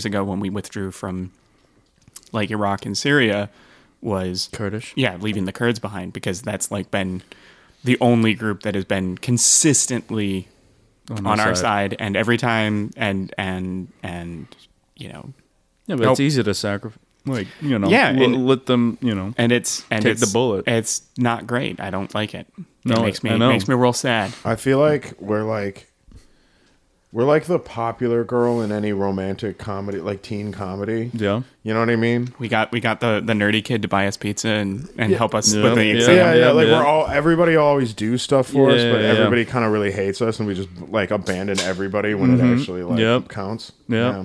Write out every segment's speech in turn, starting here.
years ago when we withdrew from like Iraq and Syria was Kurdish. yeah, leaving the Kurds behind because that's like been the only group that has been consistently on, our our side. side. and every time and and and you know Yeah, but Nope. it's easy to sacrifice. Like you know, Yeah, l- and- let them. You know, and it's and Take it's, the bullet. It's not great. I don't like it. No, it makes me I know. makes me real sad. I feel like we're like we're like the popular girl in any romantic comedy, like teen comedy. yeah. You know what I mean? We got we got the the nerdy kid to buy us pizza and and help us Yeah. with the Yeah. exam. Yeah, yeah. yeah, like yeah. we're all everybody always do stuff for us, but yeah, everybody kind of really hates us, and we just like abandon everybody when it actually like Yep. counts. Yep. Yeah.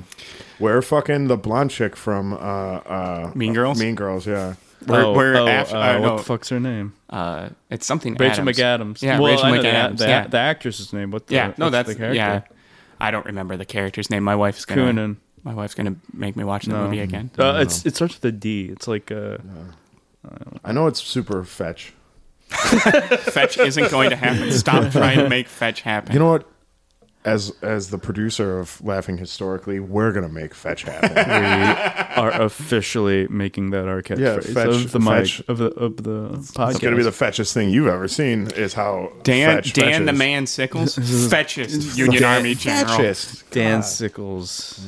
We're fucking the blonde chick from uh uh Mean Girls? Mean Girls, yeah. We're, oh, we're oh, Af- uh, uh, what the fuck's her name? uh, it's something Rachel Adams. McAdams. Yeah, well, Rachel I the- McAdams. The, yeah, the actress's name. What? The, yeah. No, what's that's the character? yeah. I don't remember the character's name. My wife's gonna. Coonan. My wife's gonna make me watch the No. movie again. Uh, it's it starts with a D. It's like uh, I know it's super fetch. fetch isn't going to happen. Stop trying to make fetch happen. You know what? As as the producer of Laughing Historically, we're gonna make fetch happen. we are officially making that our catchphrase Yeah, fetch- of the mic fetch. of the of the podcast. it's gonna be the fetchest thing you've ever seen. Is how Dan fetch Dan the man Sickles fetchest Union Army general. Fetchest. Dan God. Sickles.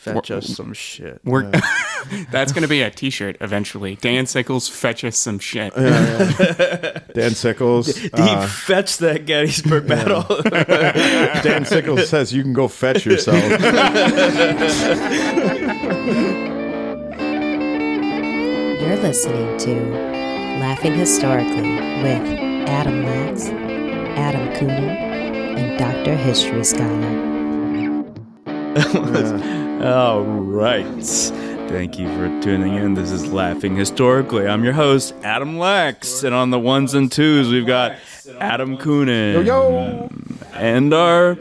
Fetch us some shit. We're, that's going to be a T-shirt eventually. Dan Sickles fetch us some shit. Dan Sickles. he uh, fetched that Gettysburg battle. Dan Sickles says you can go fetch yourself. You're listening to Laughing Historically with Adam Lax, Adam Coonan, and Dr. History Scholar. All right. Thank you for tuning in. This is Laughing Historically. I'm your host, Adam Lax. And on the ones and twos, we've got Adam Coonan. Yo, And our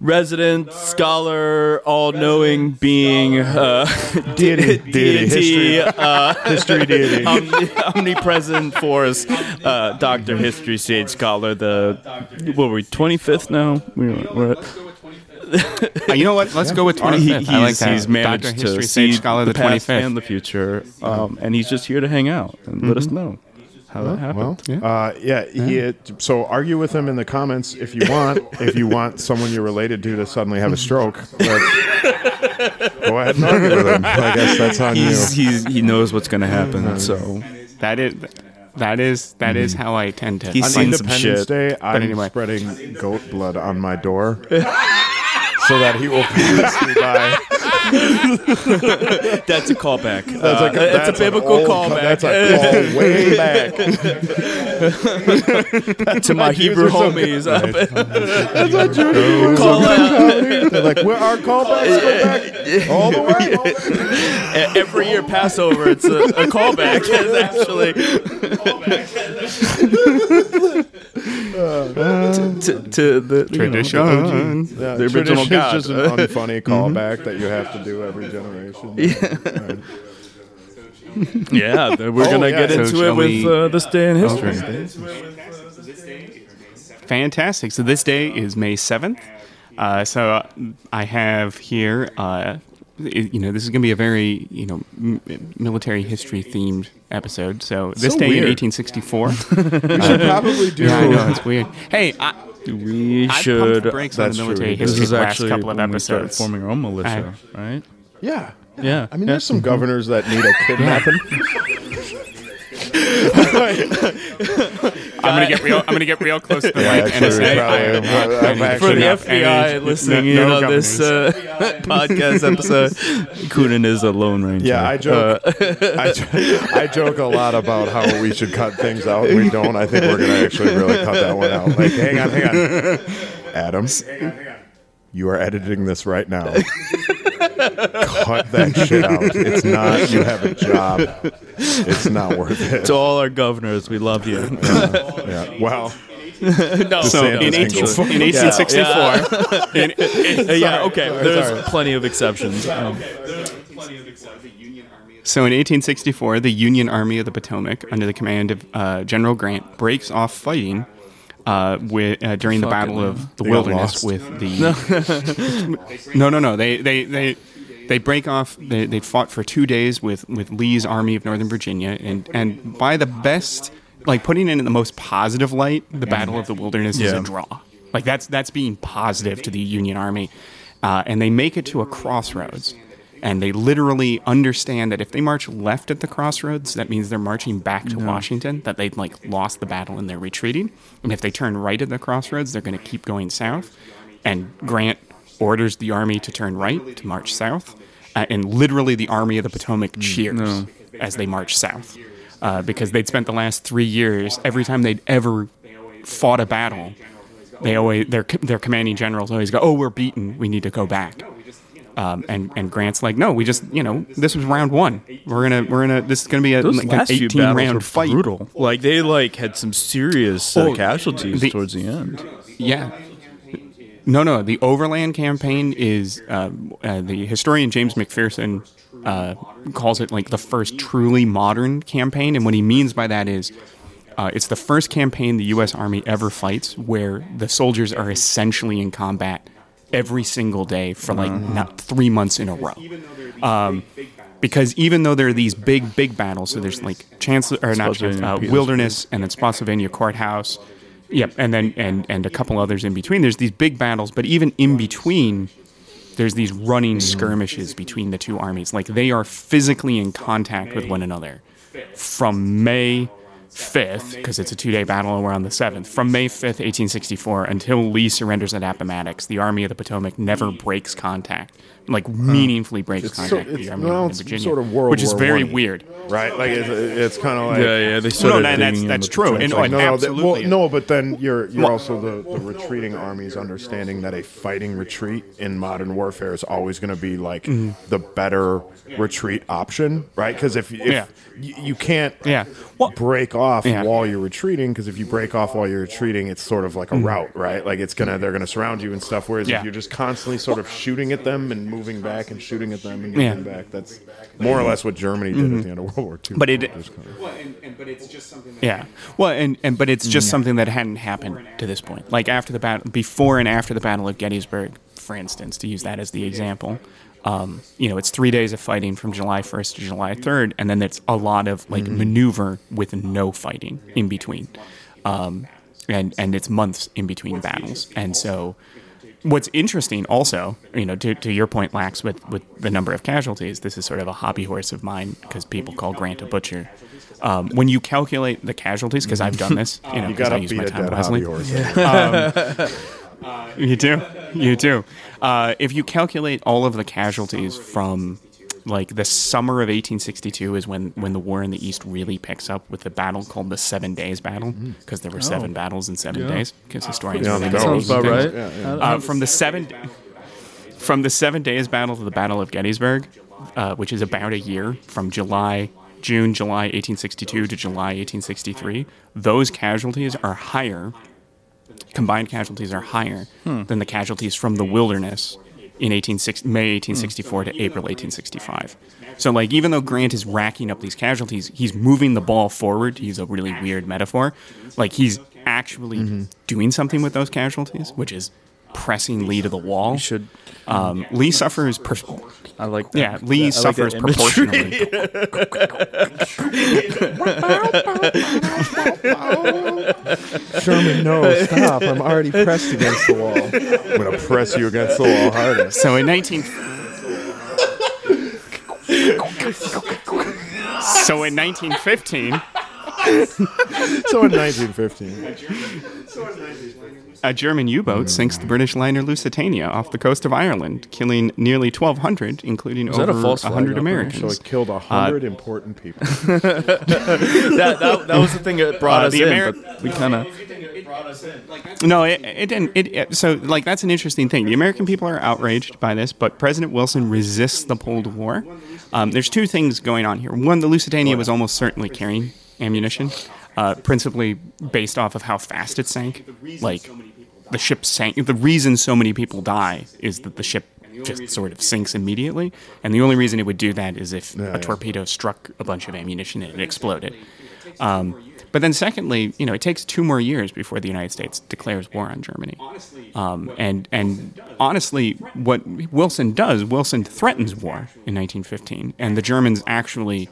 resident scholar, all knowing being, uh, Deity. deity. History. uh, history deity. omni- omnipresent force, uh, Dr. History Sage Scholar, the, what were we, 25th now? We- We're at, Uh, you know what? Let's go with 25th. he, I he's, like that. he's managed Dr. to History see Sage Scholar the, the, past 25th. and the future, um, and he's just here to hang out and let us know how that happened. Well, uh, yeah, he. So argue with him in the comments if you want. if you want someone you're related to to suddenly have a stroke, let's- go ahead and argue with him. I guess that's on he's, you. he's he knows what's going to happen. So that is that is that is how I tend to. He's On seen some Independence shit. Day, I'm anyway. spreading goat blood on my door. So that he will pass me by. that's a callback. That's Uh, like a, it's that's a biblical callback That's a call way back. to my Hebrew Jews are so homies. That's what Jews Call. They're like, where our callbacks go back all the way. every year Passover, it's a, a callback. It's actually to, to, to the you know, Tradition. the OG. The original God. just an unfunny callback that you have to do every generation. Right. Yeah, we're Oh, gonna yeah. get So into it with we- uh, this day in history. Fantastic. So this day is May 7th. Uh, so uh, I have here, uh, you know, this is going to be a very, you know, m- military history themed episode. So this So day weird. in 1864. We should probably do. yeah, I know, it's weird. Hey, I, We I should. the brakes on That's the true. military This This history is the last couple of when we started episodes. forming our own militia, right? Yeah. Yeah. I mean, there's some mm-hmm. governors that need a kidnapping. I'm gonna get real. I'm gonna get real close to the Yeah, mic and say. I am not Well, planning I'm For the FBI any- listening no- in no on this uh, podcast episode, Coonan is a lone ranger. Yeah, I joke. Uh, I, jo- I joke a lot about how we should cut things out. We don't. I think we're gonna actually really cut that one out. Like, hang on, hang on, Adam. You are editing this right now. Cut that shit out. It's not. You have a job. It's not worth it. to all our governors, we love you. Yeah. Well, no, So DeSantis in, can 18, in 1864, in- in- Uh, yeah, okay. sorry, There's sorry. plenty of exceptions. Um, So in 1864, the Union Army of the Potomac, under the command of uh, General Grant, breaks off fighting uh, with, uh, during the Fuck it, Battle man. of the They got Wilderness lost. with the. no, no, no. They they they they break off. They, they fought for two days with, with Lee's Army of Northern Virginia, and and by the best, like putting it in the most positive light, the Battle of the Wilderness is a draw. Like that's that's being positive to the Union Army, uh, and they make it to a crossroads. And they literally understand that if they march left at the crossroads, that means they're marching back to Washington. That they've like lost the battle and they're retreating. And if they turn right at the crossroads, they're going to keep going south. And Grant orders the army to turn right to march south. Uh, and literally, the Army of the Potomac cheers as they march south uh, because they'd spent the last three years every time they'd ever fought a battle. They always their their commanding generals always go, "Oh, we're beaten. We need to go back." Um, and and Grant's like, "No, we just you know this was round one. We're gonna we're gonna this is gonna be a, Those like an last few eighteen round fight." brutal. Like they like had some serious uh, Oh, casualties the- towards the end. Yeah. No, no. The Overland campaign is uh, uh, the historian James McPherson uh, calls it like the first truly modern campaign, and what he means by that is uh, it's the first campaign the U.S. Army ever fights where the soldiers are essentially in combat every single day for like not three months in a row. Um, because even though there are these big, big battles, so there's like Chancellor or not Chancellor, uh, Wilderness, and then Spotsylvania Courthouse. Yep, and then and and a couple others in between. There's these big battles, but even in between, there's these running skirmishes between the two armies. Like they are physically in contact with one another from May 5th, because it's a two day battle and we're on the 7th, from May 5th, 1864, until Lee surrenders at Appomattox, the Army of the Potomac never breaks contact, like meaningfully breaks It's so- contact with it's- the Army well, of Virginia, sort of World which is War very One. weird. right? Like it's, it's kind of like Yeah, yeah. They No, started no, that's that's the true. And, trenches. and no, no, that- absolutely. well, no, but then you're you're also the, the retreating armies understanding that a fighting retreat in modern warfare is always going to be like the better retreat option, right? Because if, if Mm-hmm. Yeah. you, you can't Yeah. Well- break off Yeah. while you're retreating, because if you break off while you're retreating, it's sort of like a route, right? Like it's gonna they're gonna surround you and stuff. Whereas Mm. Yeah. if you're just constantly sort of shooting at them and moving back and shooting at them and Yeah. moving back, that's more or less what Germany did at the end of World War II. But it- Just kind of- Yeah. Well, and, and but it's Mm. just something that hadn't happened to this point. Like after the battle, before and after the Battle of Gettysburg, for instance, to use that as the example. Um, you know, it's three days of fighting from July 1st to July 3rd, and then it's a lot of like Mm-hmm. maneuver with no fighting in between, um, and and it's months in between battles. And so, what's interesting also, you know, to, to your point, Lax, with, with the number of casualties, this is sort of a hobby horse of mine because people call Grant a butcher. Um, when you calculate the casualties, because I've done this, you know, you 'cause gotta I use my time wisely. hobby horse. You do, you do. Uh, if you calculate all of the casualties from like the summer of 1862 is when when the war in the East really picks up with the battle called the Seven Days Battle because there were seven battles in seven days because historians Yeah, do that that. Sounds about right. Yeah, yeah. Uh, from the seven from the seven days battle to the battle of gettysburg uh, which is about a year from july june july 1862 to july 1863 those casualties are higher combined casualties are higher hmm. than the casualties from the wilderness in 1860, May 1864 to April 1865. So, like, even though Grant is racking up these casualties, he's moving the ball forward, to use a really weird metaphor. Like, he's actually mm-hmm. doing something with those casualties, which is pressing Lee to the wall. should- Um, Lee suffers. Per- I like that. yeah, Lee I suffers that imagery. proportionally. Sherman, no, stop. I'm already pressed against the wall. I'm going to press you against the wall harder. So in 19 So in 1915, So in 1915, a German U-boat sinks the British liner Lusitania off the coast of Ireland, killing nearly 1,200, including that a over false flag 100 operation? so Americans. it killed a hundred important people. that, that, that was the thing that brought Uh, us the in. Ameri- but we kind of No, it, it didn't. It, it- so like that's an interesting thing. The American people are outraged by this, but President Wilson resists the Cold War. Um, there's two things going on here. One, the Lusitania was almost certainly carrying ammunition, uh, principally based off of how fast it sank. Like the ship sank. The reason so many people die is that the ship just sort of sinks immediately, and the only reason it would do that is if Yeah, a yeah. torpedo struck a bunch of ammunition and it exploded. Um, but then, secondly, you know, it takes two more years before the United States declares war on Germany. Um, and and honestly, what Wilson does, Wilson threatens war in 1915, and the Germans actually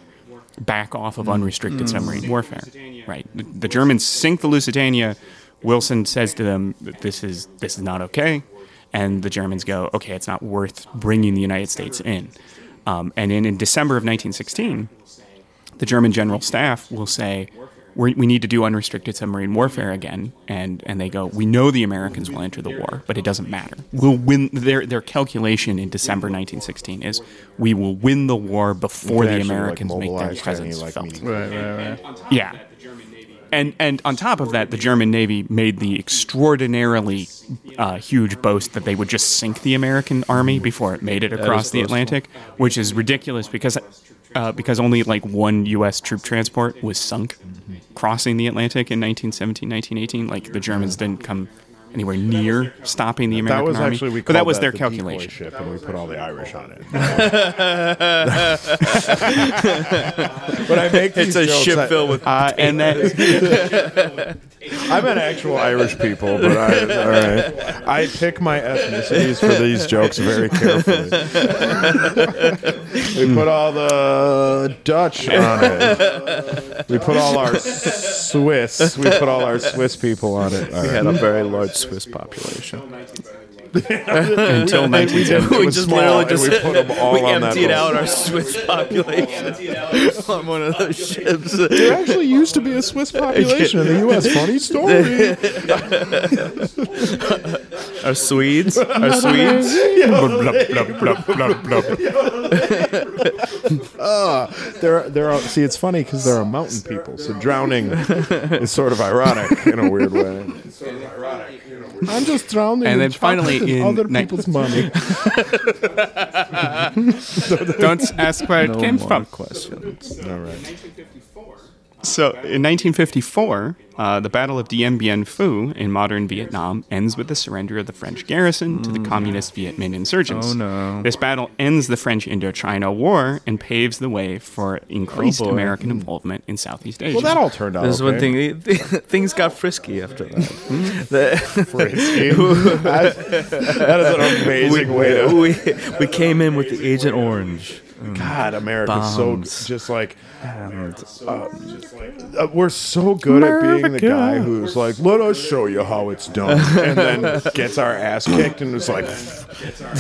back off of unrestricted submarine warfare. Right, the, the Germans sink the Lusitania. Wilson says to them, that "This is this is not okay," and the Germans go, "Okay, it's not worth bringing the United States in." Um, and in, in December of 1916, the German general staff will say, We're, we need to do unrestricted submarine warfare again, and and they go, we know the Americans will enter the war, but it doesn't matter. We'll win. Their their calculation in December 1916 is we will win the war before the actually, like, Americans make their mobilize any, presence like, felt. Right, right, right. Yeah. And and on top of that, the German Navy made the extraordinarily uh, huge boast that they would just sink the American army before it made it across the. Atlantic, which is ridiculous because uh, because only like one U.S. troop transport was sunk crossing the Atlantic in 1917, 1918. Like the Germans didn't come anywhere near stopping the That American was army, actually we but that called was their the calculation. ship, and we put all the Irish on it. but I make It's a jokes, ship I- filled with. Uh, and that I meant actual Irish people, but I, all right. I pick my ethnicities for these jokes very carefully. we put all the Dutch on it. We put all our Swiss. We put all our Swiss people on it. All We had a very large Swiss population. until 1970. we just literally and just we put 'em all we on that emptied boat. out our Swiss population on one of those ships. There actually used to be a Swiss population in the U.S. Funny story. Our Swedes, our Swedes. Ah, they're they're see, it's funny because they're a mountain people, so drowning is sort of ironic in a weird way. I'm just drowning. And then finally in other ni- people's money. Don't ask where it came more from. questions. All right. So in 1954, uh, the Battle of Dien Bien Phu in modern Vietnam ends with the surrender of the French garrison to the mm-hmm. Communist Viet Minh insurgents. Oh, no. This battle ends the French Indochina War and paves the way for oh, increased Oh. American hmm. involvement in Southeast Asia. Well, that all turned out. This is one thing. Things got frisky after that. Hmm? The- Frisky. that, that is an amazing way to. we we came in with the Agent Orange. Mm. God, America's Bombs. so just like And um, uh, uh, we're so good at being the guy who's like, "Let us show you how it's done," and then gets our ass kicked and is like,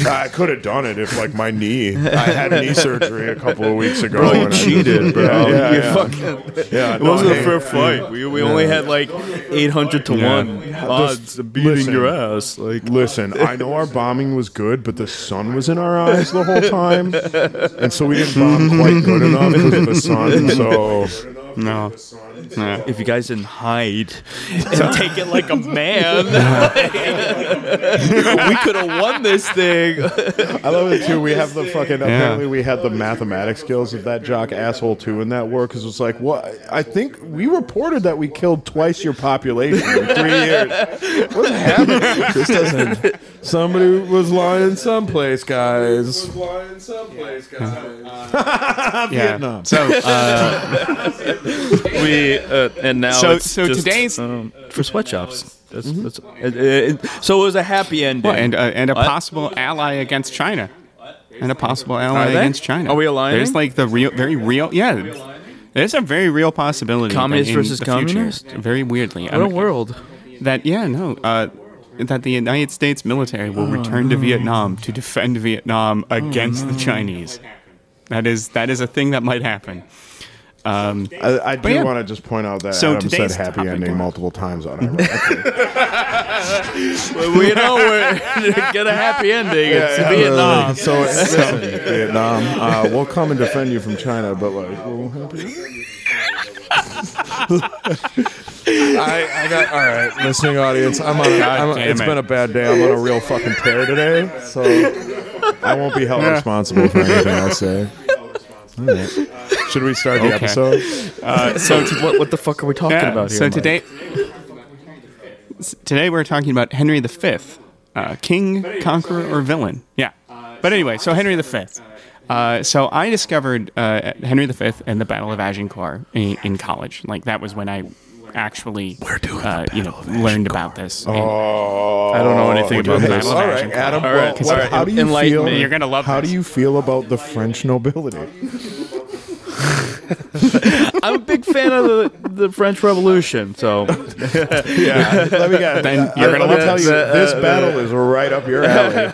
"I could have done it if like my knee. I had knee surgery a couple of weeks ago. bro, you and I- cheated, bro. Yeah, yeah, you yeah. fucking. Yeah, It wasn't no, a hey, fair fight. We, we only had like 800 to Yeah. 1 odds of beating listen. your ass. Like, Listen, I know our bombing was good, but the sun was in our eyes the whole time, and so we didn't bomb quite good enough because of the sun. So no. no. if you guys didn't hide and take it like a man, we could have won this thing. I love it too. We have the fucking. Apparently, we had the mathematics skills of that jock asshole too in that war because it's like, what? I think we reported that we killed twice your population in three years. What's happening? This doesn't. Somebody was lying someplace, guys. Yeah. Vietnam. So uh, we uh, and now So- it's so just, today's- um, for sweatshops. That's, that's, it, it, so it was a happy ending. well, and uh, and a What? possible ally against China. And a possible ally against China. Are we aligning? There's like the real, very real. Yeah. There's a very real possibility. that Communist versus the future, communist? Very weirdly. what I a mean, world. that yeah no uh, that the United States military will return to Vietnam to defend Vietnam against the Chinese. That is that is a thing that might happen. Um, I, I do yeah. want to just point out that So Adam said happy topic- ending multiple times on our Well, we know we're get a happy ending. it's Vietnam. So, listen, Vietnam, uh, we'll come and defend you from China, but like, we'll help you. I, I got all right, listening audience. I'm on. A, I'm, damn it's it. been a bad day. I'm on a real fucking tear today, so I won't be held responsible for anything I say. All right. Should we start the Okay. episode? uh, so to- what, what the fuck are we talking yeah, about here? so Mike? today s- today we're talking about Henry V, uh, king, conqueror, or villain. Yeah. But anyway, so Henry V. Uh, so I discovered uh, Henry V and the Battle of Agincourt in, in college. Like that was when I actually, uh, you know, learned about this. And Oh, I don't know anything We're about the this. Battle of All right, Agincourt. Adam. All well, right, all right, how do you enlighten feel? me. You're gonna love How this. do you feel about the French nobility? I'm a big fan of the, the French Revolution, so Yeah, let me guess. Then you're gonna let me love tell you, this. this battle is right up your alley.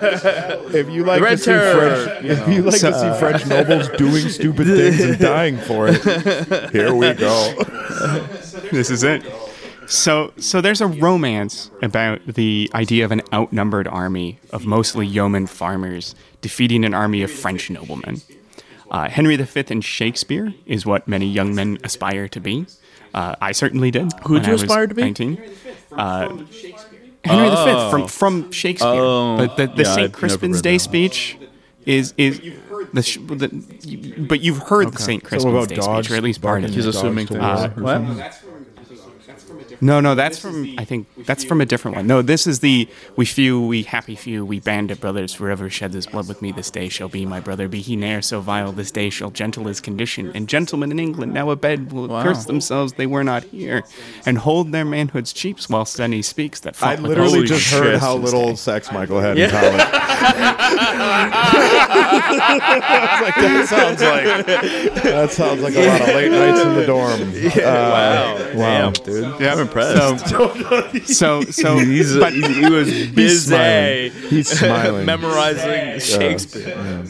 If you like Red to see Terror, French, if you like to see French uh, nobles doing stupid things and dying for it, here we go. this is it. So, so there's a romance about the idea of an outnumbered army of mostly yeoman farmers defeating an army of French noblemen. Uh, Henry V and Shakespeare is what many young men aspire to be. Uh, I certainly did. Who'd when you I aspire to be? 19. Uh, Henry V from from Shakespeare. Oh. the the, the Yeah, St. Crispin's Day speech is is the, sh- the but you've heard the St. Crispin's about Day dogs speech, or at least part of it. he's assuming to things. war what? No, no, that's from I think that's from a different one. No, this is the we few, we happy few, we band of brothers. Whoever shed this blood with me this day shall be my brother. Be he ne'er so vile, this day shall gentle his condition. And gentlemen in England now abed will curse themselves they were not here, and hold their manhood's cheaps while Stenny speaks. That I literally just shit. heard how little sex Michael had in college. Like, that sounds like that sounds like a lot of late nights in the dorm. Uh, wow, wow. Damn, dude. I'm impressed. So, so, He's, but he, he was busy smiling. He's smiling. memorizing Shakespeare.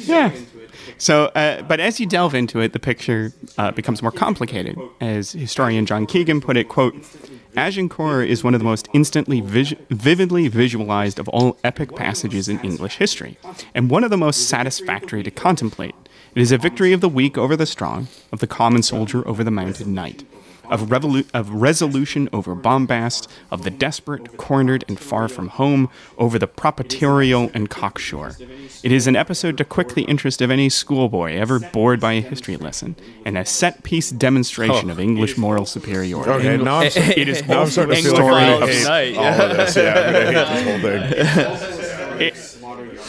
Yeah. So, uh, but as you delve into it, the picture uh, becomes more complicated. As historian John Keegan put it, quote, Agincourt is one of the most instantly, vis- vividly visualized of all epic passages in English history, and one of the most satisfactory to contemplate. It is a victory of the weak over the strong, of the common soldier over the mounted knight, of, revolu- of resolution over bombast, of the desperate, cornered, and far from home, over the proprietarial and cocksure. It is an episode to quick the interest of any schoolboy ever bored by a history lesson, and a set piece demonstration of oh. English moral superiority. Okay, now I'm, It is now I'm also starting a to story of Night. all of this. Yeah, I'm gonna hate this whole thing. It-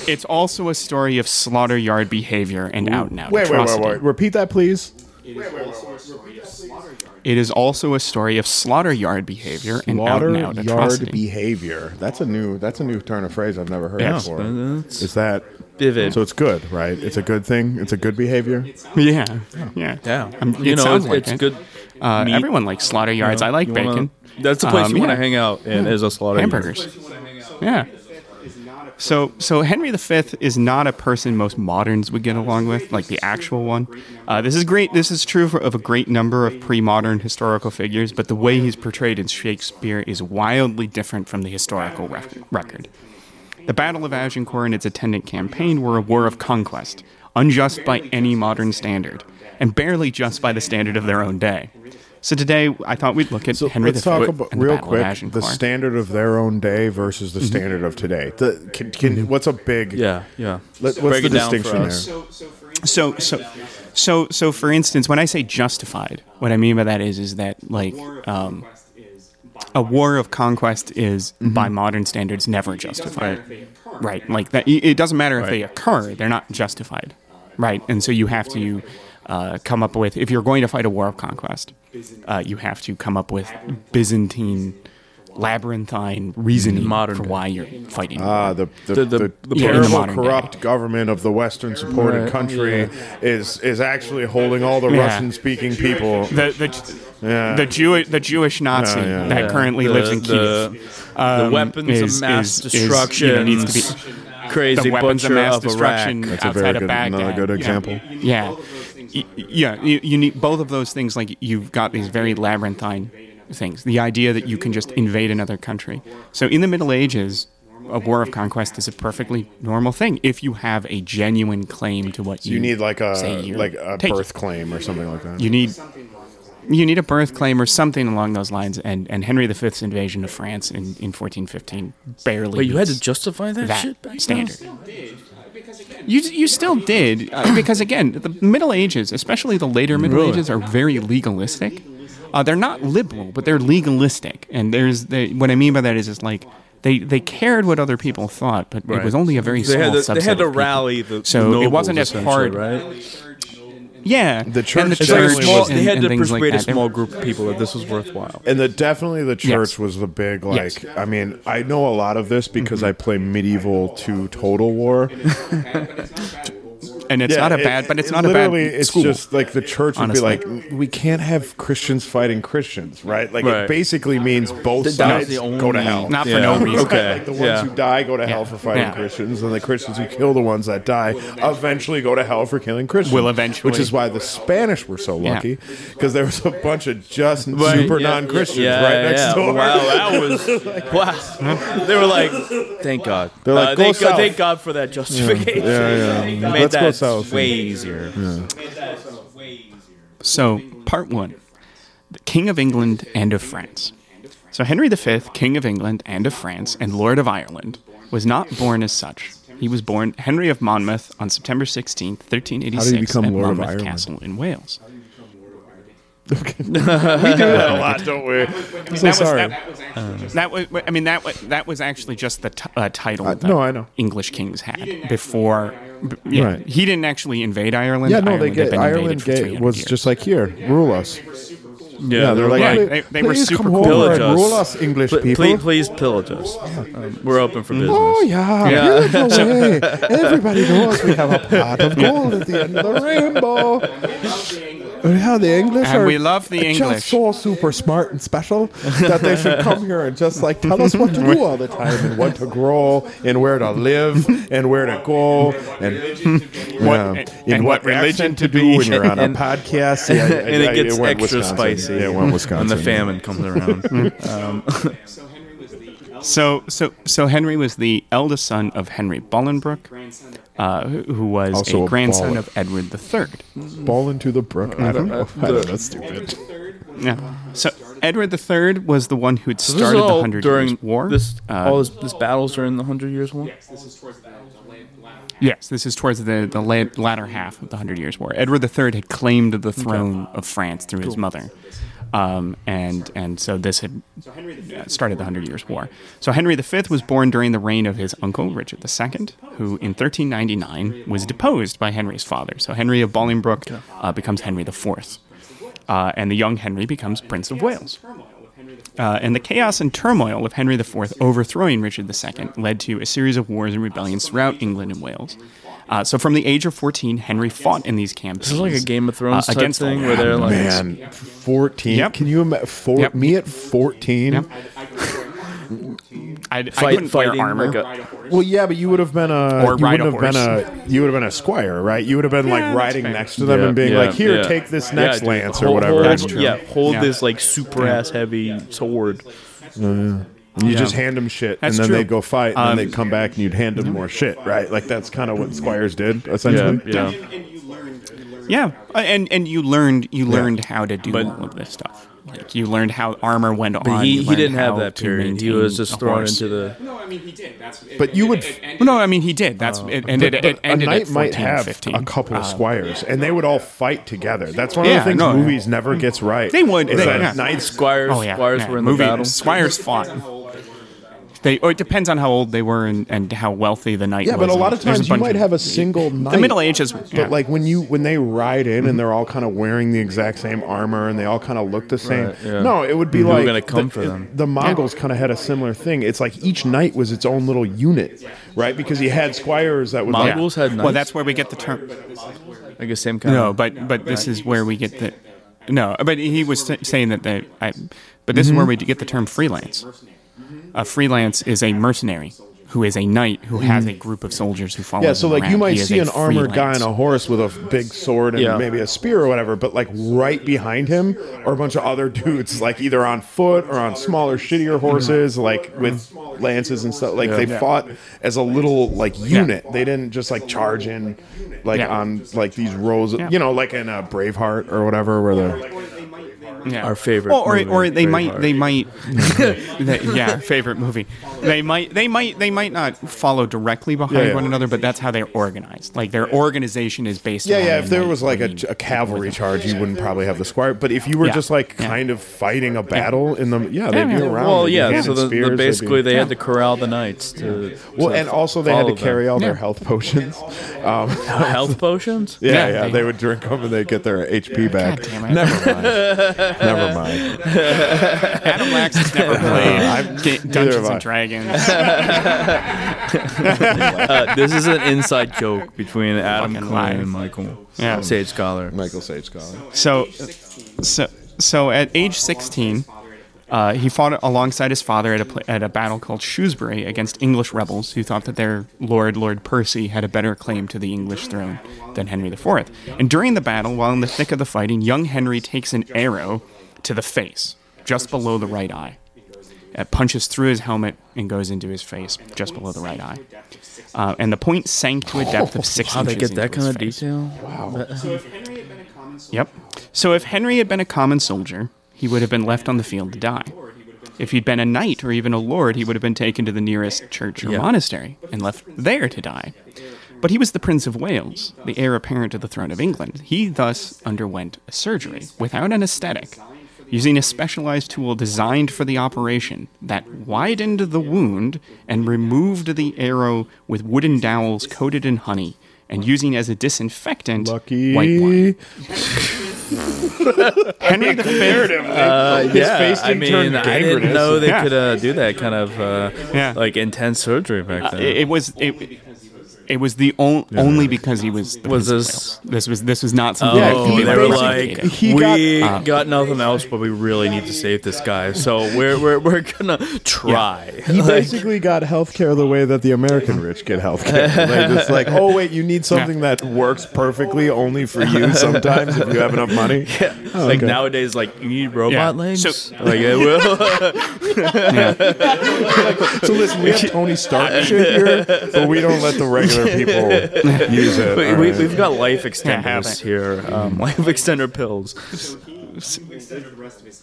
it's also a story of slaughter yard behavior and out and out Wait, wait, wait, wait. Repeat that, please. It is also a story of slaughter yard behavior and out Slaughter and out yard behavior. That's a new. That's a new turn of phrase I've never heard Yeah. before. That's Is that vivid. so? It's good, right? It's a good thing. It's a good behavior. yeah, yeah, yeah, Um, you it know, sounds it's, like it's it. good. Uh, meat. everyone likes slaughter yards. I like You wanna- bacon. That's the place Um, you want yeah. to hang out in. Is a slaughter yard. hamburgers. Yeah. So, so Henry V is not a person most moderns would get along with, like the actual one. Uh, this is great. This is true for, of a great number of pre-modern historical figures, but the way he's portrayed in Shakespeare is wildly different from the historical rec- record. The Battle of Agincourt and its attendant campaign were a war of conquest, unjust by any modern standard, and barely just by the standard of their own day. So today, I thought we'd look at So Henry let's V talk about and the real Battle of quick the standard of their own day versus the Mm-hmm. standard of today. The, can, can, what's a big? Yeah, yeah. Let, what's Break the it down for distinction us. there? So, so, so, so, for instance, when I say justified, what I mean by that is, is that like um, a war of conquest is, by modern standards, never justified. Right? Like that. It doesn't matter if they occur; they're not justified. Right? And so you have to uh, come up with, if you're going to fight a war of conquest, uh, you have to come up with Byzantine. Labyrinthine reasoning Modern for why you're fighting. Ah, the the, The- the, the- the Yeah, the terrible, modern day. corrupt government of the Western supported Right, country is is actually holding all the Yeah. Russian speaking people. the the, Yeah. the Jew the Jewish Nazi Yeah, yeah. that Yeah. currently The- lives in the- Kiev. The um, weapons is- of mass is- is, you know, destruction. needs to be crazy the weapons of mass of destruction Iraq. That's a outside very of good- Baghdad. another good Yeah. example. Yeah, Y- yeah. You, you need both of those things. Like you've got these very labyrinthine things. The idea that you can just invade another country. So in the Middle Ages. A war of conquest is a perfectly normal thing if you have a genuine claim to what you, You need like a say you're like a taking. birth claim or something like that. You need you need a birth claim or something along those lines. And, and Henry V's invasion of France in, in 1415 barely. Wait, you had to justify that, that shit back then? Standard. You, you still did uh, because again the Middle Ages, especially the later Middle Really? Ages, are very legalistic. Uh, they're not liberal, but they're legalistic. And there's the, what I mean by that is, it's like they they cared what other people thought, but it was only a very They small had to, subset. they had to of rally the So the it wasn't as hard- right? Yeah, The church and the It's It's like a Definitely small, was- they had and to things like persuade a that. Small group of people that this was worthwhile. And the definitely the church Yes. was the big Yes. like. I mean, I know a lot of this because Mm-hmm. I play medieval to Total War. and it's not a it- bad, but it's it not a bad It's school. just like the church would honestly. be like, we can't have Christians fighting Christians, right? Like Right. it basically means both That was sides the go to hell. not for Yeah. no reason. Okay. Like the ones Yeah. who die go to hell Yeah. for fighting Yeah. Christians, and the Christians who kill the ones that die eventually go to hell for killing Christians. Will eventually. which is why the Spanish were so lucky because there was a bunch of just Right, super yeah, non-Christians yeah, right next yeah. door. Wow, that was like, wow. They were like, "Thank God." They're like, Uh, "Go thank, God, thank God for that justification. Yeah, yeah. Made Let's go that south. way easier. So, part one the King of England and of France. So, Henry V, King of England and of France, and Lord of Ireland, was not born as such. He was born Henry of Monmouth on September 16th, 1386, become at Lord of Monmouth Ireland? Castle in Wales. we do that a lot, don't we? I'm so that sorry. Was, that, was, that was, I mean, that was, that was actually just the t- uh, title that no, I know. English kings had before. b- Yeah, Right. He didn't actually invade Ireland. yeah, no, Ireland they had get been Ireland invaded for get, 300 was years. just like here, rule us. Yeah, they're like, Yeah, "Please- they- they were super come cool. over Pillage and us. rule us, English Pl- people. Please, please pillage us. Um, we're open for business. Oh yeah, Yeah. here's the way. Everybody knows we have a pot of gold at the end of the rainbow. Yeah, the English And are we love the English. just so super smart and special that they should come here and just like tell us what to do all the time and what to grow and where to live and where to go and What- and- in and what what religion to do be. when you're on a podcast. Yeah, and it gets went extra Wisconsin. spicy Yeah, it went Wisconsin. when the famine comes around. um, So, so, so Henry was the eldest son of Henry Bolingbroke, uh, who who was Also a a grandson baller. of Edward III. Ball into the brook. I don't know. I don't know. That's stupid. Yeah. So Edward III was the one who had this is started the Hundred during Years' War. This, Uh, all this, this battles during the Hundred Years' War. yes, this is towards the the la- latter half of the Hundred Years' War. Edward III had claimed the throne of France through his mother. Um, and and so this had started the Hundred Years' War. So Henry V was born during the reign of his uncle Richard II, who in 1399 was deposed by Henry's father. So Henry of Bolingbroke uh, becomes Henry IV, uh, and the young Henry becomes Prince of Wales. Uh, and the chaos and turmoil of Henry IV overthrowing Richard II led to a series of wars and rebellions throughout England and Wales. Uh, so, from the age of 14, Henry fought in these campaigns. This is like a Game of Thrones uh, type against thing all- where they're like, Man, 14. Yep. Can you imagine? Four, Yep. Me at 14? Yep. I, I fight, couldn't wear armor. like Well, yeah, but you would have been a Or you ride wouldn't have been a you would have been a squire, right? You would have been Yeah, like riding next to them Yeah, and being yeah, like, "Here, yeah. take this next dude, lance or whatever." hold- That's true. Yeah, hold Yeah. this like super ass heavy sword. And you just hand them shit, That's and then true. they'd go fight, and Um, then they'd come back, and you'd hand them more shit, right? Like that's kind of what squires did, Yeah, essentially. yeah. Yeah, uh, and and you learned you Yeah. learned how to do But- all of this stuff. Like you learned how armor went on. But he, he didn't have that period. He was just thrown horse. into the. No, I mean he did. That's it, But you it- would- it ended- no, I mean he did. That's it. Ended, it, But a ended knight at 14, might have 15. a couple of Uh, squires, and they would all fight together. That's one of Yeah, the things no, yeah. movies never gets right. They would, Is they- that yeah. knights Squires, Oh yeah, squires yeah. were in Movie, the battle. Squires fought. They. Or it depends on how old they were and, and how wealthy the knight Yeah, was. but a lot of There's times you bunch might of- have a single knight. the Middle Ages. But like when you when they ride in and they're all kind of wearing the exact same armor and they all kind of look the same. Right, yeah. No, it would be like gonna come the, for them? The Mongols kind of had a similar thing. It's like each knight was its own little unit, right? Because you had squires that would like, Mongols had knights. well, that's where we get the term. I guess same kind. No, of, but but this is where we get the. No, but he was sa- saying that the. I, but this is where we get the term freelance. A freelance is a mercenary who is a knight who has a group of soldiers who follow. Yeah, so him like you might He see a an armored guy on a horse with a big sword and Yeah. maybe a spear or whatever, but like right behind him are a bunch of other dudes, like either on foot or on smaller, shittier horses, like with lances and stuff. Like they fought as a little like unit. They didn't just like charge in, like Yeah. on like these rows, of, Yeah. you know, like in a Braveheart or whatever, where they're Yeah. Our favorite Well, or movie, or they might Braveheart. they might yeah favorite movie. They might they might they might not follow directly behind Yeah, yeah. one another, but that's how they're organized. Like their organization is based. Yeah, on yeah. If there was like a, a cavalry charge, you wouldn't probably have the squire. But if you were Yeah. just like Yeah. kind of fighting a battle in the, yeah, they'd be Yeah. around. Well, they'd yeah. So the, spears, the, basically, be- they Yeah. had to corral the knights to. Well, to and also they had to follow them. carry all their Yeah. health potions. Um, health potions. yeah, Yeah, yeah, they- they, would drink them and they get their HP back. God damn it. Never mind. Never mind. Adam Lax has never played I'm- Ga- neither Dungeons and Dragons. Uh, this is an inside joke between Adam Fucking Quinn lies. and Michael Yeah. Sage Scholar. Michael Sage Scholar. So, so, so at age 16, uh, he fought alongside his father at a, pla- at a battle called Shrewsbury against English rebels who thought that their lord, Lord Percy, had a better claim to the English throne than Henry IV. And during the battle, while in the thick of the fighting, young Henry takes an arrow to the face, just below the right eye. It punches through his helmet and goes into his face, just below the right eye. Uh, and the point sank to a depth of six How they inches get that into kind his of face. detail? Yep. So if Henry had been a common soldier, he would have been left on the field to die. If he'd been a knight or even a lord, he would have been taken to the nearest church or Yeah. monastery and left there to die. But he was the Prince of Wales, the heir apparent to the throne of England. He thus underwent a surgery without anesthetic, using a specialized tool designed for the operation that widened the wound and removed the arrow with wooden dowels coated in honey and using as a disinfectant Lucky. white wine. Henry V. Uh, yeah, face I didn't mean, turn I didn't know they Yeah. could uh, do that kind of uh, Yeah. like intense surgery back then. It, it was it, it was the on, only because he was the Was this- Wales. This was this was not something. Yeah, oh, he they were like, he we got- uh, got, nothing else, but we really need to save this guy. So we're we're, we're gonna try. He Like, basically got healthcare the way that the American rich get healthcare. Like, it's like, oh wait, you need something that works perfectly only for you. Sometimes if you have enough money. Oh, like okay. nowadays, like you need robot Yeah. legs. So- like it will. So listen, we have Tony Stark shit here, but we don't let the regular people use it. we, all we, right? we've got life extenders here. Um, life extender pills.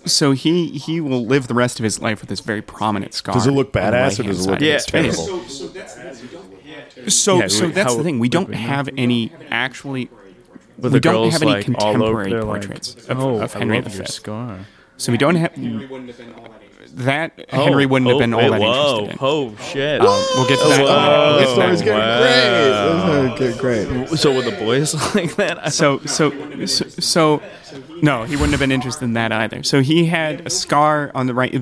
So he he will live the rest of his life with this very prominent scar. Does it look on the badass or right-hand does it side look of his terrible? face. So Yeah, so wait, that's how- the thing. We don't wait, wait, have any actually. We the don't have any like contemporary portraits like, of- oh, of I Henry love your V. scar. So we don't have that. Henry wouldn't have been all wait, that whoa, interested in. Oh shit! Um, we'll get to that. Whoa. We'll Story's that. getting great. This is getting great. So were the boys like that? So so so, so no he wouldn't have been interested in that either so he had a scar on the right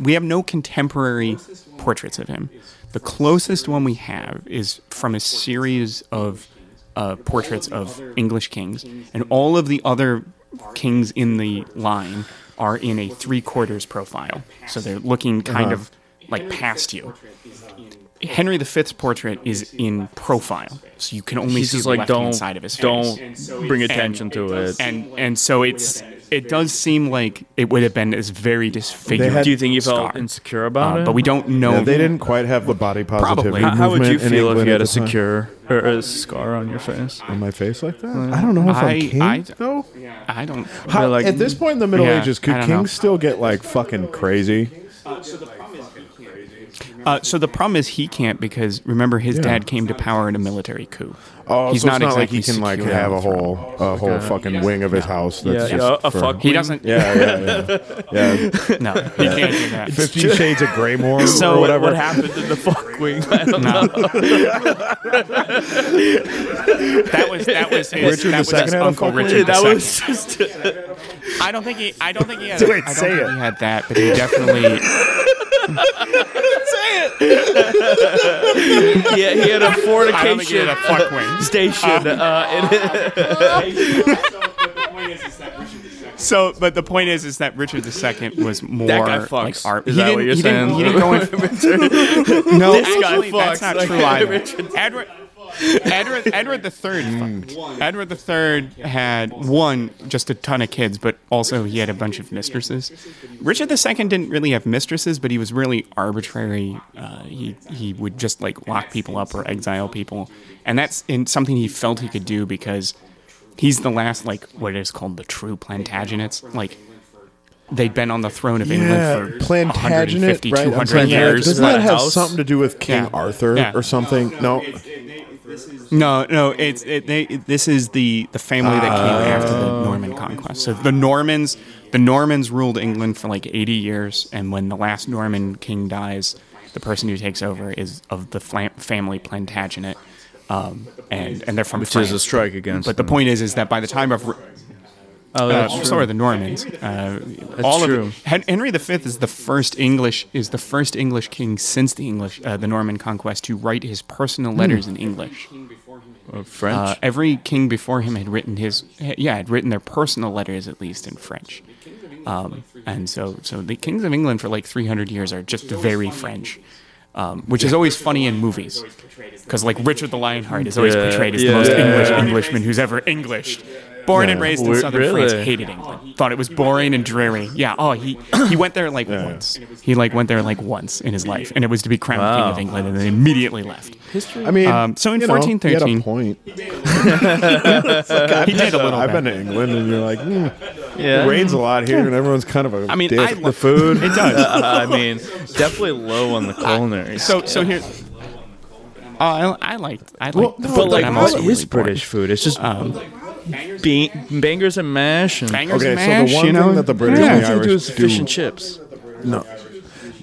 we have no contemporary portraits of him the closest one we have is from a series of uh, portraits of english kings and all of the other kings in the line are in a three quarters profile. So they're looking kind uh-huh. of like past you Henry V's portrait is in profile, so you can only He's see just the like left don't hand side of his face don't bring attention to it. and and so it's it does seem like it would have been this very disfigured. had- Do you think you felt scar. insecure about Uh, it? but we don't know. Yeah, they didn't quite have the body positivity Probably. How, how would you movement in feel if you had a secure or a scar on your face? on my face like that? I don't know if I- I'm king I- though. I don't. How, like- at this point in the Middle Yeah, Ages, could kings know. still get like fucking crazy? Uh, so Uh, the problem is he can't because remember his Yeah. dad came to power in a military coup. Oh, He's so not it's not like he can like have a whole a whole fucking wing of his house. Yeah, That's yeah, just a for- fuck. He doesn't. Yeah, yeah, yeah. yeah. No, he can't do that. Fifty Shades of Graymore So or What, whatever. what happened in the fuck wing? I don't No. know. that was that was his, Richard that was II his uncle Richard that II. was just. I don't think he. I don't think he had. Wait, I don't say think it. he had that, but he definitely. Yeah, he had a I don't think he fornication had a fuck wing. station. Uh, in, So, but the point is, is that Richard II was more That guy like art. Is he that didn't, what you're he Didn't, saying? he didn't go in. no, This guy actually, that's not Like, true either. Richard- Edward. Edward, Edward the Third. Edward the Third had one just a ton of kids, but also he had a bunch of mistresses. Richard the Second didn't really have mistresses, but he was really arbitrary. Uh, he he would just like lock people up or exile people, and that's in something he felt he could do because he's the last like what is called the true Plantagenets. Like they'd been on the throne of Yeah, England for Plantagenet, 150, right? 200 Plantagenet. years. Doesn't that have something to do with King Yeah. Arthur Yeah. or something? No. No, no, it's it, they, this is the the family that came after Oh. the Norman conquest. So the Normans, the Normans ruled England for like 80 years, and when the last Norman king dies, the person who takes over is of the flam- family Plantagenet, um, and and they're from Which France. is a strike against. But the point is, is that by the time of oh, uh, that's true. so are the Normans. Uh, all true. of Hen- Henry V is the first English is the first English king since the English uh, the Norman conquest to write his personal letters in English. Uh, French. Uh, every king before him had written his yeah had written their personal letters at least in French, um, and so so the kings of England for like 300 years are just very French, um, which is always funny in movies because like Richard the Lionheart is always portrayed as the most English Englishman who's ever Englished. Born and raised in southern really? France, hated England. Thought it was boring and dreary. Yeah. Oh, he he went there like once. He like went there like once in his life, and it was to be crowned king of England, and then immediately left. History. I mean, Um, so in you know, he had a 1413 point. He did a little I've bit. been to England, and you're like, hmm, yeah. it rains a lot here, and everyone's kind of a I mean, dick. I the food. It does. I mean, definitely low on the culinary. So so here. Oh, I, I liked I liked, Well, the no, food, but like, I'm what also is really bored. British food? It's just bean, bangers and mash and Bangers Okay, and so the one you thing know? that the British Yeah. and the Nothing to do Irish with fish do- and chips. No.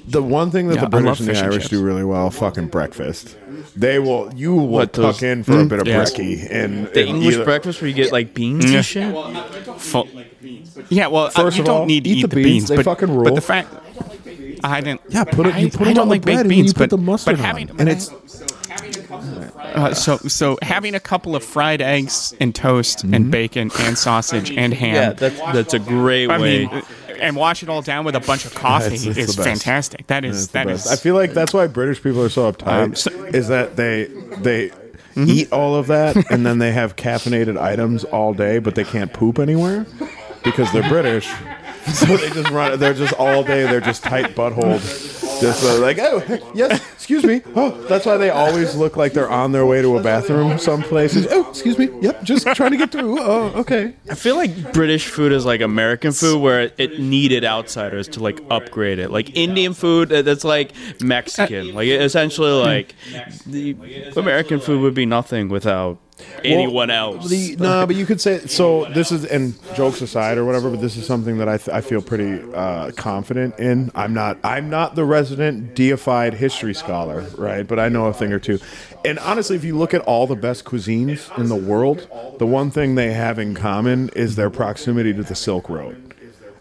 The one thing that Yeah, the British and the fish and Irish do really well, fucking breakfast. They will, you will What, tuck those- in for a mm, bit of Yes. brekkie and The and English either- breakfast where you get like beans Yeah. and shit. Full- yeah, well, First you of don't all, need to eat eat, the the, beans, beans, they but, fucking rule. but the fact I didn't. Yeah, put it- I, you put I it don't on the like bread baked and then beans, you put but the mustard but on. having And it's- uh, so so having a couple of fried eggs and toast Mm-hmm. and bacon and sausage and ham. Yeah, that's that's a great I way. mean, and wash it all down with a bunch of coffee it's- it's is fantastic. That is It's the that best. is. I feel like that's why British people are so uptight. Um, so- is that they they Mm-hmm. eat all of that and then they have caffeinated items all day, but they can't poop anywhere because they're British. So they just run. They're just all day. They're just tight buttholed. Just uh, like oh yes, excuse me. Oh, that's why they always look like they're on their way to a bathroom. Some places. Oh, excuse me. Yep, just trying to get through. Oh, okay. I feel like British food is like American food, where it, needed outsiders to like upgrade it. Like Indian food, uh, that's like Mexican. Like essentially, like the American food would be nothing without anyone else. The, no, but you could say so. This is and jokes aside or whatever, but this is something that I, th- I feel pretty uh, confident in. I'm not I'm not the resident deified history scholar, right? But I know a thing or two. And honestly, if you look at all the best cuisines in the world, the one thing they have in common is their proximity to the Silk Road.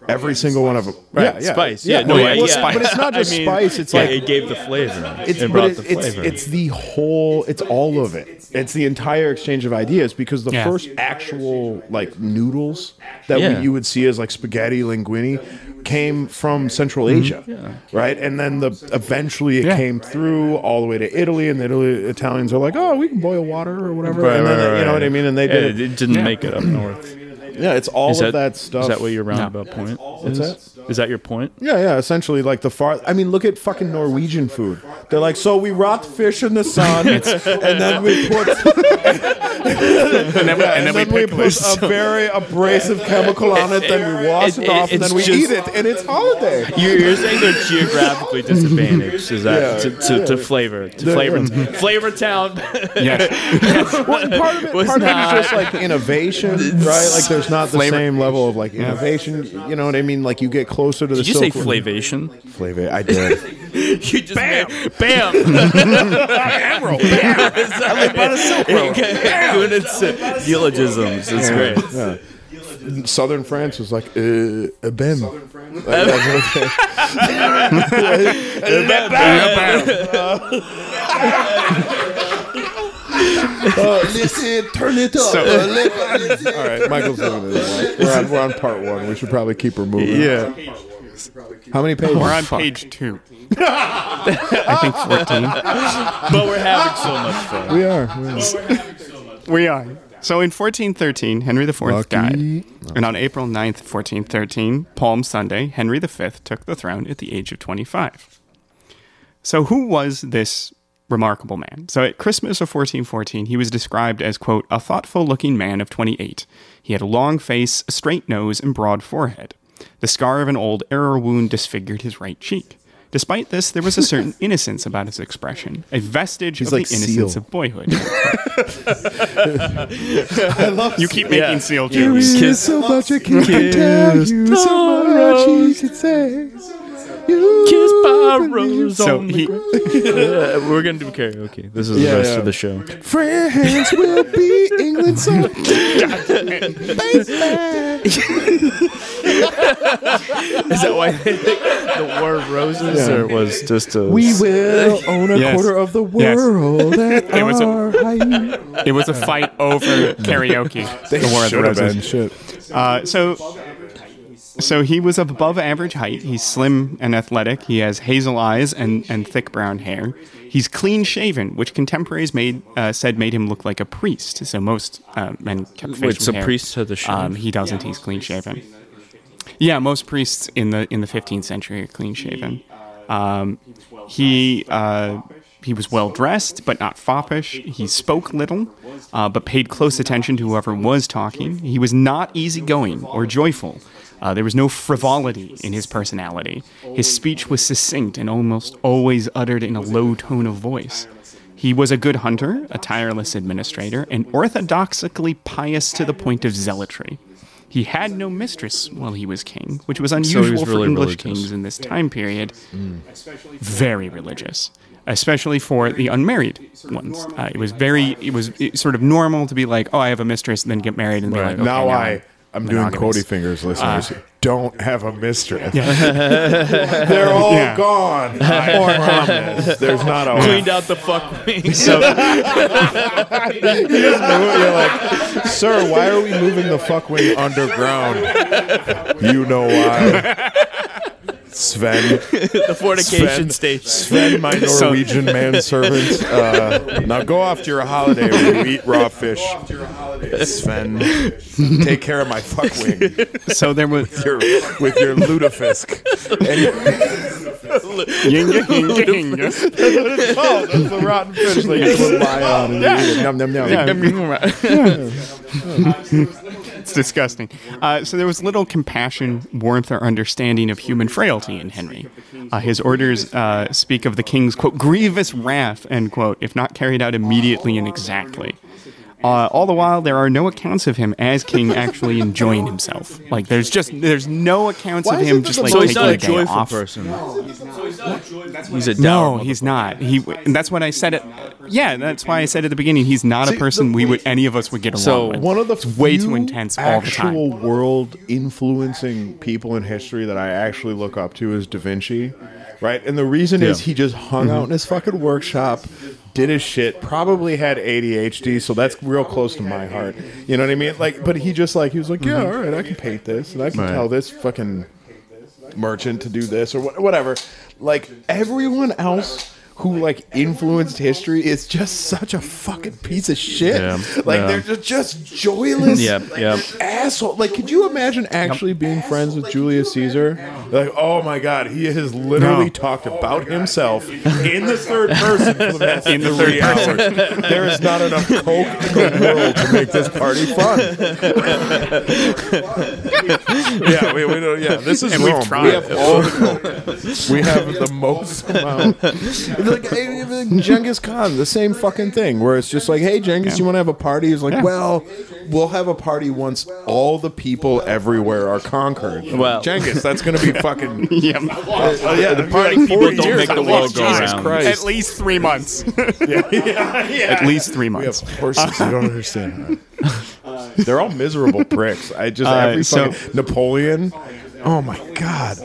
Every single one of them, Right, spice. Yeah, no, well, yeah, well, yeah. But it's not I just mean, spice. It's yeah, like it gave the flavor. it's, it brought it- the flavor. it's the whole, it's all of it. It's the entire exchange of ideas because the Yeah. first actual like noodles that Yeah. we, you would see as like spaghetti linguine came from Central mm-hmm. Asia, right? And then the eventually it Yeah. came through all the way to Italy, and the Italy, Italians are like, oh, we can boil water or whatever, Right, and then right, they- you know what I mean? And they did it, it. it didn't Yeah. make it up north. Yeah, it's all Is of that, that stuff. Is that what your roundabout point? What's is? that? Is that your point? Yeah, yeah, essentially like the far. I mean, look at fucking Norwegian food. They're like, so we rot fish in the sun, and then we put, and then, and and then we we pickle put it. a very abrasive chemical on it. Then we wash It- it, off, and it's then we just- eat it, and it's holiday. You're, you're saying they're geographically disadvantaged. Is that Yeah, to, to, to flavor to They're- flavor flavor town? Yes. Well, and part of it, Was part of it not- just like innovation, right? Like there's not the Flavor- same level of like innovation. You know what I mean? Like you get closer to the. Did you say Silk Road. flavation? Flavor? I did. You just bam, bam. Emeril. I live by the Silk Road. Good it's, uh, Neologisms. It's great. Yeah. Southern France was like uh, a ben. Like, that's what they- Uh, listen, turn it up. Uh, All right, Michael's doing it. We're on, we're on part one. We should probably keep her moving. Yeah. How many pages? We're on page two. I think 14. But we're having so much fun. We are. We are. We are. So in 1413, Henry IV Lucky. died. And on April 9th, 1413, Palm Sunday, Henry V took the throne at the age of 25. So who was this remarkable man? So at Christmas of 1414, he was described as, quote, a thoughtful looking man of 28. He had a long face, a straight nose, and broad forehead. The scar of an old arrow wound disfigured his right cheek. Despite this, there was a certain innocence about his expression, a vestige He's of like the innocence Seal. of boyhood. I love You keep making Yeah. seal jokes. is so much I can't tell you so much he could say. You Kiss by rose So on the he- ground. Uh, We're gonna do karaoke. This is Yeah, the rest yeah. of the show. France will be England so Is that why they think the War of Roses, Yeah. or it was just a? We will own a Yes. quarter of the Yes. world at It was a- our height. It was a fight over karaoke. the War of the Should have Roses. been shit. Uh, so, so he was of above average height. He's slim and athletic. He has hazel eyes and, and thick brown hair. He's clean shaven, which contemporaries made uh, said made him look like a priest. So most uh, men kept facial Wait, so hair. priests had the shave? Um, he doesn't. He's clean shaven. Yeah, most priests in the in the 15th century are clean shaven. Um, he uh, he was well dressed, but not foppish. He spoke little, uh, but paid close attention to whoever was talking. He was not easygoing or joyful. Uh, there was no frivolity in his personality. His speech was succinct and almost always uttered in a low tone of voice. He was a good hunter, a tireless administrator, and orthodoxically pious to the point of zealotry. He had no mistress while he was king, which was unusual was for English religious. kings in this time period. Very religious, especially for the unmarried ones. Uh, it was very, it was it, sort of normal to be like, oh, I have a mistress, and then get married and be like, okay, now now I, I'm doing. Cody fingers, uh, listeners. don't have a mistress. They're all Yeah. gone. I promise. There's not a Cleaned out the fuck wings. So, You're like, sir, why are we moving the fuck wing underground? You know why. Sven. the fornication Sven. station. Sven, my Norwegian manservant. Uh, now go off to your holiday where you eat raw fish. Sven, take care of my fuck wing so there was with your, with your lutefisk. yinga, yinga, yinga. Oh, that's the rotten fish that you put lye on and you eat it. Num, num, num. It's disgusting. Uh, so there was little compassion, warmth, or understanding of human frailty in Henry. Uh, his orders uh, speak of the king's quote grievous wrath end quote if not carried out immediately and exactly. Uh, all the while, there are no accounts of him as king actually enjoying himself. Like there's just there's no accounts Why of him just like So most- he's taking not a a day joyful off. person. He's a dour No, he's not. He and that's what I said. It. Yeah, that's why I said at the beginning he's not See, a person we would any of us would get along So, with. One of the it's way too intense all the time. actual world influencing people in history that I actually look up to is Da Vinci, right? And the reason is he just hung Mm-hmm. out in his fucking workshop, did his shit, probably had ADHD, so that's real close to my heart. You know what I mean? Like, but he just like he was like, yeah, Mm-hmm. all right, I can paint this, and I can Right. tell this fucking merchant to do this or wha- whatever. Like everyone else who like influenced history is just such a fucking piece of shit. Yeah. Like Yeah. they're just, just joyless Yep, yep. asshole. Like, could you imagine actually being friends with Julius Caesar? Like, oh my god, he has literally No. talked oh about himself in the third person for the past In the three third hours. There is not enough coke in the world to make this party fun. yeah, we, we don't. Yeah, this is And we've tried. We have all the coke. We have the most amount. Like Genghis Khan, the same fucking thing. Where it's just like, hey, Genghis, you want to have a party? He's like, Yeah. well, we'll have a party once all the people everywhere are conquered. Well- Genghis, that's going to be fucking. yeah. Oh yeah, the party people don't make the world go Jesus round. Christ. At least three months. At least three We have months. horses. You don't understand. They're all miserable pricks. I just Uh, every so- fucking Napoleon. Oh my god.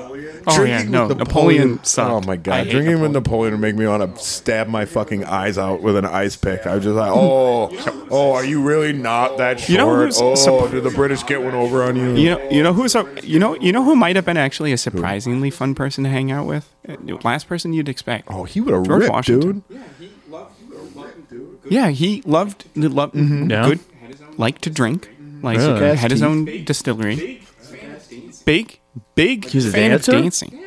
Oh, yeah, no, Napoleon sucked. Oh my I god, hate drinking with Napoleon would make me want to stab my fucking eyes out with an ice pick. I was just like, oh, oh, are you really not that short? You know who's oh, supp- did the British get one over on you? You know, you know who's a, you know, you know who might have been actually a surprisingly fun person to hang out with. Uh, Last person you'd expect. oh, he would have George ripped, Washington. dude. Yeah, he loved loved Yeah. good, liked to drink, like Really? had his own distillery. Big, big was a fan dancer? of dancing.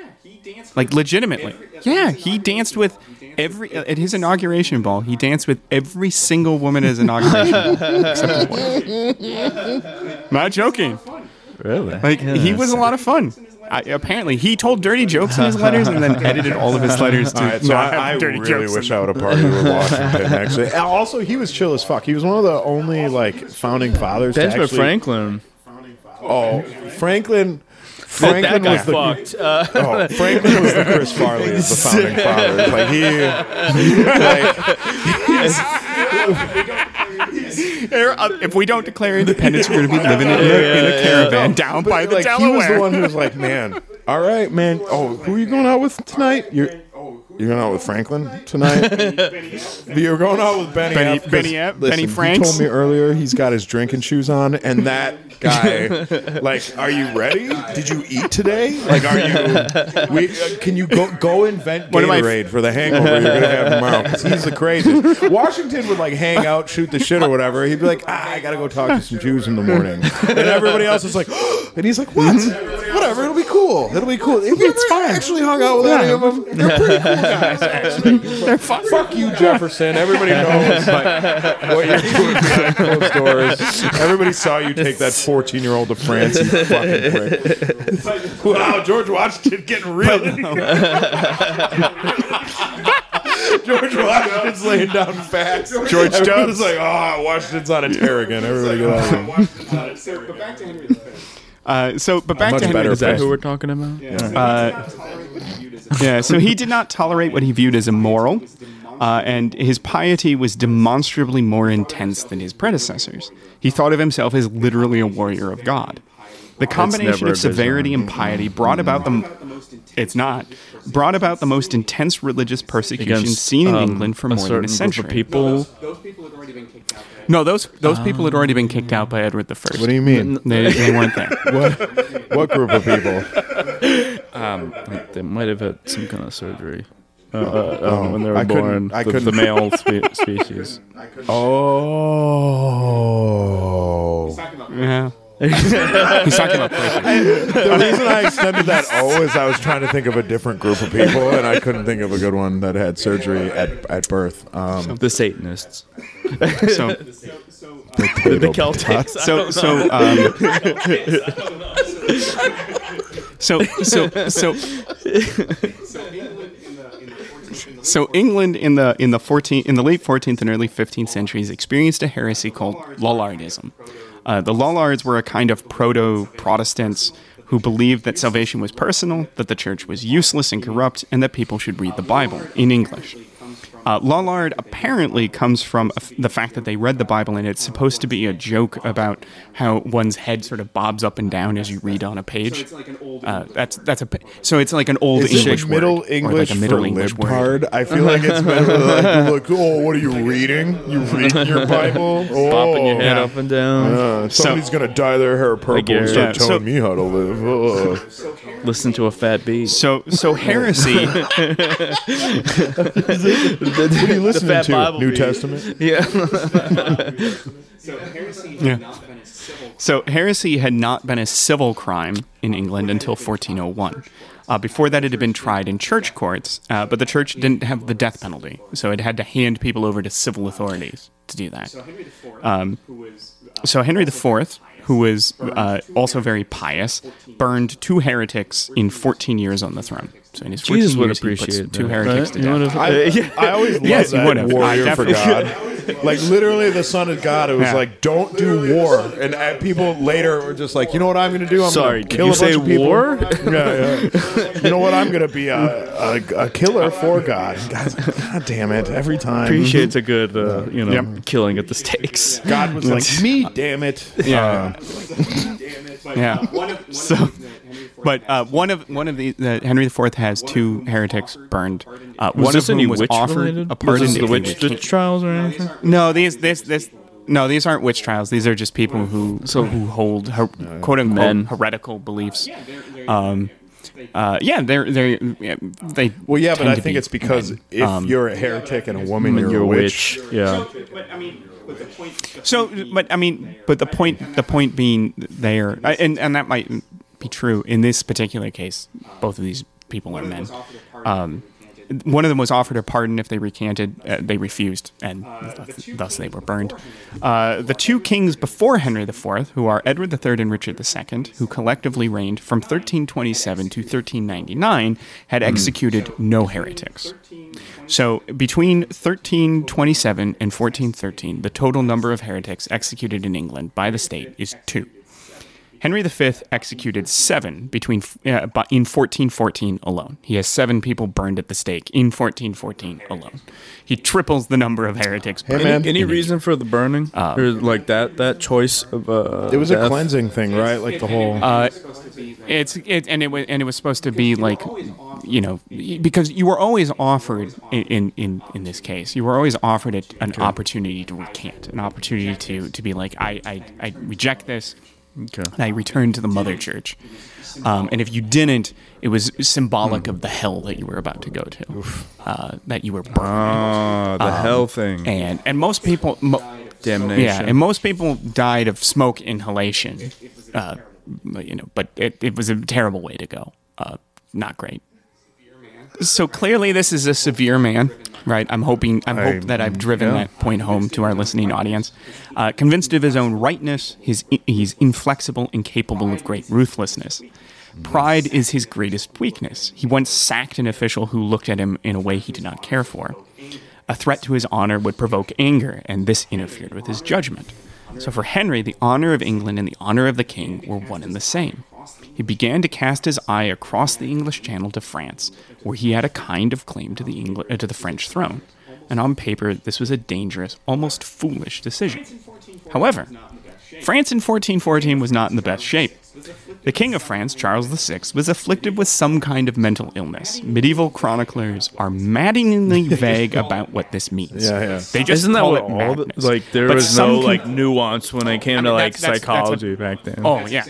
Like legitimately, yeah, he danced with every uh, at his inauguration ball. He danced with every single woman at his inauguration ball, except his wife. Not joking. Really? Like he was a lot of fun. I, apparently, he told dirty jokes in his letters and then edited all of his letters to All right, so not have I, I dirty really jokes. wish I would have partied with Washington. Actually, also he was chill as fuck. He was one of the only like founding fathers. to Benjamin actually- Franklin. Oh, Franklin. That Franklin guy was the fucked. Uh, oh, Franklin was the Chris Farley of the founding fathers. Like he, like, There- if we don't declare independence, we're going to be living in, a, in a caravan down by the like he was the one who was like, man, all right, man. Oh, who are you going out with tonight? You're you're going out with Franklin tonight. you're going out with Benny. Benny- F, 'cause, Benny F, Benny He Franks. told me earlier he's got his drinking shoes on, and that guy, like, are you ready? Did you eat today? Like, are you? We, uh, can you go go invent One of my- Gatorade for the hangover you're gonna have tomorrow? Because he's the craziest. Washington would like hang out, shoot the shit or whatever. He'd be like, ah, I gotta go talk to some Jews in the morning, and everybody else is like, and he's like, what? Whatever, it'll be cool. It'll be cool. Have you It's ever fine. actually hung out with any of them? They're pretty cool guys, actually. They're fun. Fuck you, Jefferson. Everybody knows what you're doing behind closed doors. Everybody saw you take that 14 year old to France. You fucking prick. Wow, George Washington getting real. George Washington's laying down facts. George Everyone's Stubbs. like, oh, Washington's on a tear again. Everybody get out of here. Uh, so, but back Much to Henry better the is that Fifth. who we're talking about? Uh, yeah, so he did not tolerate what he viewed as immoral, uh, and his piety was demonstrably more intense than his predecessors. He thought of himself as literally a warrior of God. The combination of severity and piety brought about the it's not brought about the most intense religious persecution Against seen in um, England for a more than a certain group century. of people. No, those those people had already been kicked out by Edward the First. What do you mean? They, they weren't there. What, what group of people? They might have had some kind of surgery uh, uh, um, when they were I couldn't- born. I the, the couldn't- male spe- species. Oh. Yeah. He's talking about places. The reason I extended that O is I was trying to think of a different group of people, and I couldn't think of a good one that had surgery at, at birth. Um, The Satanists. So, The, the Celtics. so, so, um, so, so, so, so England in the in the 14 in the late 14th and early 15th centuries experienced a heresy called Lollardism. Uh, the Lollards were a kind of proto Protestants who believed that salvation was personal, that the church was useless and corrupt, and that people should read the Bible in English. Uh, Lollard apparently comes from a f- the fact that they read the Bible and it's supposed to be a joke about how one's head sort of bobs up and down as you read on a page. Uh, that's that's a so it's like an old is English it Middle word, English or like a Middle for English word. libtard? I feel like it's meant to like, look, oh, what are you reading? You reading your Bible? Oh, Bopping your head yeah. up and down. uh, somebody's gonna dye their hair purple and start Yeah, so- telling me how to live. Oh. Listen to a fat beat. So so heresy. What are you listening to? Bible New beat. Testament? yeah. Yeah. So heresy had not been a civil crime in England until 1401. Uh, before that, it had been tried in church courts, uh, but the church didn't have the death penalty, so it had to hand people over to civil authorities to do that. Um, so Henry IV, who was uh, also very pious, burned two heretics in 14 years on the throne. So in his 14 Jesus would years, he put appreciate two that, heretics right? to You death. I. I always love Yes, you that would've. I warrior for God. Like literally, the son of God. It was Yeah. like, don't do war. And uh, people later were just like, you know what I'm going to do? I'm Sorry, gonna did kill you a bunch of people. war? yeah, yeah. You know what? I'm going to be a, a, a killer for God. God's like, God damn it! Every time. Appreciates a good, uh, you know, Yep. killing at the stakes. God was like, me, damn it. Yeah. yeah. So, but uh, one of one of the uh, Henry IV has two heretics burned. Uh, Was one this of any whom was witch offered related? a Was pardon. this if the witch, witch trials or anything? No, these this this no, these aren't witch trials. These are just people who So- who hold her, quote unquote Men. heretical beliefs. Um, uh, yeah, they're they yeah, they. Well, yeah, but tend I to think be it's because men. if Um, you're a heretic and a woman, you're, You're a a witch. witch. Yeah. So, but I mean, but the point, the point being there, and and that might be true in this particular case. Both of these people are men. Um, one of them was offered a pardon if they recanted. Uh, they refused, and thus, thus they were burned. Uh, the two kings before Henry IV, who are Edward III and Richard II, who collectively reigned from 1327 to 1399, had executed no heretics. So between 1327 and 1413, the total number of heretics executed in England by the state is two. Henry V executed seven between uh, in 1414 alone. He has seven people burned at the stake in 1414 alone. He triples the number of heretics. Hey, burned. man. Any reason for the burning, or like that that choice of? Uh, It was a cleansing thing, right? Like the whole. Uh, it's it, and it was and it was supposed to be like you know because you were always offered in in in, in this case you were always offered a, an opportunity to recant an opportunity to to be like I I, I reject this Okay. and I returned to the mother church um, and if you didn't it was symbolic of the hell that you were about to go to uh, that you were burned Ah, the hell thing. and and most people mo- Damnation. yeah, and most people died of smoke inhalation. Uh, you know, but it, it was a terrible way to go. Uh, not great. So clearly, this is a severe man, right? I'm hoping, I'm I- hope that I've driven yeah. that point home to our listening audience. Uh, convinced of his own rightness, his he's inflexible and capable of great ruthlessness. Pride is his greatest weakness. He once sacked an official who looked at him in a way he did not care for. A threat to his honor would provoke anger, and this interfered with his judgment. So for Henry, the honor of England and the honor of the king were one and the same. He began to cast his eye across the English Channel to France, where he had a kind of claim to the Engl- uh, to the French throne. And on paper, this was a dangerous, almost foolish decision. However, France in 1414 was not in the best shape. The King of France, Charles VI, was afflicted with some kind of mental illness. Medieval chroniclers are maddeningly vague about what this means. Yeah, yeah. They just Isn't that call what it all the, madness. like? There But was no con- like nuance when it came I to like that's- that's- that's psychology what- back then. Oh yeah.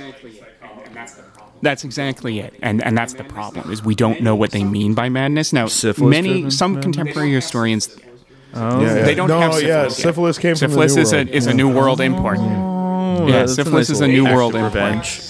That's exactly it, and and that's the problem is we don't know what they mean by madness. Now, Syphilis many some madness? contemporary historians oh. yeah, yeah. they don't no, have yeah, syphilis. yet. syphilis came from the New is a World. is a new world import. Oh, Yeah, that's a syphilis nice is a new world of import. revenge.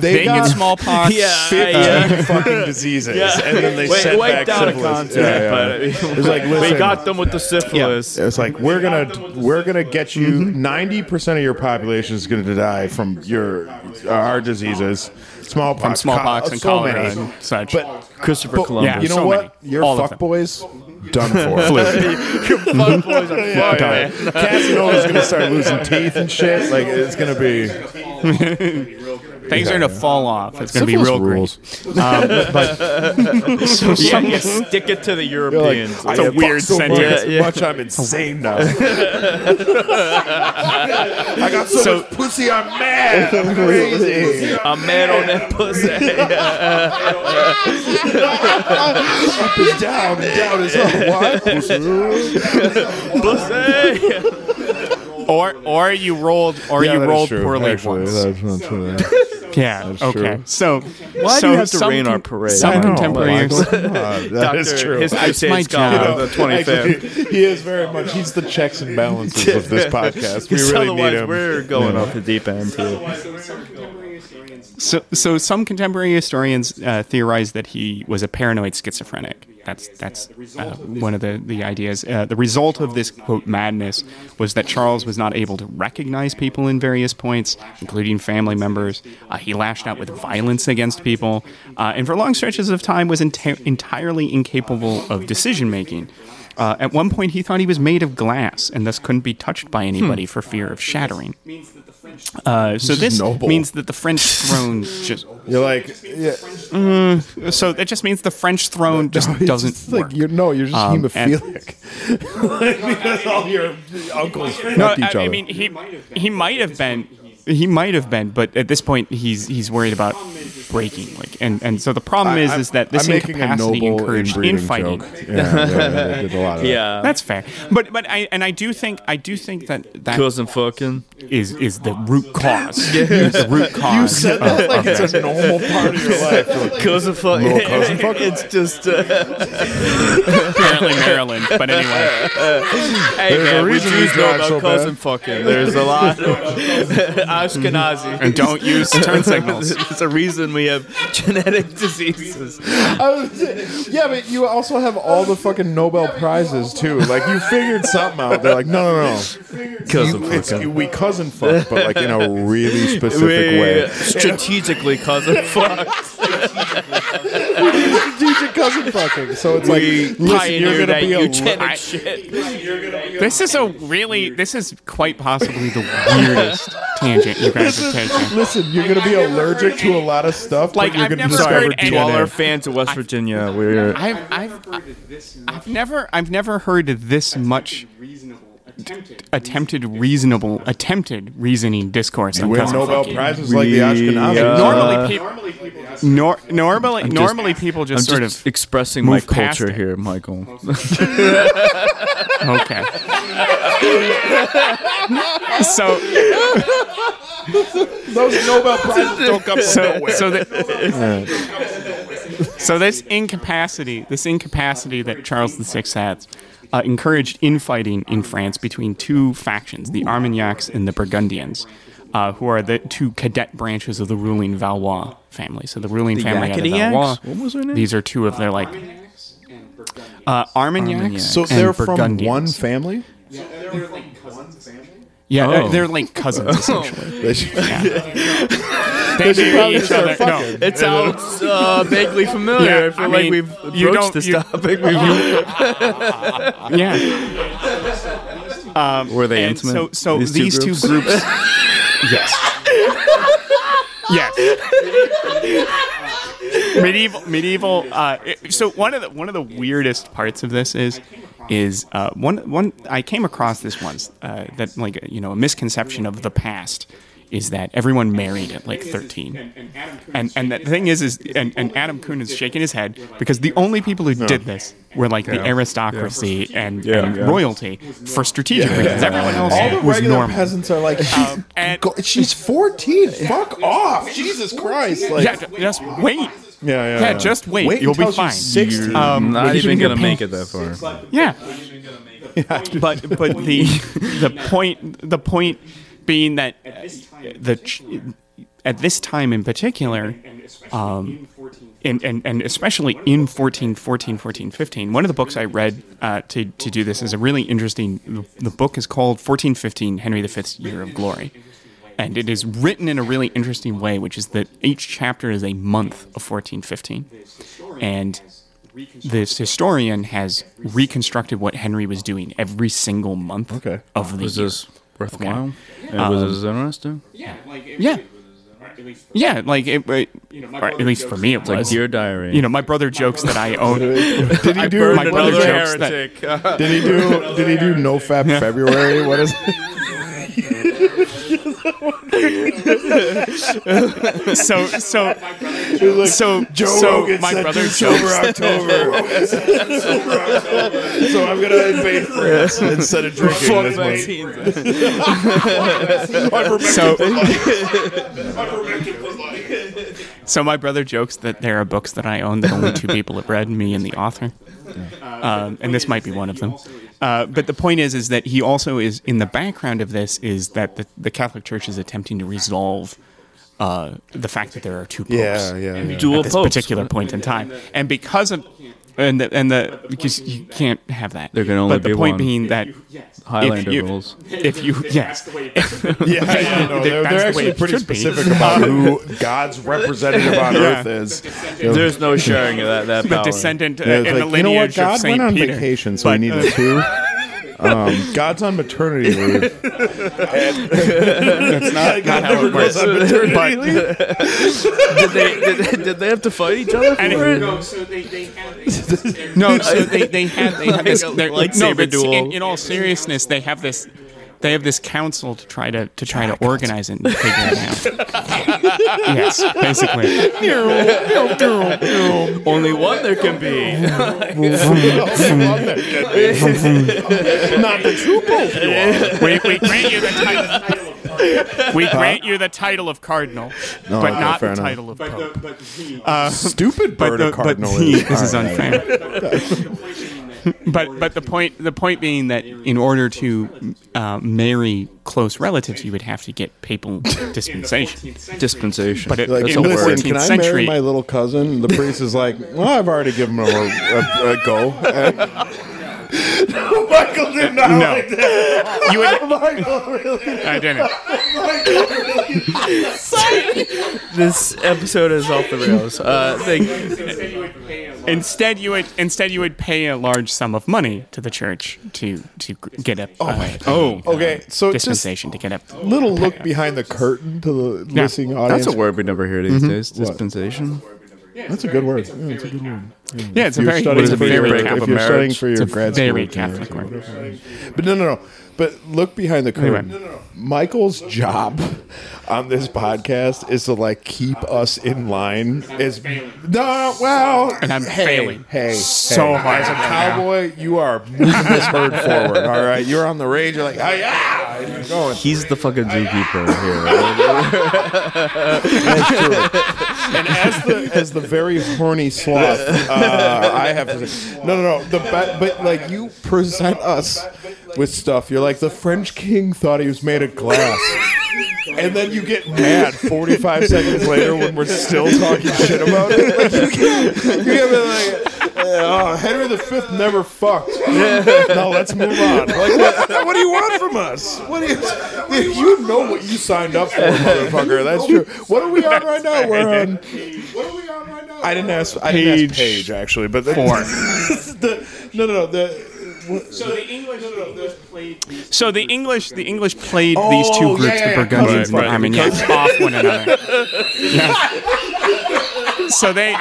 They They get got smallpox. Yeah, 15 yeah. fucking diseases, and then they Wait, sent wipe back down syphilis. continent, Yeah, yeah. but It was like, we got them with the syphilis. It's like we're gonna we're gonna get you 90 percent of your population is gonna die from your our diseases, smallpox, From smallpox co- and so cholera many. and such. But Christopher but Columbus. Yeah. you know so what? many. Your All of fuck them. boys done for. Your fuck boys on fire, man. Casanova's gonna start losing teeth and shit. Like it's gonna be Things are gonna fall off. It's gonna be real rules. great. Um, but so Yeah, some, you stick it to the You're like, Europeans. I a have weird fucked so sentence. much, Yeah, yeah. much I'm insane now. I got so, So- much pussy, I'm mad. I'm crazy. a man on that pussy. Up and down, and down is up. What? Pussy. pussy. or or you rolled or Yeah, you rolled true, poorly actually. once. That's. Yeah. Okay. true. So Why do so you have to some rain con- our parade? Some I know, contemporaries. that is Doctor, true. History That's my State's Scholar job. the 25th. Actually, he is very much. He's the checks and balances of this podcast. We Because really otherwise need him. we're going off the deep end here. So, so some contemporary historians uh, theorize that he was a paranoid schizophrenic. That's that's uh, one of the the ideas. Uh, the result of this quote madness was that Charles was not able to recognize people in various points, including family members. Uh, he lashed out with violence against people, uh, and for long stretches of time was entirely incapable of decision making. Uh, at one point, he thought he was made of glass and thus couldn't be touched by anybody for fear of shattering. Uh, so this noble. means that the French throne just You're like, yeah, so that just means the French throne just it's doesn't just like work. you're no, you're just Um, and- hemophilic. because all your uncles fucked No, each I, other. I mean he he might have been he might have been, but at this point he's he's worried about breaking. Like and and so the problem is I'm- is that this I'm making a incapacity noble encouraged infighting. joke. Yeah, yeah, yeah, a lot of that. Yeah. That's fair, but but I and I do think I do think that that Cousin fucking. is is the root cause. Is the root cause. You said that like it's a normal part of your life. Like, Cousin fucking. Cousin fucking? It's just. Uh, apparently Maryland, but anyway. hey, There's a man, we reason Jews these know about so cousin bad. fucking. There's a lot of Mm-hmm. Ashkenazi. And don't use turn signals. There's a reason we we have genetic diseases. I was gonna say, yeah, but you also have all the fucking Nobel prizes too. Like you figured something out. They're like, no, no, no. Cousin You- it's, fucking. we cousin fuck, but like in a really specific We way. Uh, strategically cousin fuck. Strategic cousin fucking. So it's like, listen, you're gonna be a eugenic shit. This is a really, this is quite possibly the weirdest tangent you guys have taken. listen. You're gonna be allergic to a lot of stuff. Like, but you're I've gonna never discover heard any- To all our fans of West Virginia, we're I've, I've, I've never, I've never heard this much attempted reasonable, attempted reasoning discourse. You win Nobel prizes like the Ashkenazis. uh, Normally, people, nor, normally, just- normally people just I'm sort just of expressing my move past culture here, Michael. okay. so, Those Nobel prizes don't come from so, nowhere. so that, so this incapacity, this incapacity that Charles VI had, uh, encouraged infighting in France between two factions, the Armagnacs and the Burgundians, uh, who are the two cadet branches of the ruling Valois family. So the ruling The family out of Yakety Valois. What was their name? These are two of their like uh, Armagnacs. Armagnacs. So they're from Burgundians. one family. Yeah, Oh. they're, they're like cousins essentially. They should- They should probably each start other. No. It sounds uh, vaguely familiar. Yeah, I feel I like mean, we've you broached don't- this you- topic. We've, yeah. were they And intimate? so, so these, these, two groups. yes. Yes. medieval, medieval. Uh, it- so one of the one of the weirdest parts of this is is uh, one one I came across this once uh, that like you know a misconception of the past is that everyone married at like 13 and and the thing is is and, and adam kuhn is shaking his head because the only people who did this were like the aristocracy and, Yeah, and yeah. royalty for strategic reasons everyone else All the was regular normal peasants are like, and- "Go- she's 14. Fuck off. Jesus Christ. Like, yeah, ju- just wait. yeah, yeah, Yeah, just wait. Wait You'll be until fine. she's 16. Um, not you even can gonna get make it that far. Yeah. but but the the point the point being that uh, the at this time in particular, um, and, and, and especially in 14, 14, 14, 15, one of the books I read uh, to, to do this is a really interesting. The, the book is called 1415 Henry V's Year of Glory. And it is written in a really interesting way, which is that each chapter is a month of 1415. And this historian has reconstructed what Henry was doing every single month Okay. of the Was year. this worthwhile? Yeah, was this interesting? Yeah, like yeah, like it, it- or at least for me, it was Like was. Dear Diary. you know, my brother jokes that I own. Did he do my brother what is jokes it? that- Did he do? Did he do no fab February? What is? So so so Joe so Rogan my said brother do jokes sober October. so I'm gonna invade France instead of drinking Fuck this month. vaccines. so so my brother jokes that there are books that I own that only two people have read, me and the author, um, and this might be one of them. Uh, but the point is, is that he also is in the background of this is that the, the Catholic Church is attempting to resolve uh, the fact that there are two popes. Yeah, yeah, yeah. Dual at this popes. particular point in time, and because of and the, and the because you can't have that. There can only but the be point one. being that Highlander if you, rules. If you yes, Yeah, yeah, no, they're, they're actually pretty should be. specific about who God's representative on earth is. There's no sharing of that. That the power. descendant uh, Yeah, it's in the like, you know what? lineage of God Saint went on Peter. vacation, so But, he needed uh, two. Um, God's on maternity leave. That's not, not how it works. But did, they, did, did they have to fight each other for it? no, so they, they had no, so they, they had they had this Like a lightsaber no, but duel. In, in all seriousness, they have this they have this council to try to to try to organize it and figure it out. yes, basically. Only one there can be. Not the true pope. We, we grant you the title. We grant you the title of cardinal, No, but okay, not fair the enough. title of pope. Uh, stupid But, bird the, of but cardinal the- is. this is All right. unfair. but but the point the point being that in order to uh, marry close relatives, you would have to get papal dispensation. Dispensation. But it, Like, in the listen, 14th can I century, marry my little cousin? The priest is like, well, I've already given him a, a, a go. Michael did not No. like that. you would. Michael really. I didn't. this episode is off the rails. Uh, thank Instead, you would instead you would pay a large sum of money to the church to to get a uh, Oh, Okay, so just dispensation to get a little look behind the curtain to the Yeah. listening audience. that's a word we never hear these days. Dispensation. That's a good word. Yeah, it's a good word. yeah. It's a If you're very it's a for very your, Catholic if you're studying for your It's a grad very school, Catholic yeah, word. But no, no, no. But look behind the curtain. Anyway. Michael's job on this podcast is to like keep us in line. Is no, well, And I'm hey, failing Hey, so hey. hard As a cowboy, you are moving this herd forward. All right, you're on the range. You're like, oh yeah, going. He's the fucking zookeeper here. And as the as the very horny sloth, uh, I have to say, no, no, no. The ba- but like you present us with stuff. You're like the French king thought he was made of glass. And then you get mad 45 seconds later when we're still talking shit about it. Like you get, you get like, oh, Henry V never fucked. Now let's move on. Like, what, what do you want from us? What do you, you know what you signed up for, motherfucker. That's true. What are we on right now? We're on. What are we on right now? I didn't ask. I didn't ask Page actually, but the, four. the, no, no, no. The, So the English, played. So the English, the English played these two groups, yeah, the. Burgundians Right, and the right. Armagnacs, off one another. Yeah. So they. I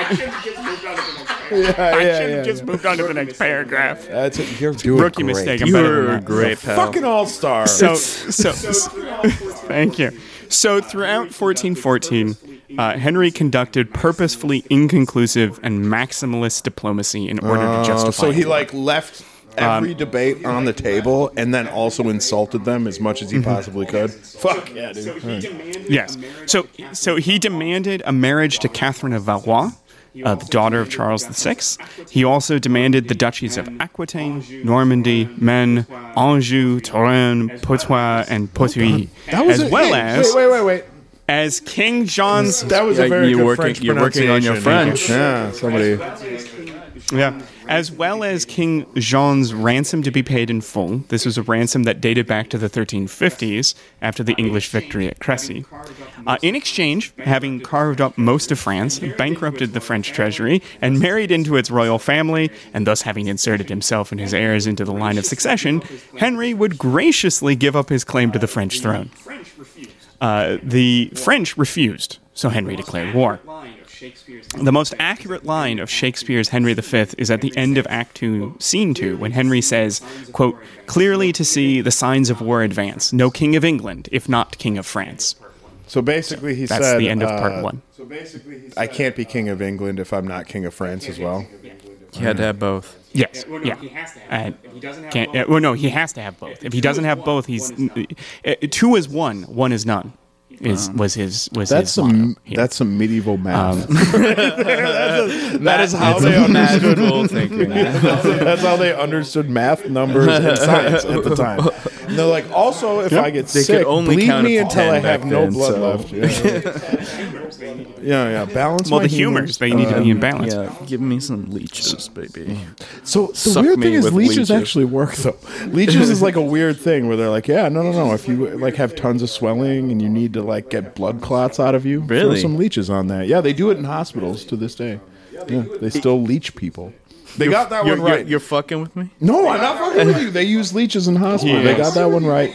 yeah, should yeah, have just moved on to the next paragraph. That's a, You're doing Rookie great. mistake. I'm You better than were that. great, pal. Fucking all star. So, so, thank you. So, throughout 1414, uh, Henry conducted purposefully inconclusive and maximalist diplomacy in order to justify. Oh, so he like left every debate on the table and then also insulted them as much as he possibly could. Fuck yeah, dude. Yes. So, so he demanded a marriage to Catherine of Valois, uh, the daughter of Charles VI. He also demanded the duchies of Aquitaine, Normandy, Maine, Anjou, Touraine, Poitou, and Poitou, That was as a- well hey, as wait, wait, wait, wait. as King John's. That was a very you're good working- French you're working on your. French. Yeah, somebody. Yeah. As well as King Jean's ransom to be paid in full. This was a ransom that dated back to the 1350s after the English victory at Crécy. Uh, in exchange, having carved up most of France, bankrupted the French treasury, and married into its royal family, and thus having inserted himself and his heirs into the line of succession, Henry would graciously give up his claim to the French throne. Uh, the French refused, so Henry declared war. The most accurate line of Shakespeare's Henry V is at the end of Act 2, Scene 2, when Henry says, quote, clearly to see the signs of war advance, no king of England, if not king of France. So basically, he That's said, the end of uh, part one. I can't be king of England if I'm not king of France as well. You had to have both. Yes, yeah. Uh, can't, uh, well, no, he has to have both. If he doesn't have both, he's uh, two is one, one is none. Is was his was That's his some motto that's some medieval math. Um, that is how they understood. Magical thinking. That's how they understood math, numbers, and science at the time. And they're like, also, if I get They could sick, only bleed me until I have no then, blood so- left. Yeah, yeah, yeah. Balance. well, my the humors they need to be in balance. Yeah, give me some leeches, baby. So the Suck weird me thing is, with leeches, leeches. actually work though. Leeches is like a weird thing where they're like, yeah, no, no, no. If you like have tons of swelling and you need to like get blood clots out of you, throw some leeches on that. Yeah, they do it in hospitals to this day. Yeah, they still leech people. They got that You're, one you're, right. you're fucking with me? no, I'm not fucking with you. They use leeches in hospitals. They got that one right.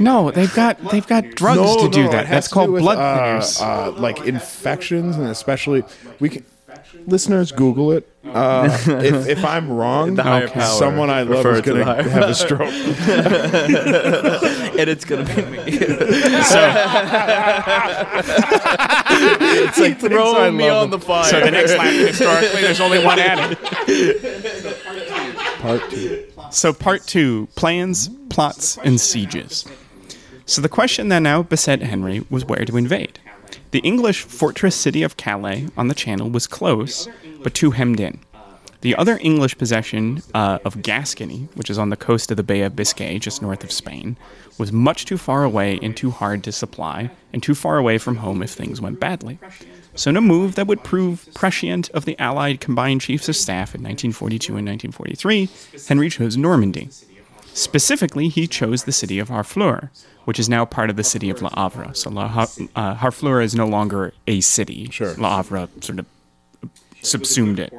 No, they've got they've got drugs no, to do no, that. That's called do with, blood uh, uh, like infections, and especially we can. Listeners, Google it. Uh, if, if I'm wrong, The higher power. someone I love Refer is to going to have a stroke. and it's gonna be me. so, it's like throwing me love on the fire. so the next lap historically, there's only one added. Part two. So, part two plans, plots, and sieges. So, the question that now beset Henry was where to invade. The English fortress city of Calais on the Channel was close, but too hemmed in. The other English possession uh, of Gascony, which is on the coast of the Bay of Biscay, just north of Spain, was much too far away and too hard to supply, and too far away from home if things went badly. So, in a move that would prove prescient of the Allied combined chiefs of staff in 1942 and 1943, Henry chose Normandy. Specifically, he chose the city of Harfleur, which is now part of the city of La Havre. So, La Ha- uh, Harfleur is no longer a city. Sure. Le Havre sort of subsumed it.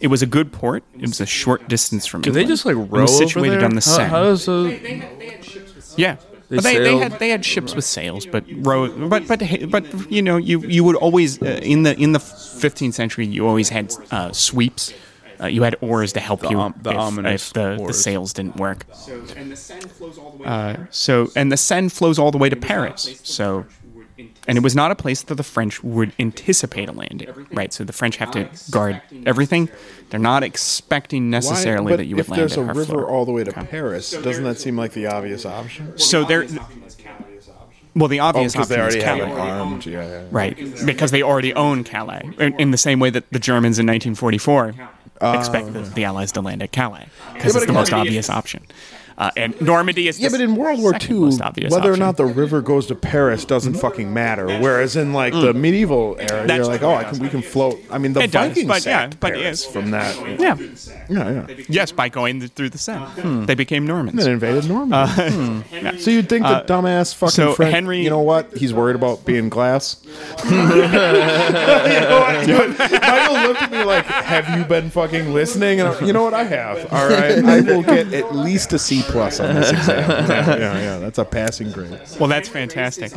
It was a good port. It was a short distance from Do they just like It row was over situated there? on the How- Seine. How, does a, Yeah. They They, they, they had they had ships with sails, but row, but but but you know you you would always uh, in the in the 15th century you always had uh, sweeps. Uh, you had oars to help you om- the if, ominous if the, the oars. sails didn't work. Uh, so and the Seine flows all the way to Paris. So and it was not a place that the French would anticipate a landing, right? So the French have to guard everything. They're not expecting necessarily but that you would land. if there's at a river Harfleur. all the way to Paris, doesn't that seem like the obvious option? So there, well, the Oh, obvious because they option is already have Calais. armed. Yeah, yeah. Right, because they already own Calais, in, in the same way that the Germans in 1944 expect the, the Allies to land at Calais, because but it's the most obvious option. Uh, and Normandy is Yeah, but in World War II, whether or not the river goes to Paris doesn't fucking matter. Whereas in like the medieval era, you're like, oh, I can, we can float. I mean, the Mm. It does, Vikings but yeah, but Paris yes. from that. yeah, Yeah, yeah. yes, by going through the Seine, they became Normans. They invaded Normandy. Hmm. So you'd think the dumbass fucking so French, Henry- you know what? He's worried about being glass. you know what? Michael looked at me like, "Have you been fucking listening?" And I'm, you know what? I have. All right, I will get at least a C plus on this exam. Yeah, yeah, yeah. That's a passing grade. Well, that's fantastic.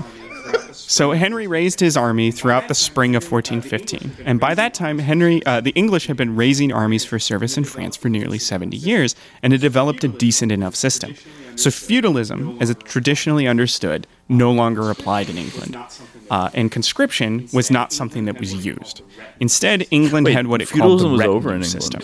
So Henry raised his army throughout the spring of 1415, and by that time, Henry, uh, the English had been raising armies for service in France for nearly 70 years, and had developed a decent enough system. So feudalism, as it's traditionally understood, no longer applied in England, uh, and conscription was not something that was used. Instead, England Wait, had what it called the feudalism was over in England. system.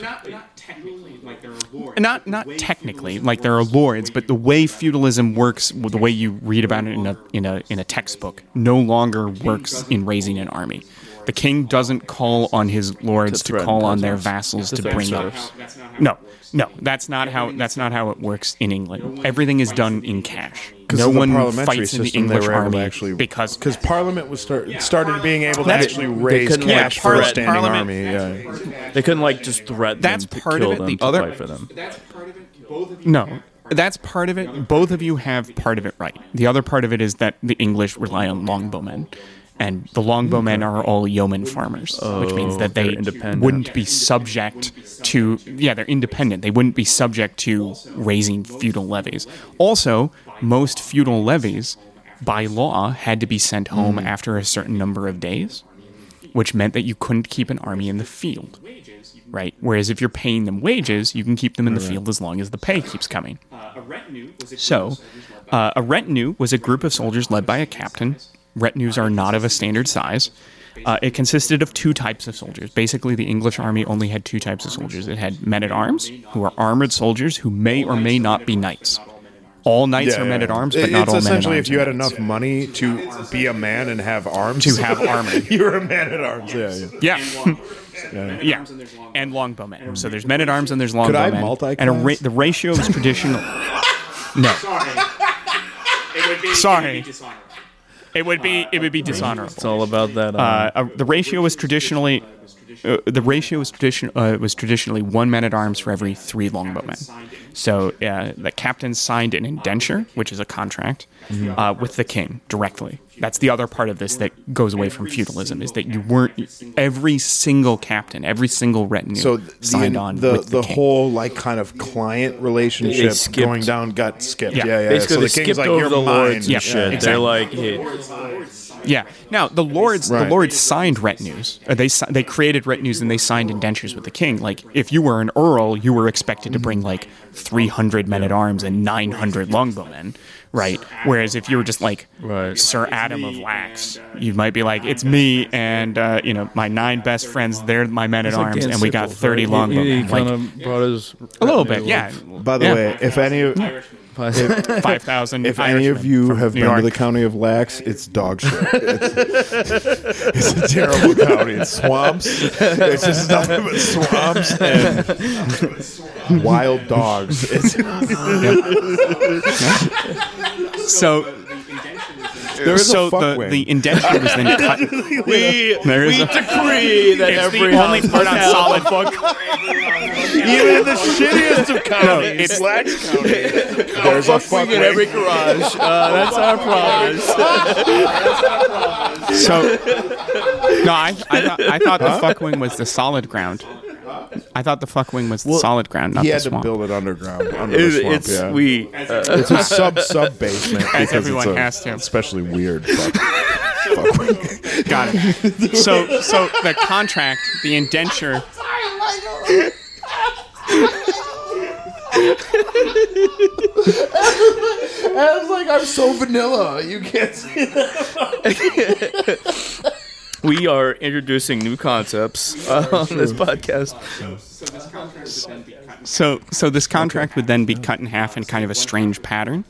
Not not technically, like there are lords, but the way feudalism works, the way you read about it in a in a in a textbook, no longer works in raising an army. The king doesn't call on his lords To to, call on their vassals To bring up. No, no, that's not how that's not how it works in England. Everything is done in cash. Because No one parliamentary fights in the system, English were able to army actually because because Parliament was start, started being able to That's- actually they raise couldn't, like, cash for a standing Parliament- army. Yeah. they couldn't like just threaten That's them to part of it. them The to other- fight for them. That's part of it. Both of you no, that's part of it. Both of you have part of it right. The other part of it is that the English rely on longbowmen. And the longbowmen are all yeoman farmers, which means oh, that they're they independent. wouldn't be subject to. Yeah, they're independent. They wouldn't be subject to raising feudal levies. Also, most feudal levies, by law, had to be sent home after a certain number of days, which meant that you couldn't keep an army in the field right? Whereas if you're paying them wages, you can keep them in the field as long as the pay keeps coming. So, uh, a retinue was a group of soldiers led by a captain. Retinues are not of a standard size. Uh, it consisted of two types of soldiers. Basically, the English army only had two types of soldiers. It had men at arms, who are armored soldiers who may or may not be knights. All knights are men at arms, but It- not it's all men at essentially arms. if you had knights. enough money to be a man and have arms. To have armor. You're a man at arms. Yeah, yeah. Yeah. yeah. And longbowmen. So there's men at arms and there's longbowmen. Could I multi-class? And a ra- the ratio is traditional. no. Sorry. It would be it would be dishonorable. It's all about that. Uh, Uh, uh, the ratio was traditionally uh, the ratio was tradition uh, was traditionally one man at arms for every three longbowmen. So uh, the captain signed an indenture, which is a contract, uh, with the king directly. That's the other part of this that goes away from feudalism is that you weren't every single captain, every single retinue So th- signed the, on the with the, the king. whole like kind of client relationship going down got skipped. Yeah. Yeah, yeah. basically, so the king's skipped like, over "You're the mine." lords and Yeah, shit. exactly. They're like, hey, Yeah. Now the lords, Right. the lords signed retinues. Uh, they they created retinues and they signed indentures with the king. Like if you were an earl, you were expected to bring like 300 men at arms and 900 longbowmen, right? Whereas if you were just like Right. Sir Adam of Lax, you might be like, it's me and uh, you know my nine best friends. They're my men at like arms, and we got 30 right? He- longbowmen. He, like of brought his a little bit, yeah. By the Yeah. way, if any five thousand. If any of you have been to the county of Lax, it's dog shit. It's, it's a terrible county. It's swamps. It's just nothing but swamps and wild dogs. It's, so there is so a fuck the, wing. the indenture was then cut. we There is we a- decree that It's every the only part on solid a fuck. even in the shittiest of counties, it's- Lax County, there's a fuck in every garage. Uh, that's our promise. So no, I I thought, I thought the fuck wing was the solid ground. I thought the fuck wing was the solid ground, not He the had to swamp. build it underground, under It- the swamp. it's yeah. we. It's a uh, sub sub basement because everyone it's a has to. especially weird. Fuck. Got it. So so the contract, the indenture. I was like, I'm so vanilla. You can't see We are introducing new concepts uh, on this podcast. So so this contract would then be cut in half in kind of a strange pattern.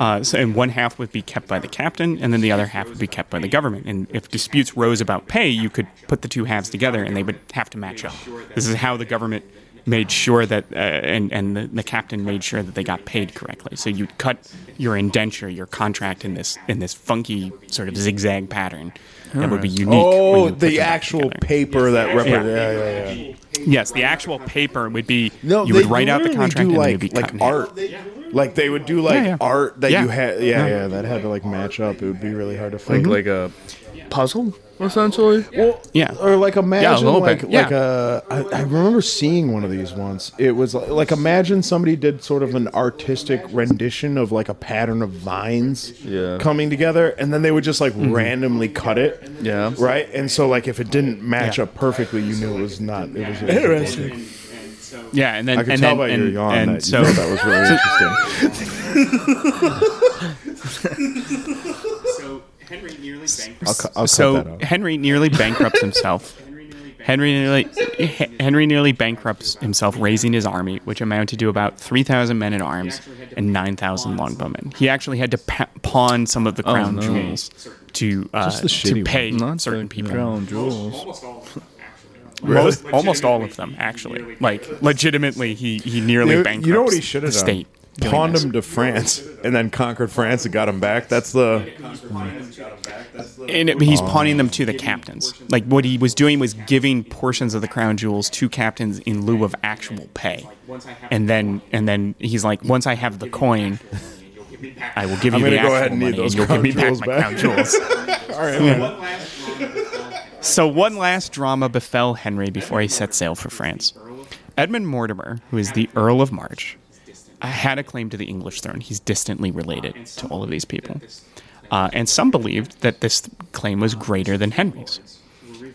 Uh, so and one half would be kept by the captain, and then the other half would be kept by the government. And if disputes rose about pay, you could put the two halves together, and they would have to match up. This is how the government made sure that, uh, and and the, the captain made sure that they got paid correctly. So you'd cut your indenture, your contract in this in this funky sort of zigzag pattern that would be unique. when Oh, the actual together. paper that represents. Yeah. Yeah, yeah, yeah. Yes, the actual paper would be. No, you they would write out the literally contract do and like it would be cut like half. art. Like they would do like Yeah, yeah. art that Yeah. you had. Yeah, Yeah. yeah, that had to like match up. It would be really hard to mm-hmm. Like find. like a puzzle, essentially. well, Yeah. or like imagine little like bit, like yeah. a. I, I remember seeing one of these once. It was like, like imagine somebody did sort of an artistic rendition of like a pattern of vines Yeah. coming together, and then they would just like mm-hmm. randomly cut it. Yeah. Right, and so like if it didn't match Yeah. up perfectly, you knew it was not. It was interesting. Yeah, and then I could and tell then, by and, your yawn and that so you thought that was really interesting. so Henry nearly I'll, cu- I'll so cut that out. Henry nearly bankrupts himself. Henry nearly Henry nearly bankrupts himself, raising his army, which amounted to about three thousand men at arms and nine thousand longbowmen. He actually had to pa- pawn some of the crown no. jewels to uh, to pay Not certain people. crown jewels. Most, almost all of them, actually. Like legitimately, he he nearly You, bankrupts you know what he should the have done? state. Doing Pawned this. him to France and then conquered France and got him back. That's the. And it, he's pawning them to the captains. Like what he was doing was giving portions of the crown jewels to captains in lieu of actual pay. And then and then he's like, once I have the coin, I will give I'm you the gonna go actual ahead and need money, those and you'll give me back crown my jewels crown jewels. All right, man. So one last drama befell Henry before he set sail for France. Edmund Mortimer, who is the Earl of March, had a claim to the English throne. He's distantly related to all of these people. Uh, and some believed that this claim was greater than Henry's.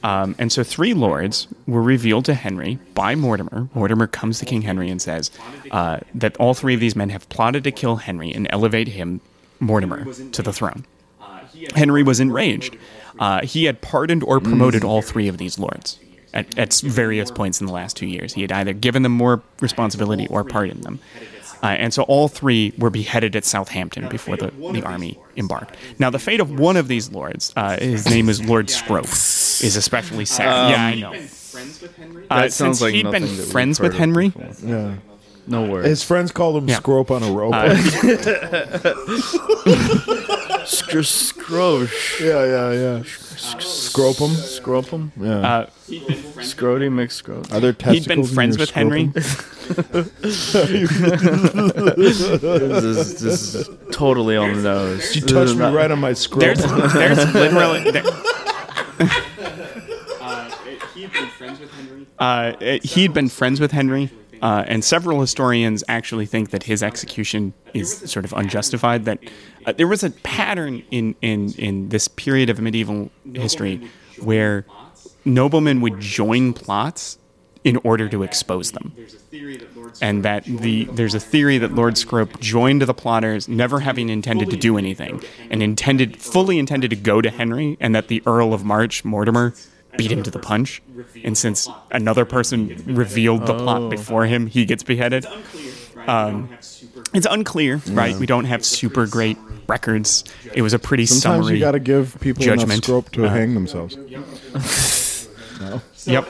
Um, and so three lords were revealed to Henry by Mortimer. Mortimer comes to King Henry and says uh, that all three of these men have plotted to kill Henry and elevate him, Mortimer, to the throne. Henry was enraged. Uh, he had pardoned or promoted all three of these lords at, at various points in the last two years. He had either given them more responsibility or pardoned them. Uh, and so all three were beheaded at Southampton before the, the army embarked. Now, the fate of one of these lords, uh, his name is Lord Scrope, is especially sad. yeah, I know. Uh, That sounds since like he'd nothing been that we've friends with Henry, before. Yeah. No worries. His friends called him Yeah. Scrope on a rope. Sc- scrosh. yeah, yeah, yeah. Scrope him. Scropum. Yeah. uh, Scrody mixed scrot. Are there testicles he'd been friends your with Henry. This is, this is totally on the nose. You This touched is me not- right on my scrope. There's, there's literally. There, Uh, he'd been friends with Henry, uh, and several historians actually think that his execution is sort of unjustified. That uh, there was a pattern in, in, in this period of medieval history where noblemen would join plots in order to expose them. And that the there's a theory that Lord Scrope joined the plotters, never having intended to do anything, and intended fully intended to go to Henry, and that the Earl of March, Mortimer, beat him to the punch. And since another person revealed the plot before him, he gets beheaded. Um, It's unclear, right? We don't have super great records. It was a pretty Sometimes summary. you got to give people enough judgment. scope to Uh, hang themselves. No. Yep.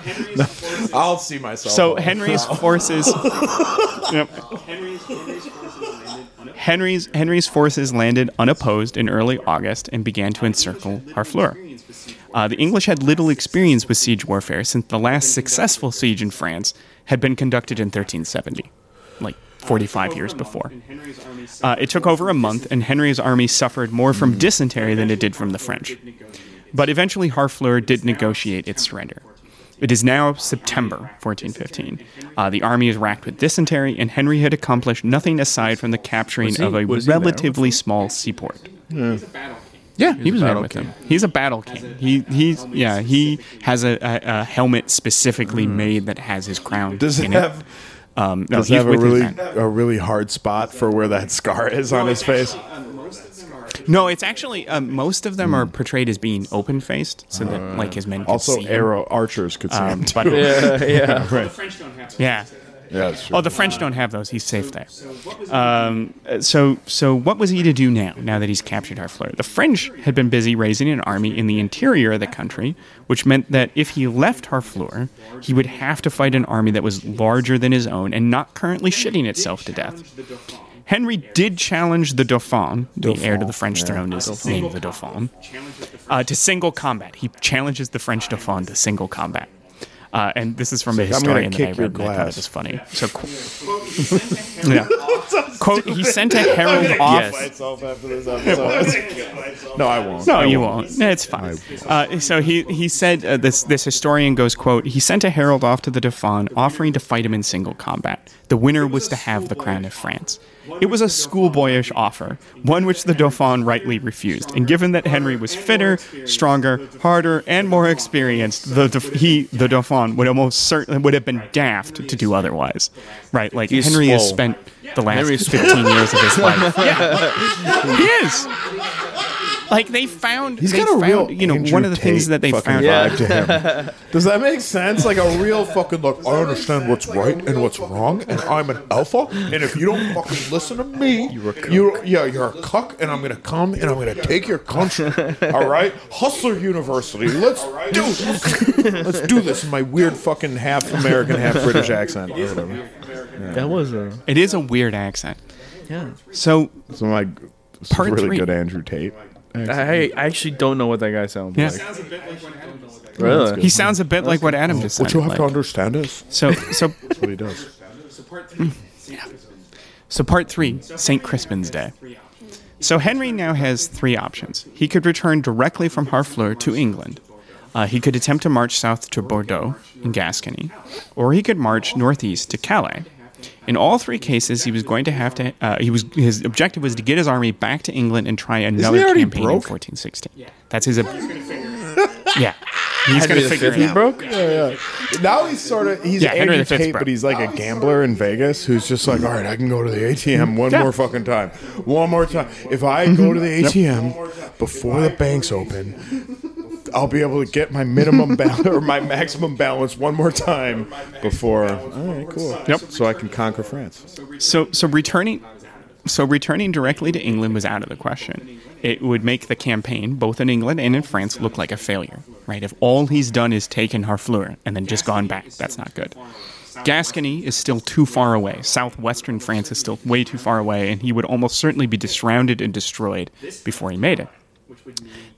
I'll see myself. So Henry's forces. Yep. Henry's Henry's forces landed unopposed in early August and began to encircle Harfleur. Uh, the English had little experience with siege warfare since the last successful siege in France had been conducted in 1370, like 45 years before. Uh, it took over a month, and Henry's army suffered more from dysentery than it did from the French. But eventually, Harfleur did negotiate its surrender. It is now September 1415. Uh, the army is racked with dysentery, and Henry had accomplished nothing aside from the capturing he- of a was he there? relatively small seaport. Yeah, he was there battle with king. him. He's a battle king. He he's yeah he has a, a, a helmet specifically made that has his crown. does it in have? Um, no, Does he's it have a really a really hard spot for where that scar is on his face? No, it's actually um, most of them are portrayed as being open faced, so that like his men can Also, see him. arrow archers could see Um, him too. but Yeah, yeah. yeah. Yeah, true. Oh, the French don't have those. He's safe there. Um, so, so what was he to do now? Now that he's captured Harfleur, the French had been busy raising an army in the interior of the country, which meant that if he left Harfleur, he would have to fight an army that was larger than his own and not currently shitting itself to death. Henry did challenge the Dauphin, the heir to the French throne is named the Dauphin, uh, to single combat. He challenges the French Dauphin to single combat. Uh, and this is from a gonna historian that I kick your read. and I thought glass. it was funny. So, qu- yeah. Quote: He sent a herald off. myself after this no, I won't. No, I you won't. No, It's fine. Uh, so he he said uh, this this historian goes quote He sent a herald off to the Dauphin, offering to fight him in single combat. The winner was to have the crown of France. It was a schoolboyish offer, one which the Dauphin rightly refused. And given that Henry was fitter, stronger, harder, and more experienced, the he the Dauphin would almost certainly would have been daft to do otherwise. Right? Like He's Henry has spent the last Henry's 15 years of his life. Yeah, he is. Like they found, He's they got a found, real you know, Andrew one of the things that they fucking found. vibe to him. Does that make sense? Like a real fucking look. I understand what's right and what's wrong, and I'm an alpha. And if you don't fucking listen to me, you're a yeah, you're a cuck, and I'm gonna come and I'm gonna take your country. All right, Hustler University. Let's do this. Let's do this in my weird fucking half American, half British accent. Or whatever. That was a It is a weird accent. yeah. So So my Part really three. good Andrew Tate. I I actually don't know what that guy sounds yeah, like. Really? he sounds a bit like what Adam just What sounded you have like. to understand is So, so, that's what he does. so part three, Saint Crispin's Day. So Henry now has three options. He could return directly from Harfleur to England. Uh, he could attempt to march south to Bordeaux in Gascony, or he could march northeast to Calais. In all three cases, he was going to have to. Uh, he was his objective was to get his army back to England and try another already campaign in broke? 1416. That's his. Ob- yeah, he's going to the figure Fifth it he out. broke. Now he's sort of he's Yeah, Henry Andrew Tate, but he's like a gambler in Vegas who's just like, all right, I can go to the ATM one Yeah. more fucking time, one more time. If I go to the ATM before the banks open, I'll be able to get my minimum balance or my maximum balance one more time before. All right, cool. Yep. So I can conquer France. So so returning so returning directly to England was out of the question. It would make the campaign, both in England and in France, look like a failure. Right? If all he's done is taken Harfleur and then just gone back, that's not good. Gascony is still too far away. Southwestern France is still way too far away, and he would almost certainly be surrounded and destroyed before he made it.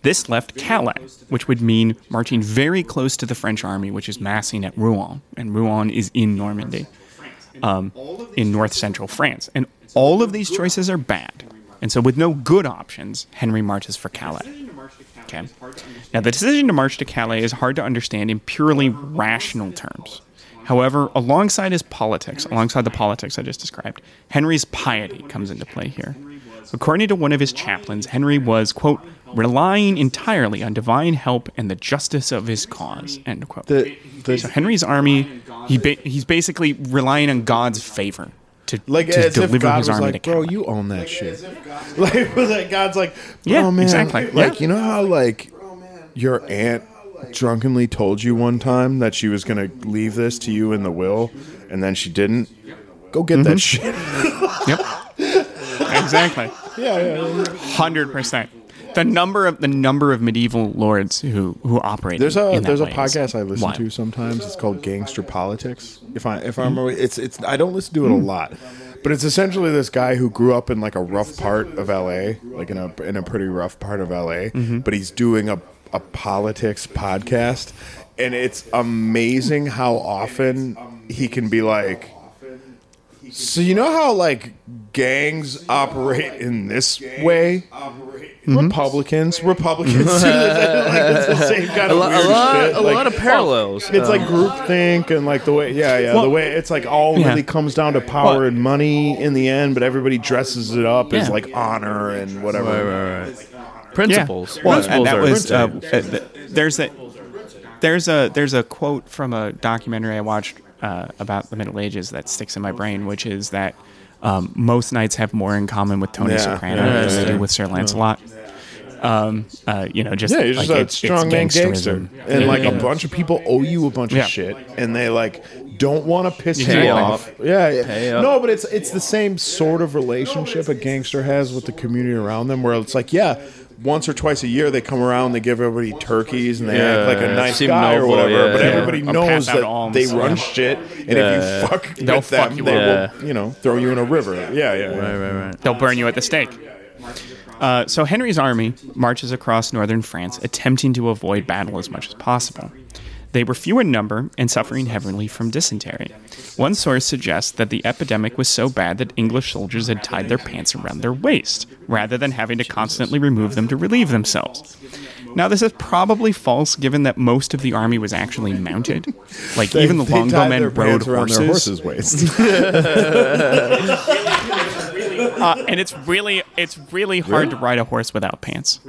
This left Calais, which would mean marching very close to the French army, which is massing at Rouen, and Rouen is in Normandy, um, in north central France. And all of these choices are bad. And so, with no good options, Henry marches for Calais. Okay. Now, the decision to march to Calais is hard to understand in purely rational terms. However, alongside his politics, alongside the politics I just described, Henry's piety comes into play here. According to one of his chaplains, Henry was, quote, relying entirely on divine help and the justice of his cause, end quote. The, the, so Henry's army, he ba- he's basically relying on God's favor to, like to deliver his army like, to bro, you own that shit. Like, it was like God's like, Yeah, man, exactly. Like, Yeah. you know how like your aunt drunkenly told you one time that she was gonna leave this to you in the will, and then she didn't. Go get Mm-hmm. that shit. Yep. exactly. Yeah, yeah. yeah. Hundred percent. The number of the number of medieval lords who who operate. There's a there's a podcast I listen wild. to sometimes. It's called Gangster Politics. If I if I hmm. remember, it's it's I don't listen to it a hmm. lot, but it's essentially this guy who grew up in like a rough part of L.A., like in a in a pretty rough part of L.A. Mm-hmm. But he's doing a a politics podcast, and it's amazing how often he can be like. So you know how like gangs operate in this way? Republicans, Republicans like, it's the same kind A, of lo- a lot, shit. a Like, lot of parallels. It's like groupthink and like the way, yeah, yeah, the way it's like all Yeah. really comes down to power Well- and money in the end, but everybody dresses it up as like honor and whatever. right, right, right. Principles. Yeah. Well, Principles and that are was uh, principles. uh, there's a there's a there's a quote from a documentary I watched uh, about the Middle Ages that sticks in my brain, which is that um, most knights have more in common with Tony Yeah, Soprano yeah, yeah, they do with Sir Lancelot. Um, uh, you know, just Yeah, you're just like a strong gangster, and like a bunch of people owe you a bunch of shit, and they like don't want to piss you up. off. Yeah, yeah. No, but it's it's the same sort of relationship a gangster has with the community around them, where it's like, yeah. Once or twice a year, they come around, they give everybody turkeys, and they act like a Yeah, nice seem guy or noble, whatever. yeah, but yeah. everybody Or knows pass out that alms, they yeah. run shit, and if Yeah. you fuck They'll with fuck them, you they up. will, you know, throw you in a river. Yeah, yeah, yeah. Right, right, right. They'll burn you at the stake. Uh, so Henry's army marches across northern France, attempting to avoid battle as much as possible. They were few in number and suffering heavily from dysentery. One source suggests that the epidemic was so bad that English soldiers had tied their pants around their waist, rather than having to constantly remove them to relieve themselves. Now, this is probably false, given that most of the army was actually mounted. Like They- even the they tied longbowmen rode pants horses. their horses' waist. Uh, and it's really it's really hard to ride a horse without pants.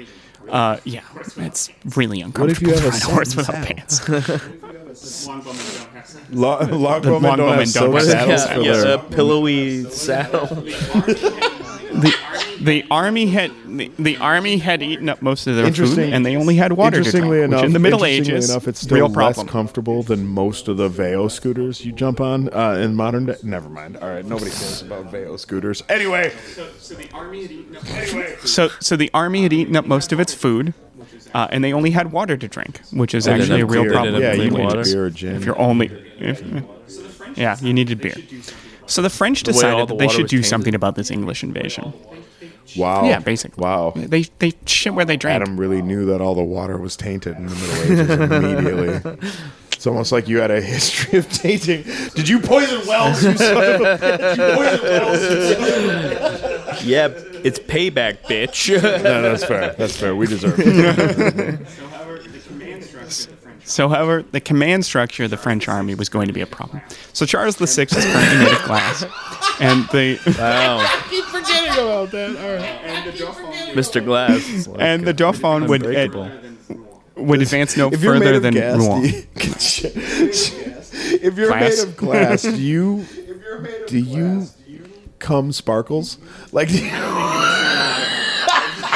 Uh, yeah, it's really uncomfortable What if you have to a ride a horse satin without saddle? pants. Long, long The bowmen long don't bowmen have don't have saddles saddles. for Yeah, their a pillowy saddle. The army had the, the army had eaten up most of their food, and they only had water to drink. Interestingly enough, in the Middle interestingly Ages, enough, it's still real less problem. comfortable than most of the Veo scooters you jump on uh, in modern day. Never mind. All right, nobody cares about Veo scooters. Anyway, So, so the army had eaten up most of its food, uh, and they only had water to drink, which is didn't actually a real beer, problem. yeah, you clean need water. beer or gin. If you're only, if, yeah, you needed beer. So the French decided the that they should do tainted. something about this English invasion. Wow. Yeah, basically. Wow. They they shit where they drank. Adam really knew that all the water was tainted in the Middle Ages immediately. It's almost like you had a history of tainting. Did you poison wells? You son of a bitch! You poisoned wells. you son Yeah, it's payback, bitch. No, that's fair. That's fair. We deserve it. So, however, the command structure of the French army was going to be a problem. So Charles VI is currently made of glass, and the wow. keep forgetting about that. All right. Mr. Glass. like, and the uh, Dauphin would unbreakable. would advance no If you're made further of than gas, Rouen. you, if you're Glass. made of glass, do you do you come sparkles like do you- I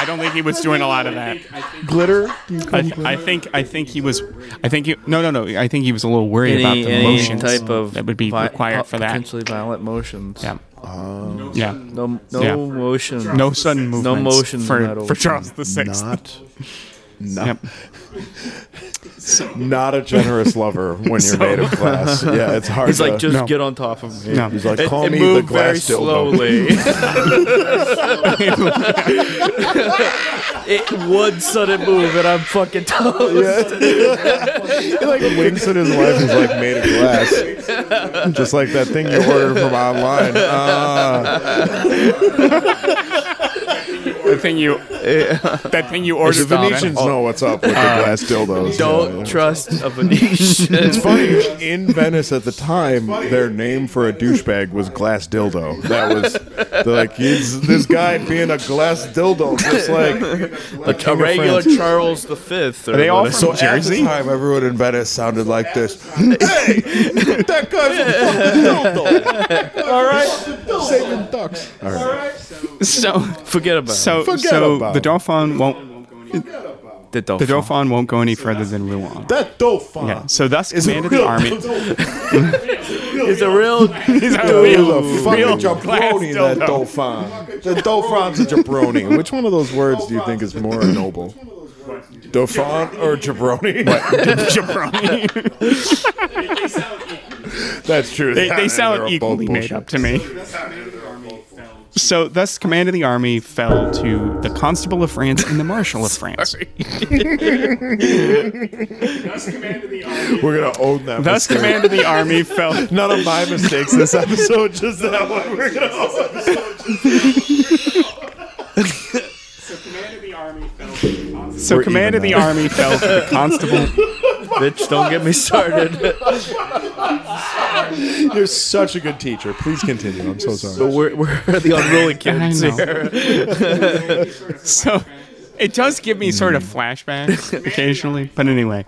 don't think he was doing a lot of that. glitter? Do you I, come I think I think he was. I think he, no no no. I think he was a little worried Any, about the any motions type of that would be vi- required for that. Potentially violent motions. Yeah. Oh. yeah. No, no Yeah. motion. No sudden No movements motions in for that for ocean. Charles the Sixth. not not, Yep. not a generous lover when you're made of glass. Yeah, it's hard. He's to, like, just No. get on top of me. No. He's like, call it me the moved very glass dildo. slowly. it would sudden move, and I'm fucking toast. He like winks at his wife who's like made of glass, just like that thing you ordered from online. Ah. The thing you that thing you ordered. the. Venetians know what's up with the uh, glass dildos. Don't Yeah, yeah. trust a Venetian. It's funny in Venice at the time. Their name for a douchebag was glass dildo. That was they're like he's this guy being a glass dildo, just like like a regular Charles the Fifth. Or Are they all whatever. from So at the time, everyone in Venice sounded like this. Hey, that guy's a fucking dildo. All right, saving ducks. All right. So Forget about so it. Forget so about the it. Dauphin won't. The The Dauphin. Dauphin won't go any further than Rouen. That Dauphin. Yeah, so thus is a commanded the real- army. It's a real. He's a Dude, real, he's a fucking real jabroni, glass that dildo. Dauphin. The Dauphin's a jabroni. Which one of those words do you think is more noble? Dauphin or jabroni? Jabroni. That's true. they, they they're sound equally made up to me. So, thus, command of the army fell to the Constable of France and the Marshal of France. We're gonna own that. Thus, mistake. command of the army fell. None of my mistakes this episode, just that one. We're gonna own. So, We're command of the now. army fell to the Constable. Bitch, don't get me started. You're such a good teacher. Please continue. I'm so sorry. But we're, we're the unruly kids here. So, it does give me sort of flashbacks occasionally. But anyway,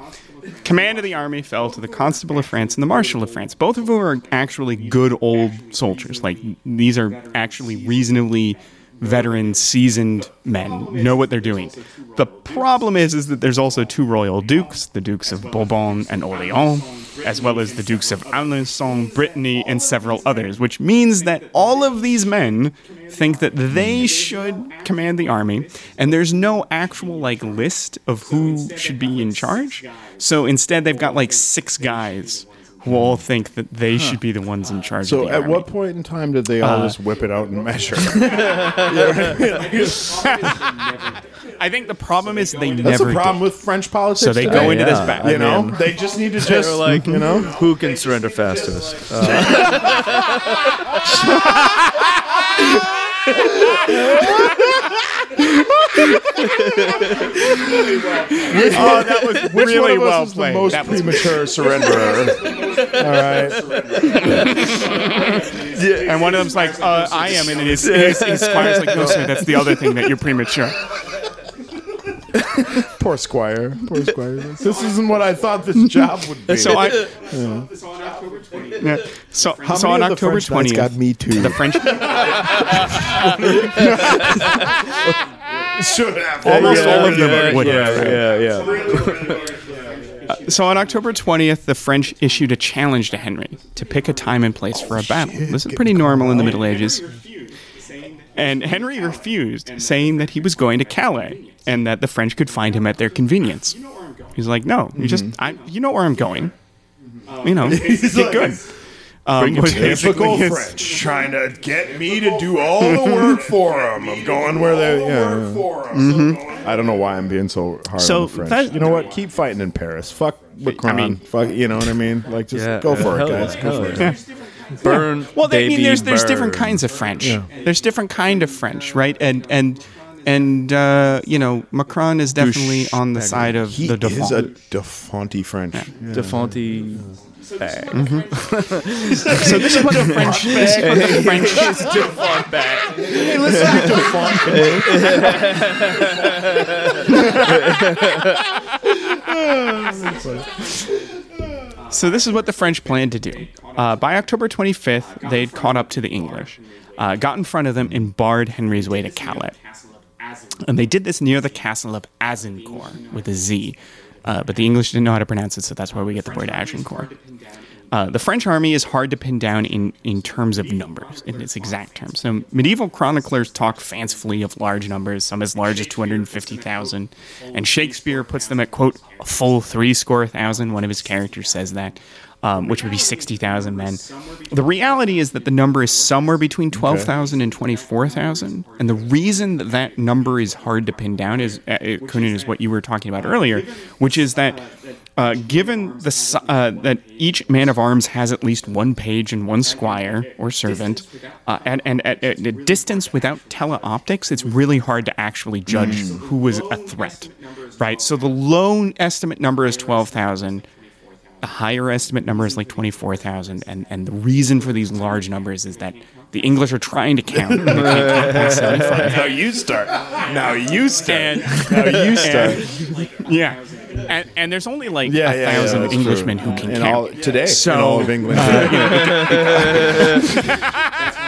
command of the army fell to the Constable of France and the Marshal of France, both of whom are actually good old soldiers. Like, these are actually reasonably veteran, seasoned men, know what they're doing. The problem is, is that there's also two royal dukes, the Dukes of Bourbon and Orleans, as well as the Dukes of Alençon, Brittany, and several others, which means that all of these men think that they should command the army, and there's no actual like list of who should be in charge. So instead, they've got like six guys who all think that they should be the ones in charge. So, of the at army. what point in time did they all just whip it out and measure? I think the problem is they That's never the problem did. with French politics. So they today. go into this battle. You know, mean- they just need to They're just like, you know. who can surrender fastest? Uh, Oh, that was Which really one of us well is played. the most That was- premature surrenderer? All right. and one of them's like, uh, "I am," and his, his, his squire's like, "No, sir, that's the other thing that you're premature." Poor Squire. Poor Squire. This isn't what I thought this job would be. So I, yeah. So, How so many on of the October French knights twentieth, got me too. the French, should have almost all of them yeah, would yeah, have. yeah, yeah. Uh, so on October 20th, the French issued a challenge to Henry to pick a time and place for a battle. This is pretty normal in the Middle Ages. And Henry refused, saying that he was going to Calais and that the French could find him at their convenience. He's like, "No, you just, mm-hmm. I, you know where I'm going. You know, get good." Um, was Typical his- French trying to get me to do all the work for them of going where they. Yeah, yeah. I don't know why I'm being so hard So on the French. that- you know what? Keep fighting in Paris. Fuck Macron. mean- fuck. You know what I mean? Like just Yeah, go for it, guys. Go for it. yeah. Burn. Well, they, I mean, baby, there's there's different kinds of French. There's different kind of French, right? And and and uh, you know, Macron is definitely on the side of He the is a Dauphin. Defonte French. Yeah. Defonte bag. So this is what the French. This is what the French. Hey, listen to So this is what the French planned to do. Uh, by October 25th, they'd caught up to the English, uh, got in front of them, and barred Henry's way to Calais. And they did this near the castle of Azincourt with a Z. Uh, but the English didn't know how to pronounce it, so that's why we get the word Agincourt. Uh, the French army is hard to pin down in, in terms of numbers, in its exact terms. So medieval chroniclers talk fancifully of large numbers, some as large as 250,000. And Shakespeare puts them at, quote, a full three score thousand. One of his characters says that, um, which would be 60,000 men. The reality is that the number is somewhere between 12,000 and 24,000. And the reason that that number is hard to pin down is, uh, Kunin, is what you were talking about earlier, which is that uh, given the uh, that each man of arms has at least one page and one squire or servant, uh, and, and at, at a distance without teleoptics, it's really hard to actually judge who was a threat, right? So the low estimate number is twelve thousand. The higher estimate number is like twenty four thousand, and and the reason for these large numbers is that the English are trying to count. and they can't count past 75. Now you start. Now you start. And- now you start. Yeah. And, and there's only like Yeah, a yeah, yeah, thousand that's Englishmen true. who can in count. all today. So- in all of England uh, today.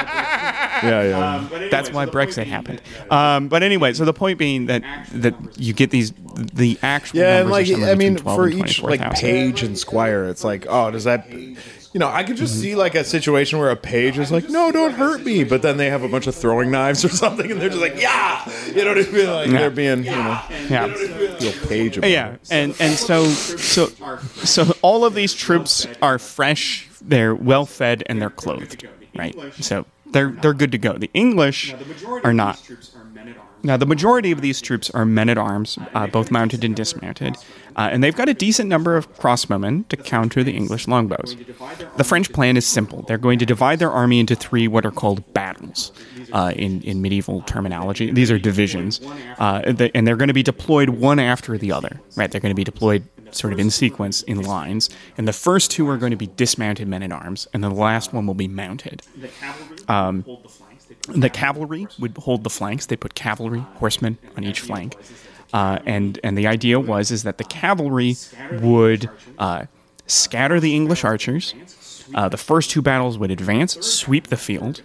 Yeah, yeah. That's why Brexit happened. Um, but anyway, so the point being that that you get these the actual Yeah, and like are I mean, between 12 for each like 24,000. page and squire, it's like, oh, does that? You know, I could just Mm-hmm. see like a situation where a page is like, no, don't hurt me, but then they have a bunch of throwing knives or something, and they're just like, yeah, you know what I mean? Like Yeah. they're being, you know, yeah. little page. About Yeah, it. and and so so so all of these troops are fresh, they're well fed, and they're clothed, right? So they're they're good to go. The English are not. Now, the majority of these troops are men at arms, uh, both mounted and dismounted, uh, and they've got a decent number of crossbowmen to counter the English longbows. The French plan is simple. They're going to divide their army into three what are called battles uh, in, in medieval terminology. These are divisions, uh, and they're going to be deployed one after the other, right? They're going to be deployed sort of in sequence in lines, and the first two are going to be dismounted men at arms, and the last one will be mounted. Um, the cavalry would hold the flanks. They put cavalry, horsemen on each flank, uh, and and the idea was is that the cavalry would uh, scatter the English archers. Uh, the first two battles would advance, sweep the field,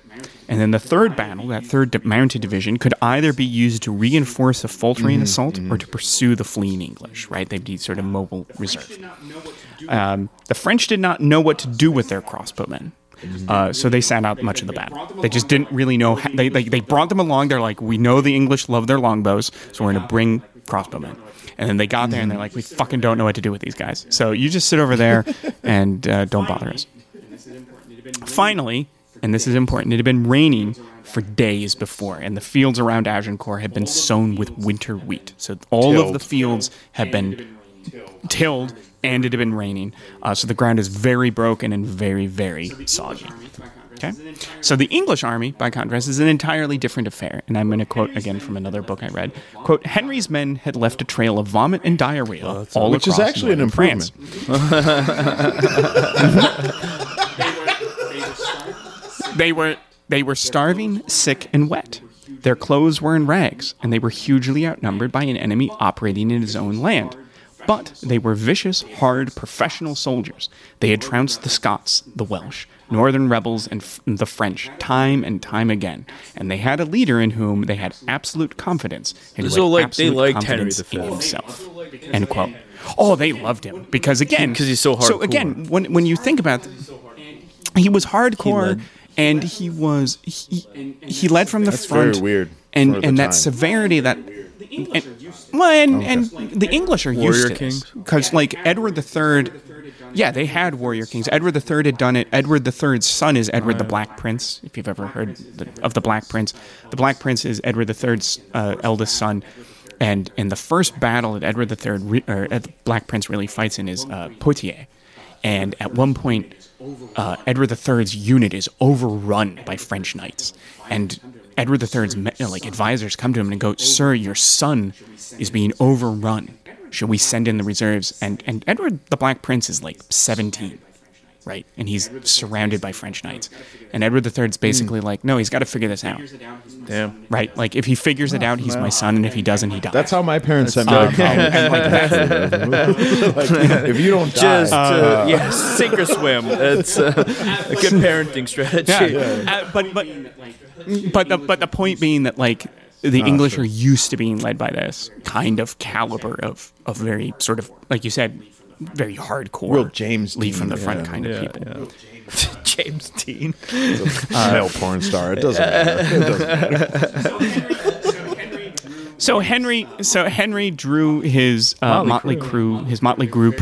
and then the third battle, that third di- mounted division, could either be used to reinforce a faltering assault or to pursue the fleeing English. Right? They'd be sort of mobile reserve. Um, the French did not know what to do with their crossbowmen. Uh, so they sat out much of the battle. They just didn't really know. How, they, they they brought them along. They're like, we know the English love their longbows, so we're gonna bring crossbowmen. And then they got there and they're like, we fucking don't know what to do with these guys. So you just sit over there and uh, don't bother us. Finally, and this is important, it had been raining for days before, and the fields around Agincourt had been sown with winter wheat. So all of the fields had been tilled and it had been raining. Uh, so the ground is very broken and very, very soggy. Okay. So the English army, by contrast, is an entirely different affair. And I'm going to quote again from another book I read. Quote, Henry's men had left a trail of vomit and diarrhea all Which is across actually an northern France. They were they were starving, sick, and wet. Their clothes were in rags, and they were hugely outnumbered by an enemy operating in his own land. But they were vicious, hard, professional soldiers. They had trounced the Scots, the Welsh, northern rebels, and f- the French time and time again. And they had a leader in whom they had absolute confidence. And So, like, they liked Henry V. himself. End quote. Oh, they loved him because again, 'Cause he's so hard. So again, when when you think about he was hardcore led. And he was he, he led from the That's front very weird and for the and that time. severity that and, well and, and the english are used Warrior to kings? because like edward iii yeah they had warrior kings. Edward iii had done it. Edward iii's son is edward the black prince if you've ever heard the, of the black prince. The black prince is edward iii's uh, eldest son. And in the first battle that edward iii re, or uh, the black prince really fights in is uh, poitiers. And at one point, uh, Edward III's unit is overrun by French knights, and Edward III's like advisors come to him and go, "Sir, your son is being overrun. Should we send in the reserves?" And and Edward the Black Prince is like seventeen, right? And he's surrounded by French knights, and Edward III's basically like, "No, he's got to figure this out." Damn. Right? Like if he figures it out, he's my son, and if he doesn't, he dies. That's how my parents sent me to college. and like that's, Like, if you don't die, Just uh, yeah, sink or swim. It's uh, a good parenting strategy. Yeah. Uh, but but but the, but the point being that like the English are used to being led by this kind of caliber of of very sort of like you said very hardcore Real James lead from the front yeah. kind of Yeah, people. yeah. James Dean. male porn star. It doesn't matter. It doesn't matter. So Henry so Henry drew his uh, Motley motley Crue. crew, his motley group.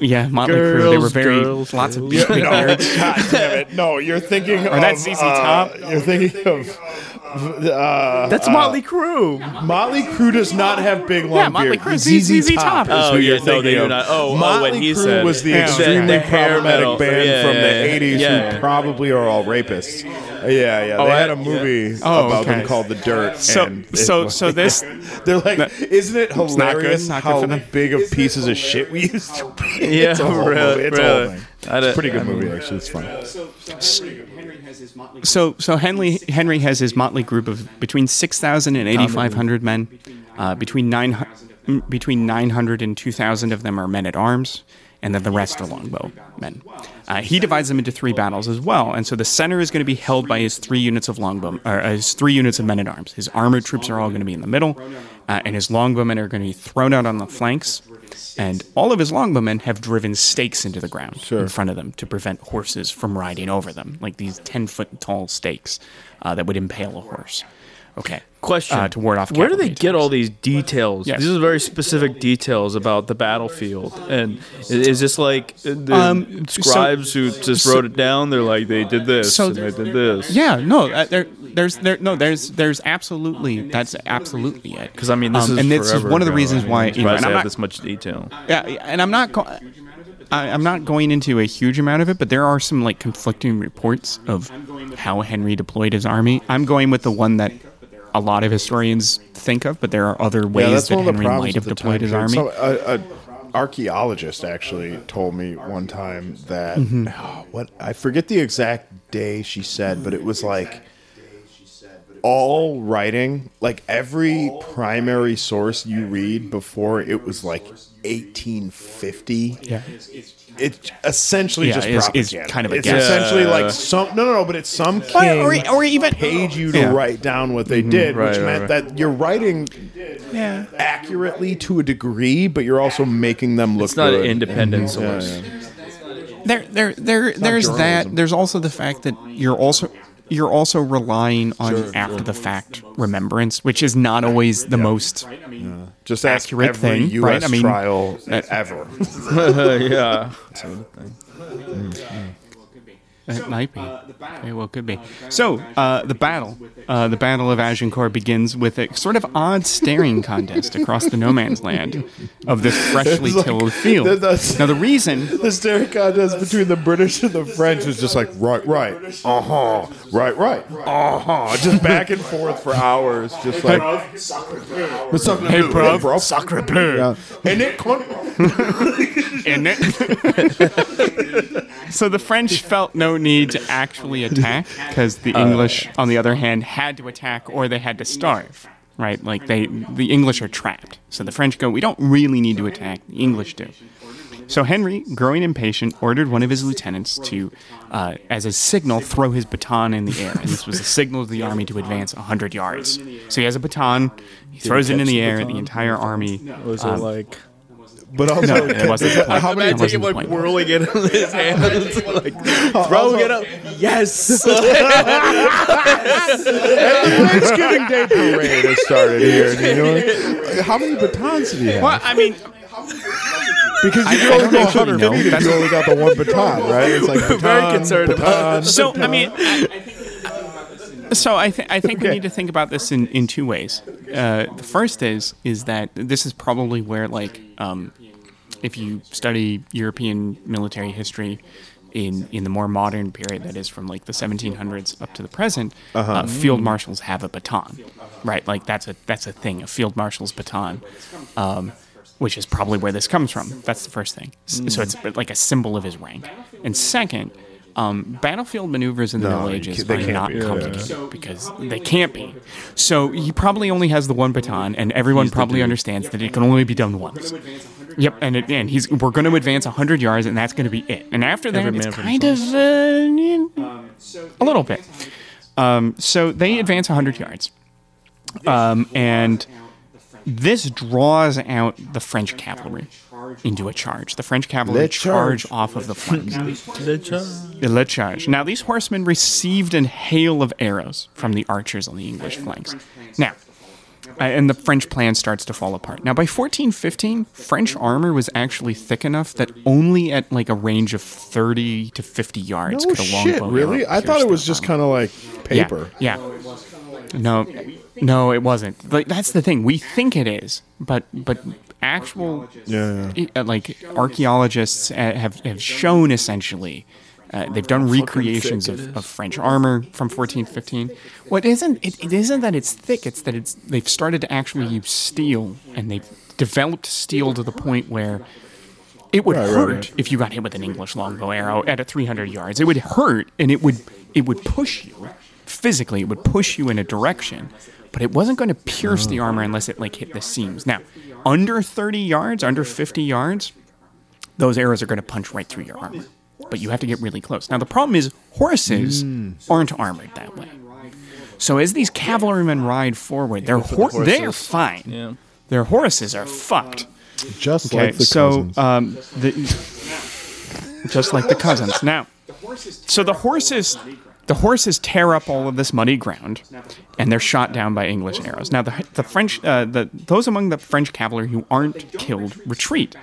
Yeah, motley crew. They were very girls, lots of Yeah, no. God damn it. No, you're thinking of that's ZZ Top? uh, you're thinking of uh, That's Motley Crue. Motley Crue does not have big long Yeah, Motley beard. Crue, ZZ ZZ Top. Top. is Oh, who yeah, you're no, thinking they do of. not. Oh, oh, Motley what he Crue said. was the Yeah. extremely The- the hair problematic metal. band Yeah, from yeah, the yeah. 80s Yeah. who probably are all rapists. Uh, Yeah, yeah. Oh, they I- had a movie Oh, about okay. them called The Dirt. So and it so was- so this They're like, isn't it not good, hilarious not good how for them. big of pieces of shit we used to be? Yeah, it's a whole really, movie. It's a really. thing. I don't- pretty good movie, actually. It's fun. So so Henry Henry has his motley group of between 6,000 and 8,500 men. Uh, between nine between 900 and 2,000 of them are men at arms, and then the rest are longbowmen. Uh, he divides them into three battles as well, and so the center is going to be held by his three units of longbow, or his three units of men at arms. His armored troops are all going to be in the middle, uh, and his longbowmen are going to be thrown out on the flanks. And all of his longbowmen have driven stakes into the ground in front of them to prevent horses from riding over them, like these ten foot tall stakes uh, that would impale a horse. Okay. Question: Uh, to ward off. Where do they get all these details? Yes. These are very specific details about the battlefield. And i- is this like uh, the Um, so- scribes who just so- wrote it down? They're like they did this So and they did this. Yeah, no, uh, there, there's there, no, there's, there's absolutely, that's absolutely it. Because I mean, this Um, is and this is one of the reasons I why, I'm you know, surprised and I'm have not- this much detail. Yeah, and I'm not. Go- I, I'm not going into a huge amount of it, but there are some like conflicting reports of how Henry deployed his army. I'm going with the one that a lot of historians think of, but there are other ways that Henry might have deployed his army. So, a, a archaeologist actually told me one time that Mm-hmm. oh, what I forget the exact day she said, but it was like all writing, like every primary source you read before it was like 1850. yeah, It's essentially Yeah, just it's- it's propaganda. kind of a it's guess. essentially like some no no no, but it's some Or- king or, or even paid you to Yeah. write down what they mm-hmm. did, Right, which right, meant right. that you're writing yeah. accurately to a degree, but you're also making them look It's not an good. independent Yeah, source. yeah. There, there, there. There's that. There's also the fact that you're also you're also relying on after the fact remembrance, which is not always the most Just ask Accurate every thing, U.S. right? I mean, trial that- ever. yeah. It might be. Very well could be. So, uh, the battle, uh, the Battle of Agincourt begins with a sort of odd staring contest across the no man's land of this freshly It's like- tilled field. that- that's- now, the reason, the staring contest between the British and the French was just like right, right, uh huh, right, right, uh huh, just back and forth for hours, just like. What's up, hey, bro? Sacre bleu. Yeah. And it, con- in it. so the French felt no need to actually attack because the English, on the other hand, had to attack or they had to starve. Right, like they, the English are trapped. So the French go, we don't really need to attack. The English do. So Henry, growing impatient, ordered one of his lieutenants to, uh, as a signal, throw his baton in the air. And this was a signal to the army to advance 100 yards. So he has a baton, he throws it in the air, the entire army. Was um, it like? But also, No, it wasn't the point. How many- It wasn't the like point. whirling it in his hands, like throwing it up. Yes. Thanksgiving Day parade has started here. You know, how many batons did he have? Well, I mean, Because you can only go actually 100 know. feet if That's- you only got the one baton, right? It's like baton, Very concerned about baton. so I mean, so I, th- I think we need to think about this in, in two ways. Uh, the first is is that this is probably where like um, if you study European military history in in the more modern period that is from like the 1700s up to the present, uh field marshals have a baton, right? Like that's a that's a thing, a field marshal's baton. Um, which is probably where this comes from. That's the first thing. S- So it's like a symbol of his rank. And second, um, battlefield maneuvers in the No, Middle Ages ca- are can't not be, yeah. complicated because they can't be. So he probably only has the one baton, and everyone probably understands that it can only be done once. Yep, and it, and he's we're going to advance 100 yards, and that's going to be it. And after that, Every it's man for kind of uh, a little bit. Um, so they advance 100 yards, um, and this draws out the French cavalry into a charge. The French cavalry charge charge. off of the flanks. The Le charge. Now, these horsemen received an hail of arrows from the archers on the English flanks. Now, uh, and the French plan starts to fall apart. Now, by 1415, French armor was actually thick enough that only at like a range of 30 to 50 yards No could a Oh, shit, really? I thought it was just kind of like paper. Yeah. yeah. No, no, it wasn't. Like that's the thing. We think it is, but but actual Yeah, yeah. uh, like archaeologists uh, have have shown essentially. Uh, they've done recreations of, of French armor from 1415. What isn't it, it isn't that it's thick. It's that it's they've started to actually use steel, and they've developed steel to the point where it would Right, right, hurt right. if you got hit with an English longbow arrow at a 300 yards. It would hurt, and it would it would push you physically. It would push you in a direction, but it wasn't going to pierce the armor unless it like hit the seams. Now, under 30 yards, under 50 yards, those arrows are going to punch right through your armor. But you have to get really close. Now, the problem is horses aren't armored that way. So as these cavalrymen ride forward, their hor- they're fine. Yeah. Their horses are fucked. Just Okay, like the so cousins. um, the, just like the cousins. Now, so the horses, the horses tear up all of this muddy ground, and they're shot down by English arrows. Now, the the French, uh, the those among the French cavalry who aren't killed retreat,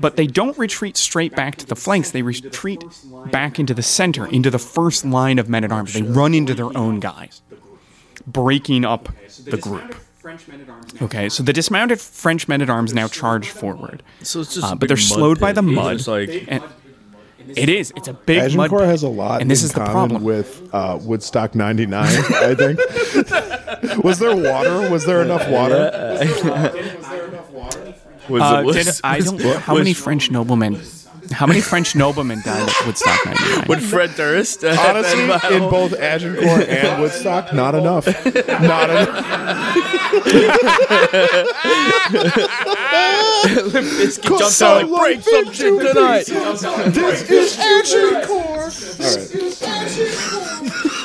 but they don't retreat straight back to the flanks. They retreat back into the center, into the first line of men at arms. They run into their own guys, breaking up the group. Okay, so the dismounted French men at arms now charge forward. So it's just Uh, but they're slowed by the mud. Like And it is. It's a big mud. Agincourt pit. has a lot and this in is the common problem. with uh, Woodstock 99, I think. was there water? Was there enough water? was Uh, it was, did, I don't. How many French noblemen? How many French noblemen died at Woodstock '99? Would Fred Durst? at that Honestly, in both Agincourt and Woodstock, not enough. Not enough. Biscuit jumped out like break some shit tonight. This is Agincourt.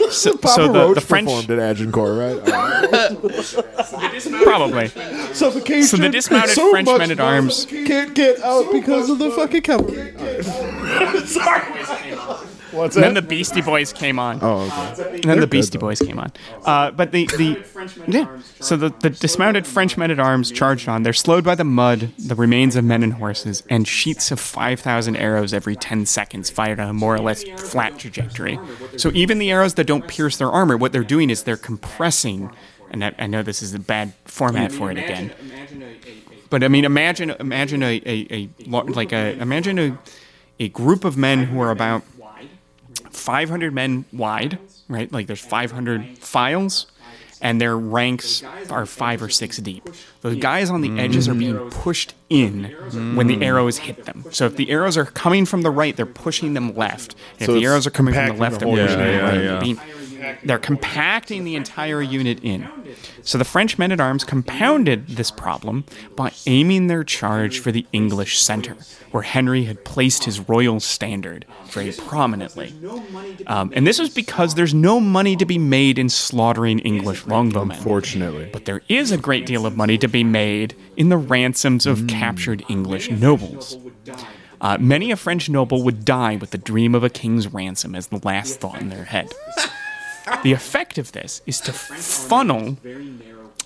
So, Papa so the, Roach the French performed at Agincourt, right? All right. probably. Suffocation. So the dismounted So French men at arms. can't get out because of the fucking cavalry. What's And then the Beastie Boys came on. oh, okay. And then the Beastie Boys came on. Uh, but the, the yeah. So the, the dismounted French men at arms charged on. They're slowed by the mud, the remains of men and horses, and sheets of 5,000 arrows every 10 seconds fired on a more or less flat trajectory. So even the arrows that don't pierce their armor, what they're doing is they're compressing. And I, I know this is a bad format for it again. But I mean, imagine imagine a, a, a like a imagine a a group of men who are about 500 men wide, right? Like there's 500 files, and their ranks are five or six deep. Those guys on the edges are being pushed in when the arrows hit them. So if the arrows are coming from the right, they're pushing them left. If So the arrows are coming from the left, the they're pushing unit. them Yeah, right. yeah, yeah. Being- they're compacting the entire unit in. So the French men at arms compounded this problem by aiming their charge for the English center, where Henry had placed his royal standard very prominently. Um, and this was because there's no money to be made in slaughtering English longbowmen. Fortunately. But there is a great deal of money to be made in the ransoms of captured English nobles. Uh, many a French noble would die with the dream of a king's ransom as the last thought in their head. The effect of this is to funnel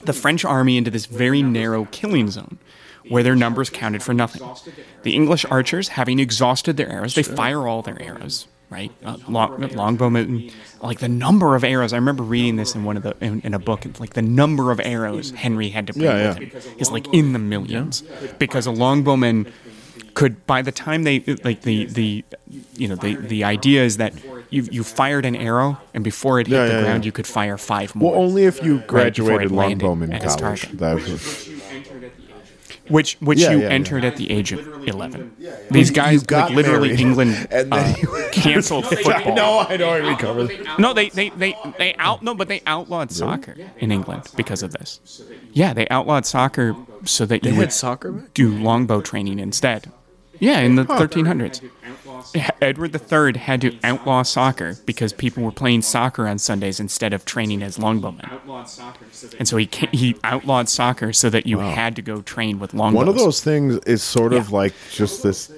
the French army into this very narrow killing zone where their numbers counted for nothing. The English archers, having exhausted their arrows, they fire all their arrows, right? Uh, long, longbowmen, like the number of arrows. I remember reading this in one of the in, in a book. Like the number of arrows Henry had to bring Yeah, with him is like in the millions because a longbowman could by the time they like the the you know the the idea is that you you fired an arrow and before it hit Yeah, the yeah, ground yeah. you could fire five more. Well, only if you graduated landed Longbowman at his College. That was, which which Yeah, you yeah, yeah. entered at the age of 11 these guys got like literally married, england and uh, then you- canceled football. no, I know I recovered. no they, they they they out no but they outlawed soccer in england because of this. Yeah they outlawed soccer so that you They would soccer do longbow training instead yeah in the 1300s Edward III had to outlaw soccer because people were playing soccer on Sundays instead of training as longbowmen. And so he ca he outlawed soccer so that you had to go train with longbows. One of those things is sort of Yeah. like just this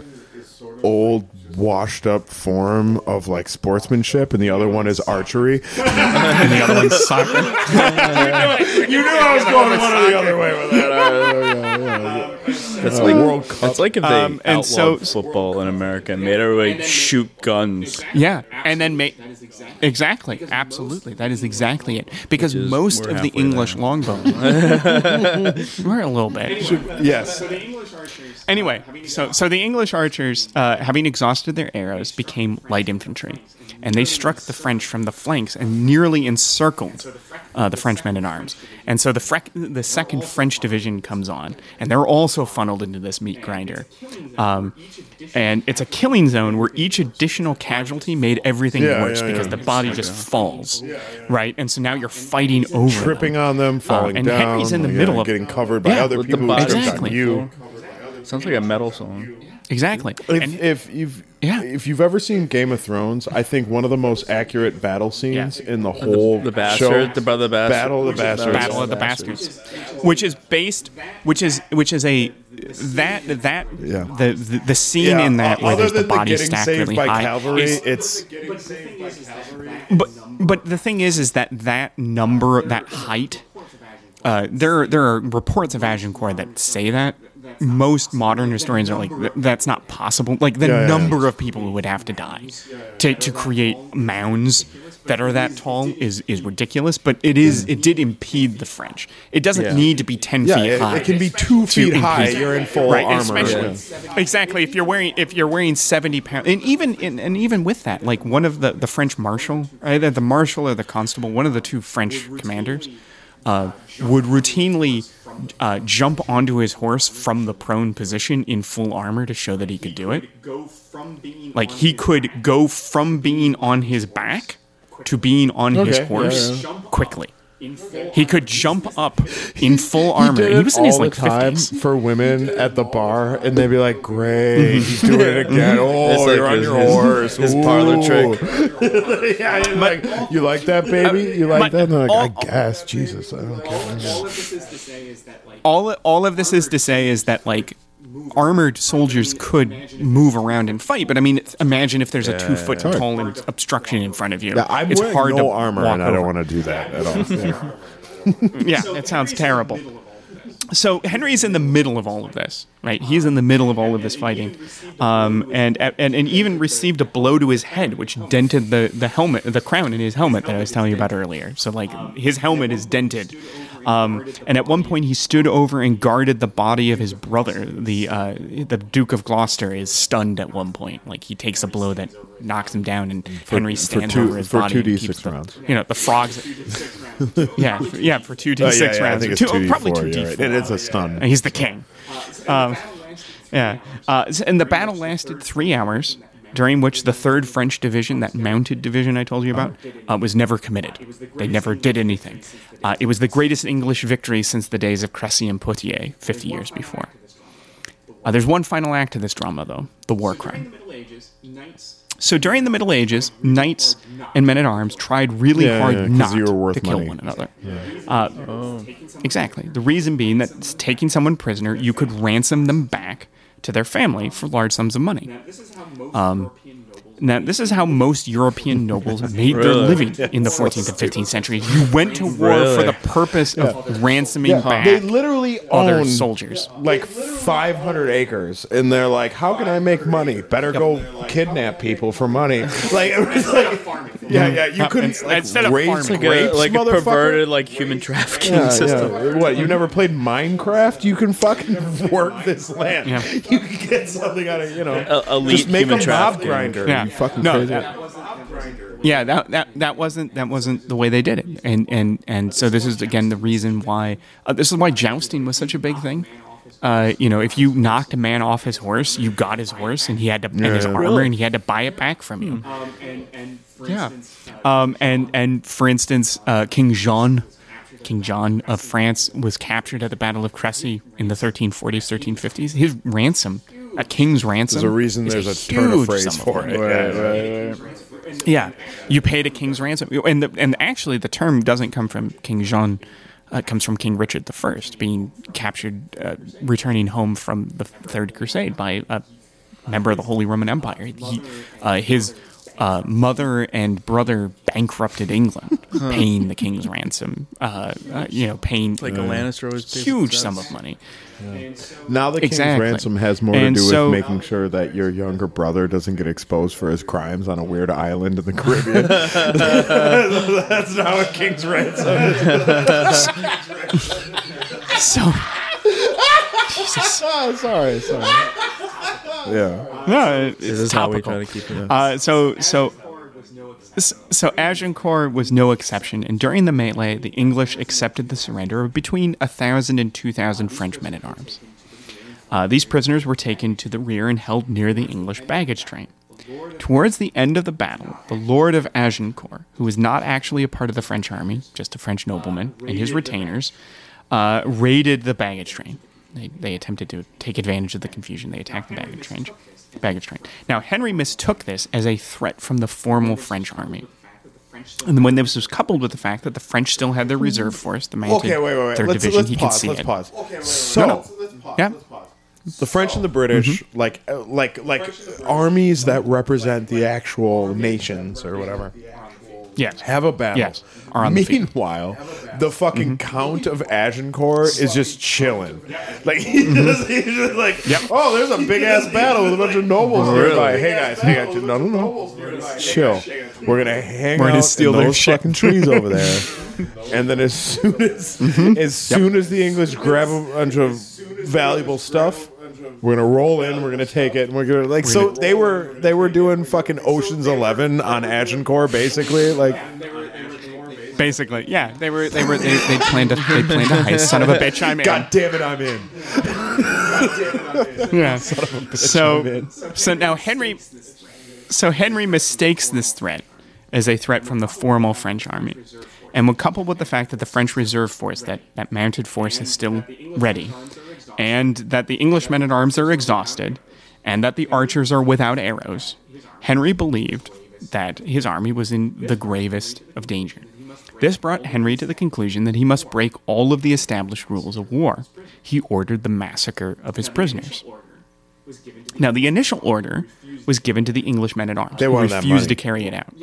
old washed up form of like sportsmanship and the other one is archery. and the other one's soccer. you knew I was going one or the other way with that. That's like World Cup. That's like if they Um, and outlawed so- football in America and made everybody shoot guns. Yeah, and then make exactly, absolutely. That is exactly it. Because is- most of the English there. longbowmen, we're a little bit. yes. So the English archers. Anyway, so so the English archers, uh, having exhausted their arrows, became light infantry, and they struck the French from the flanks and nearly encircled uh, the French men at arms. And so the frec- the second French division comes on, and they're also funneled into this meat grinder. Um, and it's a killing zone where each additional casualty made everything Yeah, worse yeah, because yeah. the body just falls, right? And so now you're fighting over Tripping them. on them, falling and down, Henry's in the yeah, middle of- getting covered by Yeah, other people who tripped Exactly. you. Sounds like a metal song. Exactly. If, And- if you've Yeah. if you've ever seen Game of Thrones, I think one of the most accurate battle scenes Yeah. in the whole the show, bastard, the brother bastard. Battle of the Bastards. Battle of the Bastards, which is based, which is which is a that that Yeah. the, the the scene in that o- where there's the than the body getting stacked saved really by high. cavalry, is- it's but but the thing is, is that that number, that height, uh, there there are reports of Agincourt that say that. Most modern historians are like, that's not possible. Like the Yeah, yeah, number of people who would have to die to, to create mounds that are that tall is is ridiculous. But it is mm. it did impede the French. It doesn't Yeah. need to be ten yeah, feet it, high. it can be two feet high. impede- You're in full right, armor. Especially, exactly. If you're wearing if you're wearing seventy pounds, and even and, and even with that, like one of the the French marshal, either the marshal or the constable, one of the two French commanders, uh, would routinely. Uh, jump onto his horse from the prone position in full armor to show that he could do it. Like he could go from being on his back to being on his Okay, yeah, horse quickly. He could jump up in full armor. Did and he was in his all like the time 50s. for women at the bar, and they'd be like, "Great, mm-hmm. he's doing it again. Mm-hmm. Oh, It's like you're on his- your his- horse. his parlor Ooh." yeah, you're like, you like that, baby? You like but that? And they're like, all- I guess. Jesus, I don't care. all all of this is to say is that like armored soldiers could move around and fight, but I mean, imagine if there's a two foot tall in- obstruction in front of you. Yeah, I'm it's wearing hard no to armor, walk and I don't over. want to do that at all. Yeah. Yeah, it sounds terrible. So Henry's in the middle of all of this, right? He's in the middle of all of this fighting, um, and, and and even received a blow to his head, which dented the the helmet, the crown in his helmet that I was telling you about earlier. So like his helmet is dented, um, and at one point he stood over and guarded the body of his brother. The uh, the Duke of Gloucester is stunned at one point. Like he takes a blow that knocks him down, and Henry for stands two- over his for body. and 2d6 keeps the- rounds. You know the frogs. yeah, for- yeah, for two d Oh, six yeah, yeah, rounds. think it's Two- two D probably four. two d Right. It is a stun. He's the king. Um, yeah. Uh, and the battle lasted three hours, during which the third French division, that mounted division I told you about, uh, was never committed. They never did anything. Uh, it was the greatest English victory since the days of Cressy and Poitiers, 50 years before. Uh, there's one final act to this drama, though the war crime. So during the Middle Ages, knights and men at arms tried really Yeah, hard yeah, 'cause not you were worth to kill money. one another. Uh, Exactly. The reason being that taking someone prisoner, you could ransom them back to their family for large sums of money. Um, now, this is how most European nobles made their living in the 14th and 15th centuries. You went to war for the purpose of ransoming Yeah, back they literally other own soldiers. like 500 acres, and they're like, "How can I make money? Better go kidnap people for money." Like, it was like yeah, yeah. You couldn't Ins- like, instead of raise farming. Like a, like a perverted, like human trafficking Yeah, system. yeah. What? You never played Minecraft? You can fucking work this land. Yeah. You can get something out of you know. El- elite just make human a mob grinder. Yeah. Fucking No, crazy. that- Yeah, that, that that wasn't that wasn't the way they did it, and and and so this is again the reason why uh, this is why jousting was such a big thing. Uh, you know, if you knocked a man off his horse, you got his horse, and he had to and his Yeah. armor, Really? and he had to buy it back from you. yeah, um, and and for instance, uh, King Jean, King John of France, was captured at the Battle of Cressy in the 1340s, 1350s. His ransom, a king's ransom, There's a reason is there's a turn of huge phrase sum of for money. it. Yeah, yeah. Yeah, you paid a king's ransom, and the, and actually the term doesn't come from King Jean. Uh, it comes from King Richard I being captured, uh, returning home from the Third Crusade by a member of the Holy Roman Empire. He, uh, his uh, mother and brother bankrupted England, paying the king's ransom. Uh, uh, you know, paying Like a Lannister always pays huge sum of money. Now the king's Exactly. ransom has more And to do so- with making sure that your younger brother doesn't get exposed for his crimes on a weird island in the Caribbean. That's not what king's ransom is. So, Oh, sorry, sorry. Yeah. no, it's This is how we try to keep it. Uh, so so so Agincourt was no exception, and during the melee, the English accepted the surrender of between a thousand and two thousand French men at arms. Uh, these prisoners were taken to the rear and held near the English baggage train. Towards the end of the battle, the Lord of Agincourt, who was not actually a part of the French army, just a French nobleman, and his retainers, uh, raided the baggage train. They, they attempted to take advantage of the confusion. They attacked the baggage train. Baggage train. Now Henry mistook this as a threat from the formal French army. And when this was coupled with the fact that the French still had their reserve force, the mounted Okay, wait, wait, wait. third Let's, division, let's he pause. could see Let's it. pause. So, Yeah, the French and the British, Mm-hmm. like, like, like armies that represent the actual nations or whatever, yes. have a battle. Yes, are on the field. Meanwhile, the fucking Count of Agincourt is just chilling. Like he's just, he's just like, Mm-hmm. Yep. oh, there's a big ass battle with a bunch of nobles nearby. Hey guys, hey guys, no, no, no, chill. We're gonna hang We're gonna steal in their those shit. fucking trees over there. And then as soon as Mm-hmm. as soon as the English grab a bunch of valuable stuff, we're gonna roll in. We're gonna take it, and we're gonna like. So they were they were doing fucking Ocean's Eleven on Agincourt, basically. Like Basically, yeah. They were they were they, they planned a they planned a heist. Son of a bitch, I'm in. God damn it, I'm in. Yeah. so I'm in. so now Henry so Henry mistakes this threat as a threat from the formal French army. And when coupled with the fact that the French reserve force, that, that mounted force is still ready, and that the English men at arms are exhausted, and that the archers are without arrows, Henry believed that his army was in the gravest of danger. This brought Henry to the conclusion that he must break all of the established rules of war. He ordered the massacre of his prisoners. Now, the initial order was given to the English men at arms. They who refused to carry it out.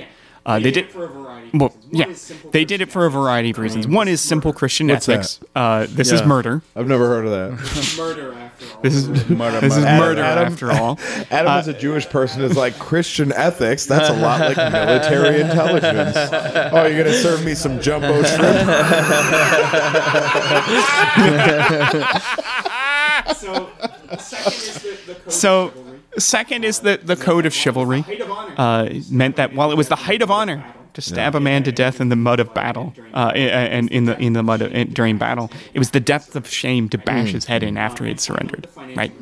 Uh, they did. for a variety. Well, yeah, they did it for a variety of reasons. One is simple Christian What's ethics. Uh, this is murder. I've never heard of that. Murder. This is Murder, this is murder. murder Adam- after all. Adam, as a Jewish person, is like Christian ethics. That's a lot like military intelligence. Oh, you're gonna serve me some jumbo shrimp? So, second is the, the code of chivalry. Uh, meant that while it was the height of honor to stab a man to death in the mud of battle, uh, and in the in the mud of, in- during battle, it was the depth of shame to bash his head in after he had surrendered. Right.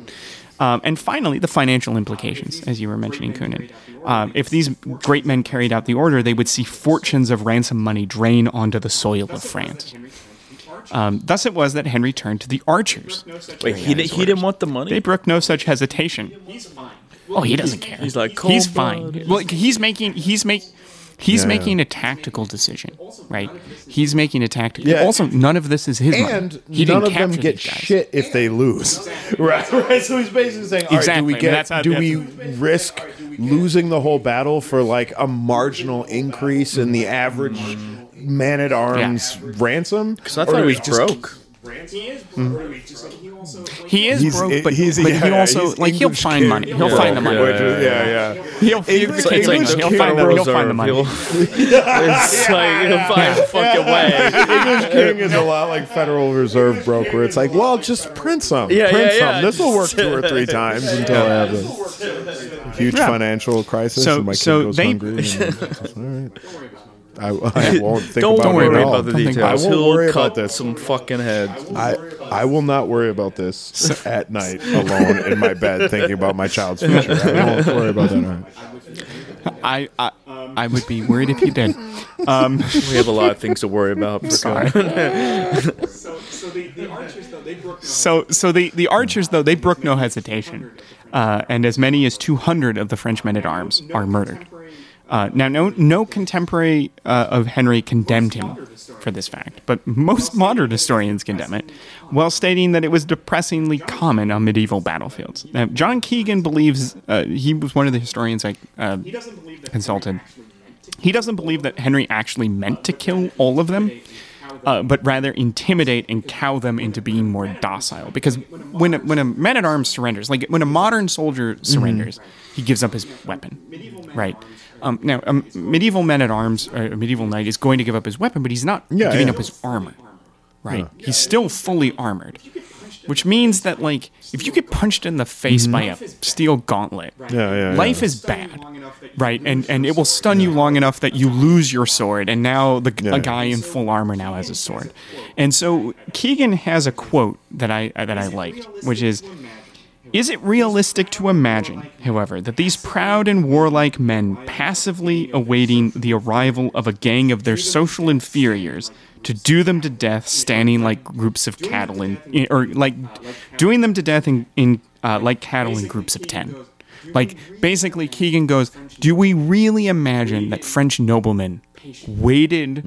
Um, and finally, the financial implications, as you were mentioning, Kunin. Um, if these great men carried out the order, they would see fortunes of ransom money drain onto the soil of France. Um, thus, it was that Henry turned to the archers. Wait, he, di- he didn't want the money? They brook no such hesitation. Oh, he doesn't care. He's like, he's cold-blooded. fine. Well, he's making he's make he's Yeah, making a tactical decision, right? He's making a tactical. Yeah. Also, none of this is his And money. He none didn't of them capture get these guys. shit if they lose. Right, right. So he's basically saying, all right, do we get? that's how- do we risk losing the whole battle for like a marginal increase in the average man at arms ransom? Because I thought he was broke. He is He's- broke, but, he's- but he yeah, also he's like he'll English find king. money. He'll Yeah, find the money. yeah, Which yeah, yeah. He'll, he'll, English- he'll, English he'll king find the, he'll find the money. He'll- it's like he'll find a fucking way. English king is a lot like Federal Reserve broke, where it's like, well, just print some, Yeah, print yeah, yeah. some. This will work two or three times until I have a huge Yeah. financial crisis So- and my kid so goes they- hungry. And, all right. I, I won't think about Don't about worry it at all. about the Don't think details. I won't He'll worry cut about this. some fucking heads. I I will not worry about this at night alone in my bed thinking about my child's future. I won't worry about that. All right. I, I I would be worried if you did. Um, We have a lot of things to worry about. sorry. So, so the, the archers, though, they brook no hesitation, uh, and as many as 200 of the French men at arms are murdered. Uh, now, no, no contemporary uh, of Henry condemned him for this fact, but most modern historians condemn it, while stating that it was depressingly common on medieval battlefields. Now, John Keegan believes uh, he was one of the historians I uh, consulted. He doesn't believe that Henry actually meant to kill all of them, uh, but rather intimidate and cow them into being more docile. Because when a, when a man at arms surrenders, like when a modern soldier surrenders, he gives up his weapon, right? Um, now, a medieval man at arms, a medieval knight, is going to give up his weapon, but he's not Yeah, giving yeah. up his armor, right? He's still fully armored, which means that like if you get punched in the face mm-hmm. by a steel gauntlet, Yeah, yeah, yeah. life is bad, right? And and it will stun you long enough that you lose your sword, and now the Yeah. a guy in full armor now has a sword. And so Keegan has a quote that I that I liked, which is. Is it realistic to imagine, however, that these proud and warlike men passively awaiting the arrival of a gang of their social inferiors to do them to death standing like groups of cattle in, or like doing them to death in, in uh, like cattle in groups of 10 like basically keegan goes do we really imagine that french noblemen waited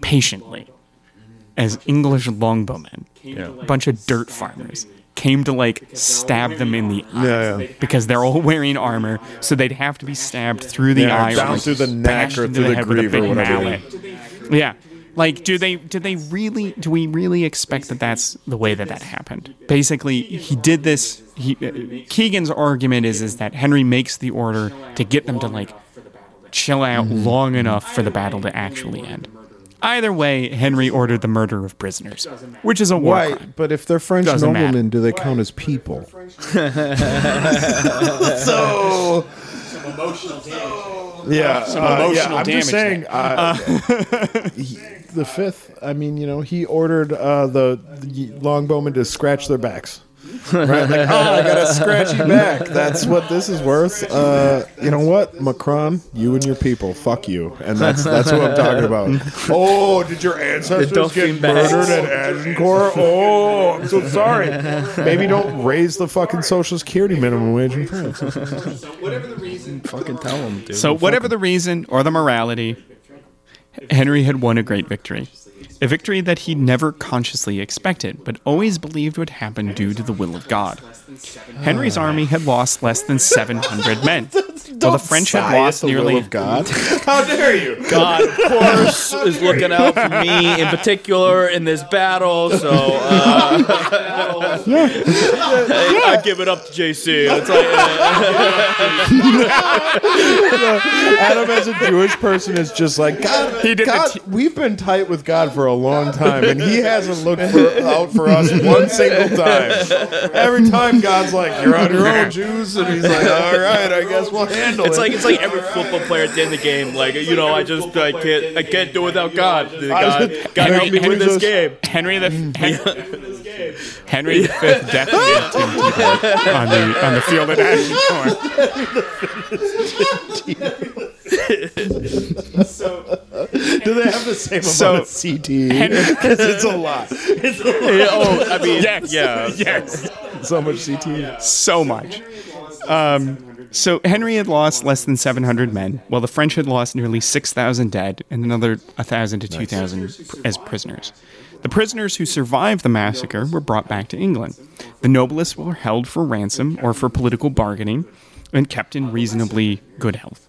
patiently as english longbowmen a bunch of dirt farmers came to like stab them in the eye Yeah, yeah. because they're all wearing armor so they'd have to be stabbed through the Yeah, eye or, down like, through the neck or through the head with a greave or whatever. Yeah. Like, do they do they really do we really expect that that's the way that that happened? Basically, he did this. He, uh, Keegan's argument is is that Henry makes the order to get them to like chill out Mm-hmm. long enough for the battle to actually end. Either way, Henry ordered the murder of prisoners, which is a war Why? crime. But if they're French Doesn't matter. noblemen, do they count as people? so. Yeah, Some uh, emotional yeah, I'm damage just saying. Uh, he- the fifth. I mean, you know, he ordered uh, the, the longbowmen to scratch their backs. Right? Like, oh, I got a scratchy back. That's what this is worth. Uh, you know what, Macron? You and your people, fuck you. And that's that's what I'm talking about. Oh, did your ancestors get bags. murdered at Agincourt? Oh, I'm so sorry. Maybe don't raise the fucking social security minimum wage in France. So whatever the reason, fucking tell them, dude. So, whatever the reason or the morality, Henry had won a great victory. A victory that he never consciously expected, but always believed would happen due to the will of God. Henry's army had lost less than 700 men, while the French had lost nearly. of God. How dare you? God, of course, is looking out for me in particular in this battle. So uh, I, I give it up to JC. It's like, uh, Adam, as a Jewish person, is just like God. He did God, t- we've been tight with God for a long time, and He hasn't looked for, out for us one single time. Every time, God's like, "You're on your own, Jews," and He's like, "All right, I guess we'll handle it's it." like it's like every football player at the end of the game. Like you know, I just I can't I can't do without God. God, God help me win this game. Henry the mm. Henry the Fifth definitely on the on the field at Agincourt. Do they have the same So- amount of CTE? Because it's a lot. oh, I mean, Yes, yeah. yes. So much CTE. so much. Um, so Henry had lost less than 700 men, while the French had lost nearly 6,000 dead and another 1,000 to 2,000 as prisoners. The prisoners who survived the massacre were brought back to England. The noblest were held for ransom or for political bargaining and kept in reasonably good health.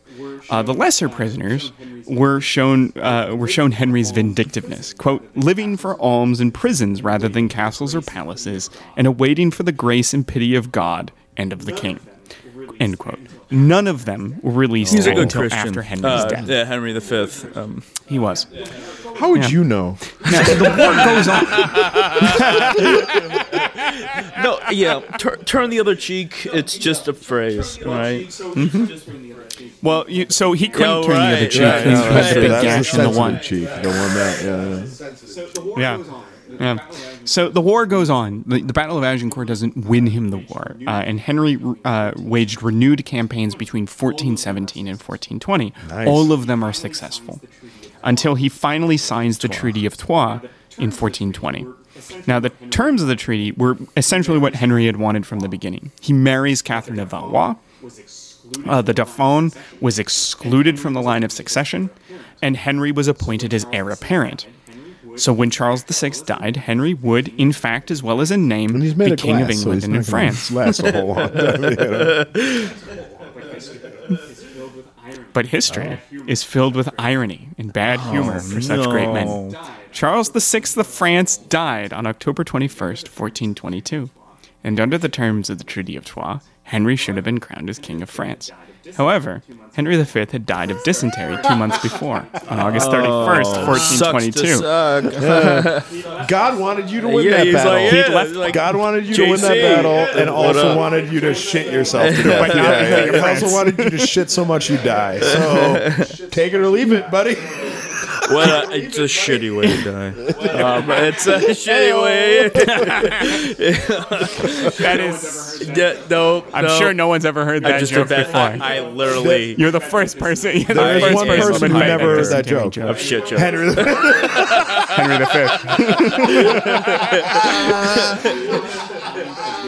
Uh, the lesser prisoners were shown uh, were shown Henry's vindictiveness, quote, living for alms in prisons rather than castles or palaces, and awaiting for the grace and pity of God and of the king. End quote. None of them were released He's a good until Christian. after Henry's Uh, death. yeah, Henry V. Um, He was. How would you know? Now, the war goes on. no, yeah. Tur- turn the other cheek. It's just a phrase, right? Well, you, so he couldn't Oh, turn the other right, cheek. right, he right. put a big That's gash the in the one. sensitive cheek. The one that, yeah. Yeah. Yeah. So the war goes on. The, the Battle of Agincourt doesn't win him the war, uh, and Henry uh, waged renewed campaigns between 1417 and 1420. All of them are successful, until he finally signs the Treaty of Troyes in 1420. Now, the terms of the treaty were essentially what Henry had wanted from the beginning. He marries Catherine of Valois. Uh, the Dauphin was excluded from the line of succession, and Henry was appointed as heir apparent. So when Charles VI died, Henry would, in fact, as well as in name, And he's made be king glass, of so England he's and in France. Last a whole long time. you know. But history is filled with irony and bad humor oh, for such great men. Charles VI of France died on October 21st, 1422. And under the terms of the Treaty of Troyes, Henry should have been crowned as King of France. However, Henry V had died of dysentery two months before, on August 31st, Oh, Sucks to 1422. suck. God wanted you to win Yeah, that he's battle. like, yeah, He'd left- like, God wanted you to win that battle and also up? wanted you to shit yourself to death. But not yeah, yeah. King of He also wanted you to shit so much you die. So take it or leave it, buddy. Well, uh, it's a shitty way to die. Um, it's a shitty way. That is. yeah, no, I'm no. sure no one's ever heard I that just joke did that. before. I, I literally you're the first person. You're the There's first one person, person who never heard that dysentery joke. of shit joke. Henry the Henry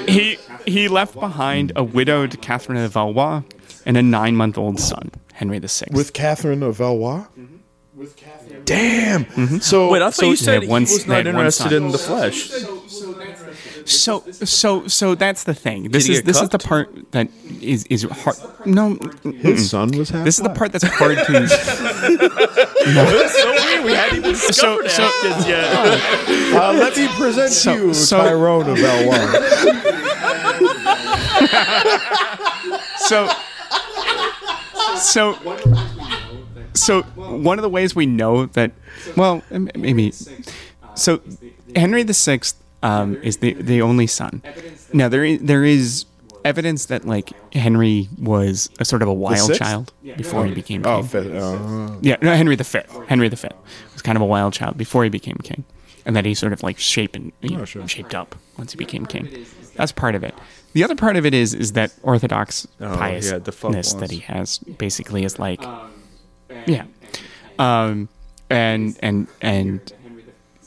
V. he he left behind a widowed Catherine of Valois and a nine-month-old son, Henry VI. with Catherine of Valois. With Catherine. Damn. So Wait, I thought so you said had one- he was not interested in the flesh. So so so that's the thing. This he is get this is the part that is is hard. No, his son was half. this is the part that's hard to. so weird. We hadn't even So so yet. Uh, let me present So- you so- Tyrone of Valois. so so so one of the ways we know that well maybe so henry VI um, is the the only son. Now there is, there is evidence that like henry was a sort of a wild child before he became king. Oh, fifth. Uh, yeah no henry v henry v was kind of a wild child before he became king and that he sort of like shaped and you know, sure. shaped up once he became king. That's part of it. The other part of it is is that orthodox Oh, yeah, piousness that he has basically is like yeah um and and and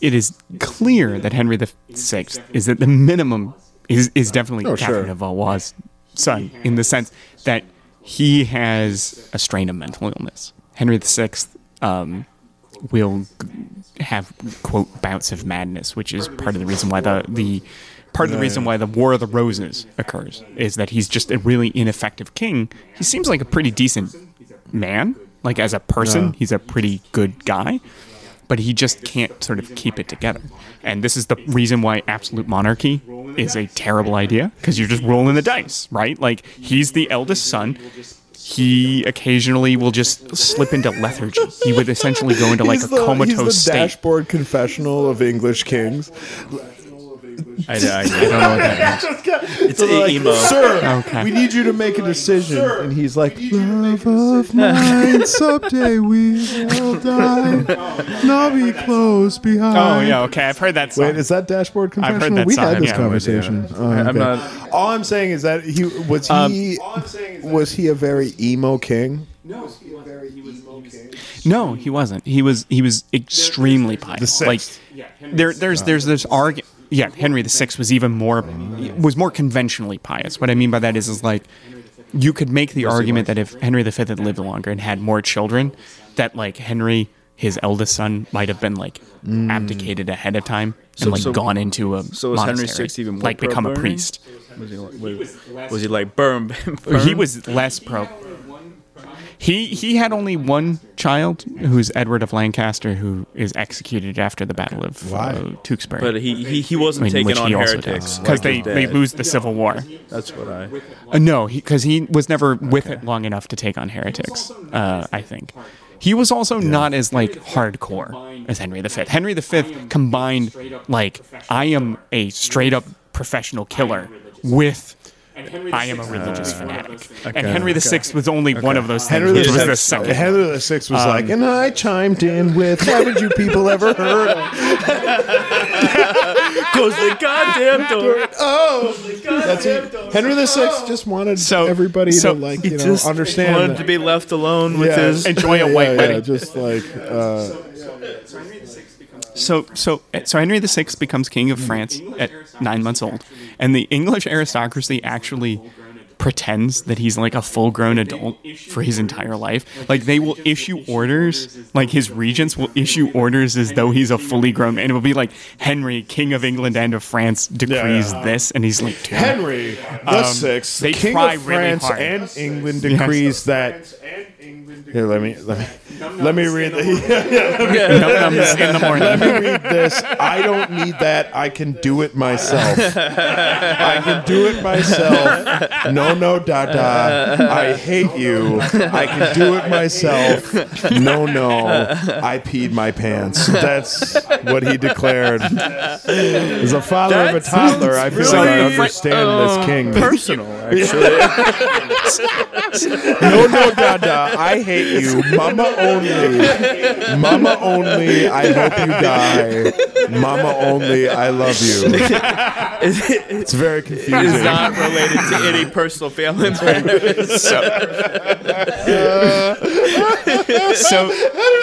it is clear that henry the sixth is at the minimum is is definitely Oh, catherine sure. of valois' son in the sense that he has a strain of mental illness henry the sixth um will have quote bouts of madness, which is part of the reason why the the part of the reason why the War of the Roses occurs is that he's just a really ineffective king. He seems like a pretty decent man, like as a person, Yeah. he's a pretty good guy, but he just can't sort of keep it together. And this is the reason why absolute monarchy is a terrible idea because you're just rolling the dice, right? Like he's the eldest son. He occasionally will just slip into lethargy. He would essentially go into like he's a the, comatose he's the state. dashboard confessional of English kings. I, I, I I don't know what that means. It's a emo. Sir, Okay. we need you to make a decision. and he's like, Love of mine, someday we will die. And I'll be close behind. Oh yeah, okay. I've heard that song. Wait, is that Dashboard I've heard Confessional? that we song, had this yeah. conversation. Oh, I'm uh, not- All I'm saying is that he was um, he All I'm saying is that- was he a very emo king? no, he wasn't. He was he was extremely pious. The like sixth. there there's there's this argument. Yeah, Henry VI was even more was more conventionally pious. What I mean by that is is like you could make the argument that if Henry V had lived longer and had more children, that like Henry, his eldest son, might have been like mm. abdicated ahead of time and So- like so- gone into a so was Henry monastery, VI even more like become a priest. Was he like, wait, was he like burn? burn? He was less pro. He he had only one child, who's Edward of Lancaster, who is executed after the Battle of uh, Tewkesbury. but he he, he wasn't I mean, taking which on he heretics because they, they lose the Civil War. That's what I. Uh, no, because he, was never with it long enough to take on heretics. Uh, I think he was also not as like hardcore as Henry V. Henry V combined like I am a straight up professional killer with. I am a religious fanatic, and Henry VI was only one of those things, Henry which was the the Sixth. second. Henry the Sixth was like, and I chimed in with, "Haven't you people ever heard of?" Close the goddamn door. Oh, that's it. Henry the Sixth just wanted So- everybody so- to like He you know just understand wanted that- to be left alone with Yeah. his. Enjoy a Yeah, white yeah, wedding. yeah, just like uh, So, so, so Henry VI becomes king of France at nine months old, and the English aristocracy actually pretends that he's like a full-grown adult for his entire life. Like they will issue orders, like his regents will issue orders as though he's a fully grown man. It will be like Henry, king of England and of France, decrees Yeah. this, and he's like. Henry the um, Sixth, they King of really France hard. and England decrees that. Here, let me let me let me read the. Num nums in the morning. Let me read this. I don't need that. I can do it myself. I can do it myself. No, no, da da. I hate you. I can do it myself. No, no. I peed my pants. That's what he declared. As a father of a toddler, I feel sounds like I understand uh, this king. Personal, actually. No, no, da da. I hate you. Mama only. Mama only. I hope you die. Mama only. I love you. It's very confusing. It's not related to any personal family matters. So, so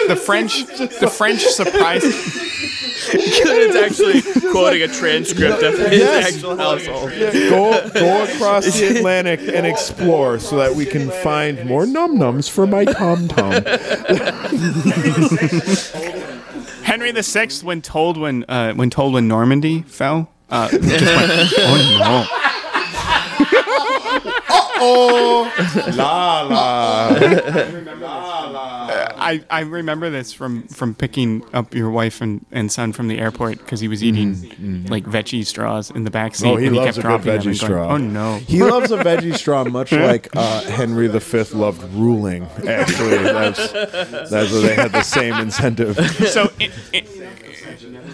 the French, the French surprised. It's actually quoting a transcript of his Yes. actual household. go go across the Atlantic and explore so that we can find more num nums for my tom tom. Henry VI, when told when uh, when told when Normandy fell, uh, just went, oh Oh, la la. No! I, I remember this from, from picking up your wife and, and son from the airport because he was eating like veggie straws in the back seat. Mm-hmm. Oh, he and loves kept a good veggie and going, straw. Oh no! He loves a veggie straw, much like uh, Henry V loved ruling. Actually, that's that's what they had the same incentive. so i i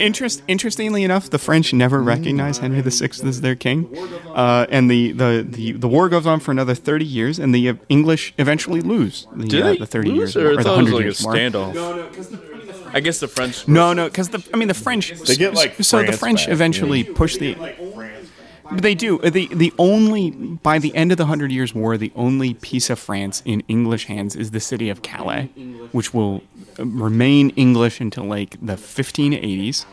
interest, interestingly enough, the French never recognize Henry VI as their king, uh, and the, the, the, the war goes on for another thirty years, and the uh, English eventually lose the, uh, the thirty lose, years or, or the thought it was hundred like a years war. standoff? I guess the French. No, no, because the I mean the French. They get, like, so the French back, eventually push the. But they do. The the only by the end of the Hundred Years' War, the only piece of France in English hands is the city of Calais, which will uh, remain English until like the 1580s,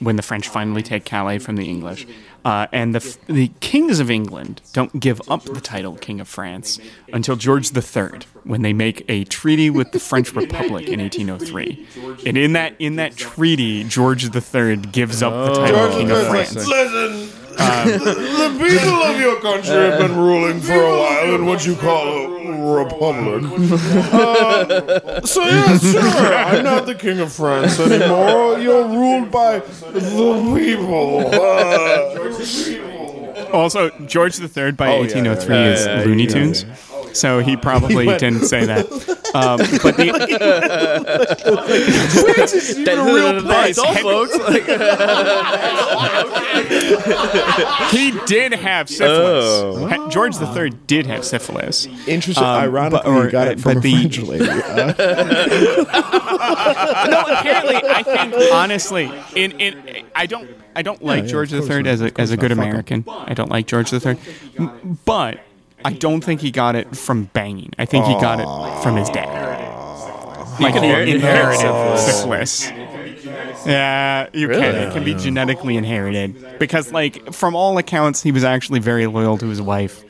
when the French finally take Calais from the English. Uh, and the the kings of England don't give up the title King of France until George III, when they make a treaty with the French Republic in 1803. And in that in that treaty, George III gives up the title King of France. Listen, the people of your country have been ruling for a while in what you call a republic. Uh, so yeah, sure, I'm not the king of France anymore. You're ruled by the people. Uh, Also, George III by Oh, yeah, 1803 yeah, is yeah, yeah, Looney yeah, Tunes. So he probably didn't say that. Um, but the, That's all, folks. He did have syphilis. Oh. Ha- George III did have syphilis. Interesting. Um, Ironically, but- or, you got uh, it from but a the- French lady. Uh, no, apparently, I think honestly, in in I don't I don't like yeah, George III as a as a good not. Fuck 'em. American. I don't like George III, but I don't think he got it from banging. I think he got it from his dad. Like can the inherit- inherit inherited syphilis. syphilis. Yeah, you can. It can be genetically inherited because, like, from all accounts, he was actually very loyal to his wife.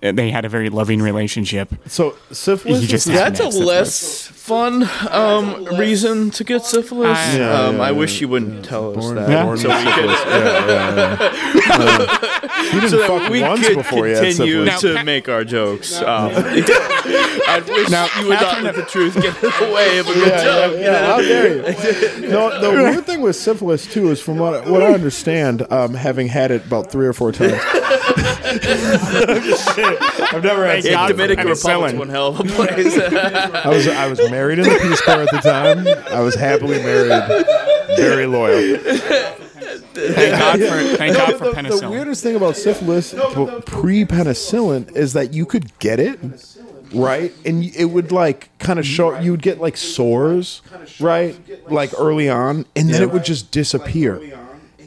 They had a very loving relationship. so syphilis. He just is- That's a syphilis. less fun um, reason to get syphilis. I- Yeah, um, yeah, I yeah. wish you wouldn't tell us that. Born So we could, syphilis. Yeah, yeah, yeah. Uh, he didn't so that fuck we once could before he had continue syphilis. to Now, make our jokes. Um, I wish Now, you would not Catherine- let the truth get in the way of a good Yeah, joke. yeah, yeah. How dare you? No, the weird thing with syphilis too is, from what what I understand, um, having had it about three or four times. I've never had. Yeah, God for Dominican penicillin. Republic's one hell of a place. I was I was married in the Peace Corps at the time. I was happily married, very loyal. Thank God for thank God for the, penicillin. the weirdest thing about syphilis pre penicillin is that you could get it right and it would like kind of show you would get like sores right like early on and then it would just disappear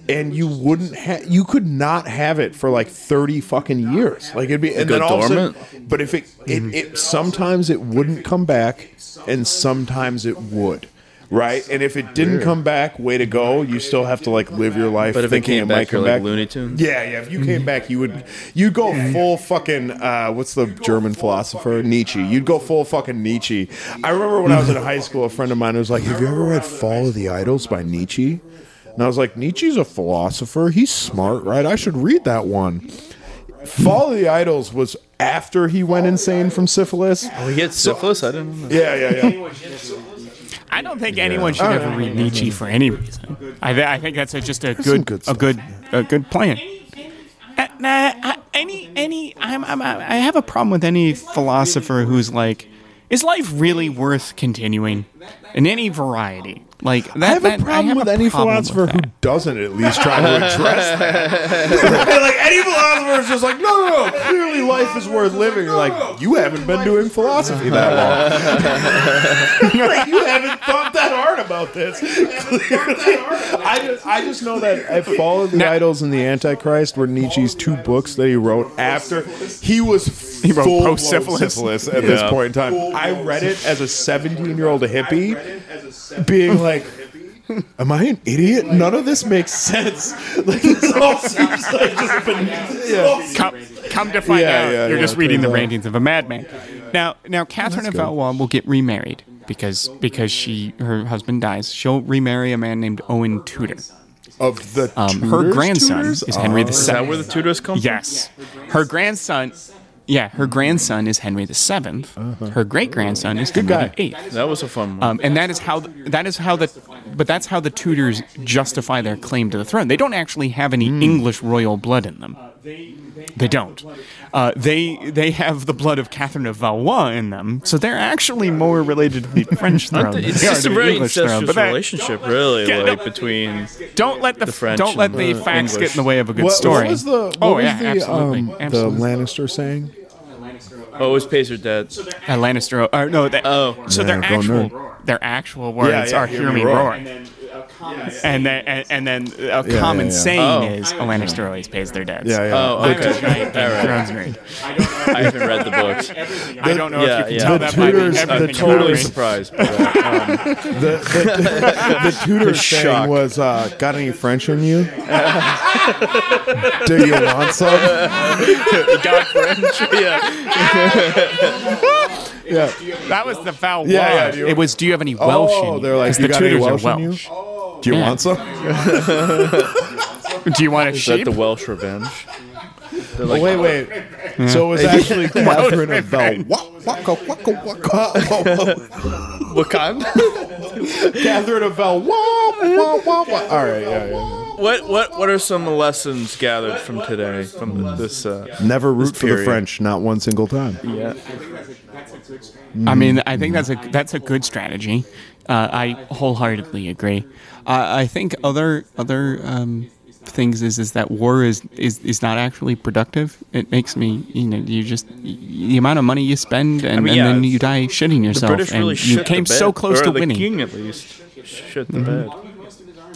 and you wouldn't have you could not have it for like 30 fucking years like it'd be and go then all of a sudden- but if it, it it sometimes it wouldn't come back and sometimes it would right and if it didn't come back way to go you still have to like live your life But if it came might back, come like back Looney Tunes. yeah, yeah. If you came back, you would you'd go full fucking uh, what's the German philosopher Nietzsche? You'd go full fucking Nietzsche. I remember when I was in high school, a friend of mine was like, "Have you ever read Fall of the Idols by Nietzsche?" And I was like, "Nietzsche's a philosopher. He's smart, right? I should read that one." Fall of the Idols was after he went insane from syphilis. Oh, he had syphilis? I didn't know. Yeah, yeah, yeah. I don't think anyone should ever read Nietzsche for any reason. I, th- I think that's a, just a good, good a good, a good plan. Uh, nah, any, any, I'm, I'm, I have a problem with any philosopher who's like, is life really worth continuing in any variety? Like that, I have that- a problem have with a any problem with philosopher who doesn't at least try to address that. like any philosopher is just like, no, no, no. Clearly, life is worth living. You're like, you haven't been doing philosophy that long. like, you haven't thought that hard about this. Clearly, I just, I just know that I Fall of the Idols and the Antichrist were Nietzsche's two books that he wrote after he was He wrote full post-syphilis. syphilis at this Yeah. point in time. I read it as a 17 year old hippie, being like, Am I an idiot? None of this makes sense. Like this all seems like just beneath. Yeah. come, come to find Yeah, out, yeah, you're yeah, just reading the turns out. rantings of a madman. Now, now Catherine of good. Valois will get remarried because because she her husband dies. She'll remarry a man named Owen Tudor. Of the Um, her Tudors, grandson Tudors? is Henry Oh. the Is that where the Tudors come from? Yes, her grandson. Yeah, her grandson is Henry the 7th Her great grandson is Henry guy. the Eighth. That was a fun one. Um, and that is how that is how the but that's how the Tudors justify their claim to the throne. They don't actually have any English royal blood in them. They don't. Uh, they they have the blood of Catherine of Valois in them, so they're actually more related to the French throne. Than it's they just to a the very English throne. incestuous But that- relationship, really, Yeah, like no. between. don't let the, French don't let the the facts get in the way of a good What, story. what was the what oh was yeah, the, absolutely, um, absolutely. the Lannister saying? Always pays her debt. Uh, Lannister. Or no, that, Oh. so their Yeah, go actual nerd. their actual words Yeah, yeah, are "Hear me roar," and then and, then and then a yeah, common yeah. saying Oh. is a Lannister always pays their debts. Yeah, yeah. Oh, I'm okay. a giant Game of All right. Thrones nerd. I haven't read the books. I don't know yeah, if you can yeah. tell The that by the the I'm totally surprised by that. Um, The the, the Tudor saying Shocked. was, uh, "Got any French in you? Do you want some?" God French. Yeah. Yeah. That was the foul Yeah, yeah, word. you- It was, do you have any Welsh in Oh, you? they're like, 'Cause "You the got any Tudors Welsh are in you?" Welsh. Do you Yeah. want some? Do you want a Is that the Welsh revenge? They're Oh, like, wait, wait. So it was actually Catherine of Val. Waka, waka, waka. Wakanda? Catherine of Val. Wah, wah, wah, wah. All right, yeah, yeah. What what what are some lessons gathered from today from this? Uh, Never root for the. French, not one single time. yeah. I mean, I think that's a that's a good strategy. Uh, I wholeheartedly agree. Uh, I think other other um, things is is that war is, is is not actually productive. It makes me you know you just the amount of money you spend and, mean, and yeah, then you die shitting yourself. The British really and shit you the came bed. so close or to the winning. king at least shit the bed.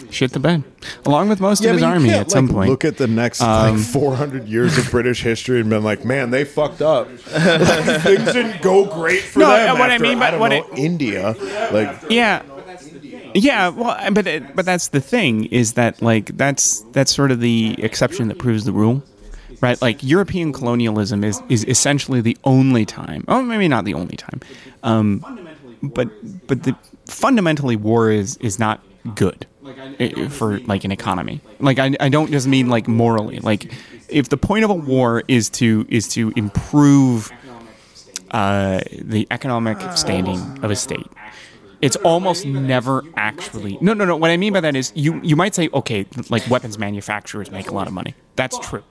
Shit the bed, along with most of his army can't, at some like, point. Look at the next Um, like 400 years of British history and been like, man, they fucked up. Like, things didn't go great for No, them. what I mean by- don't what know, it- India, like Yeah. Yeah, well, but it, but that's the thing is that like that's that's sort of the exception that proves the rule, right? Like European colonialism is is essentially the only time. Oh, maybe not the only time, um, but but the fundamentally war is is not good i- for like an economy. Like I I don't just mean like morally. Like if the point of a war is to is to improve uh, the economic standing of a state. It's almost never actually no no no. What I mean by that is you you might say okay like weapons manufacturers make a lot of money. That's true.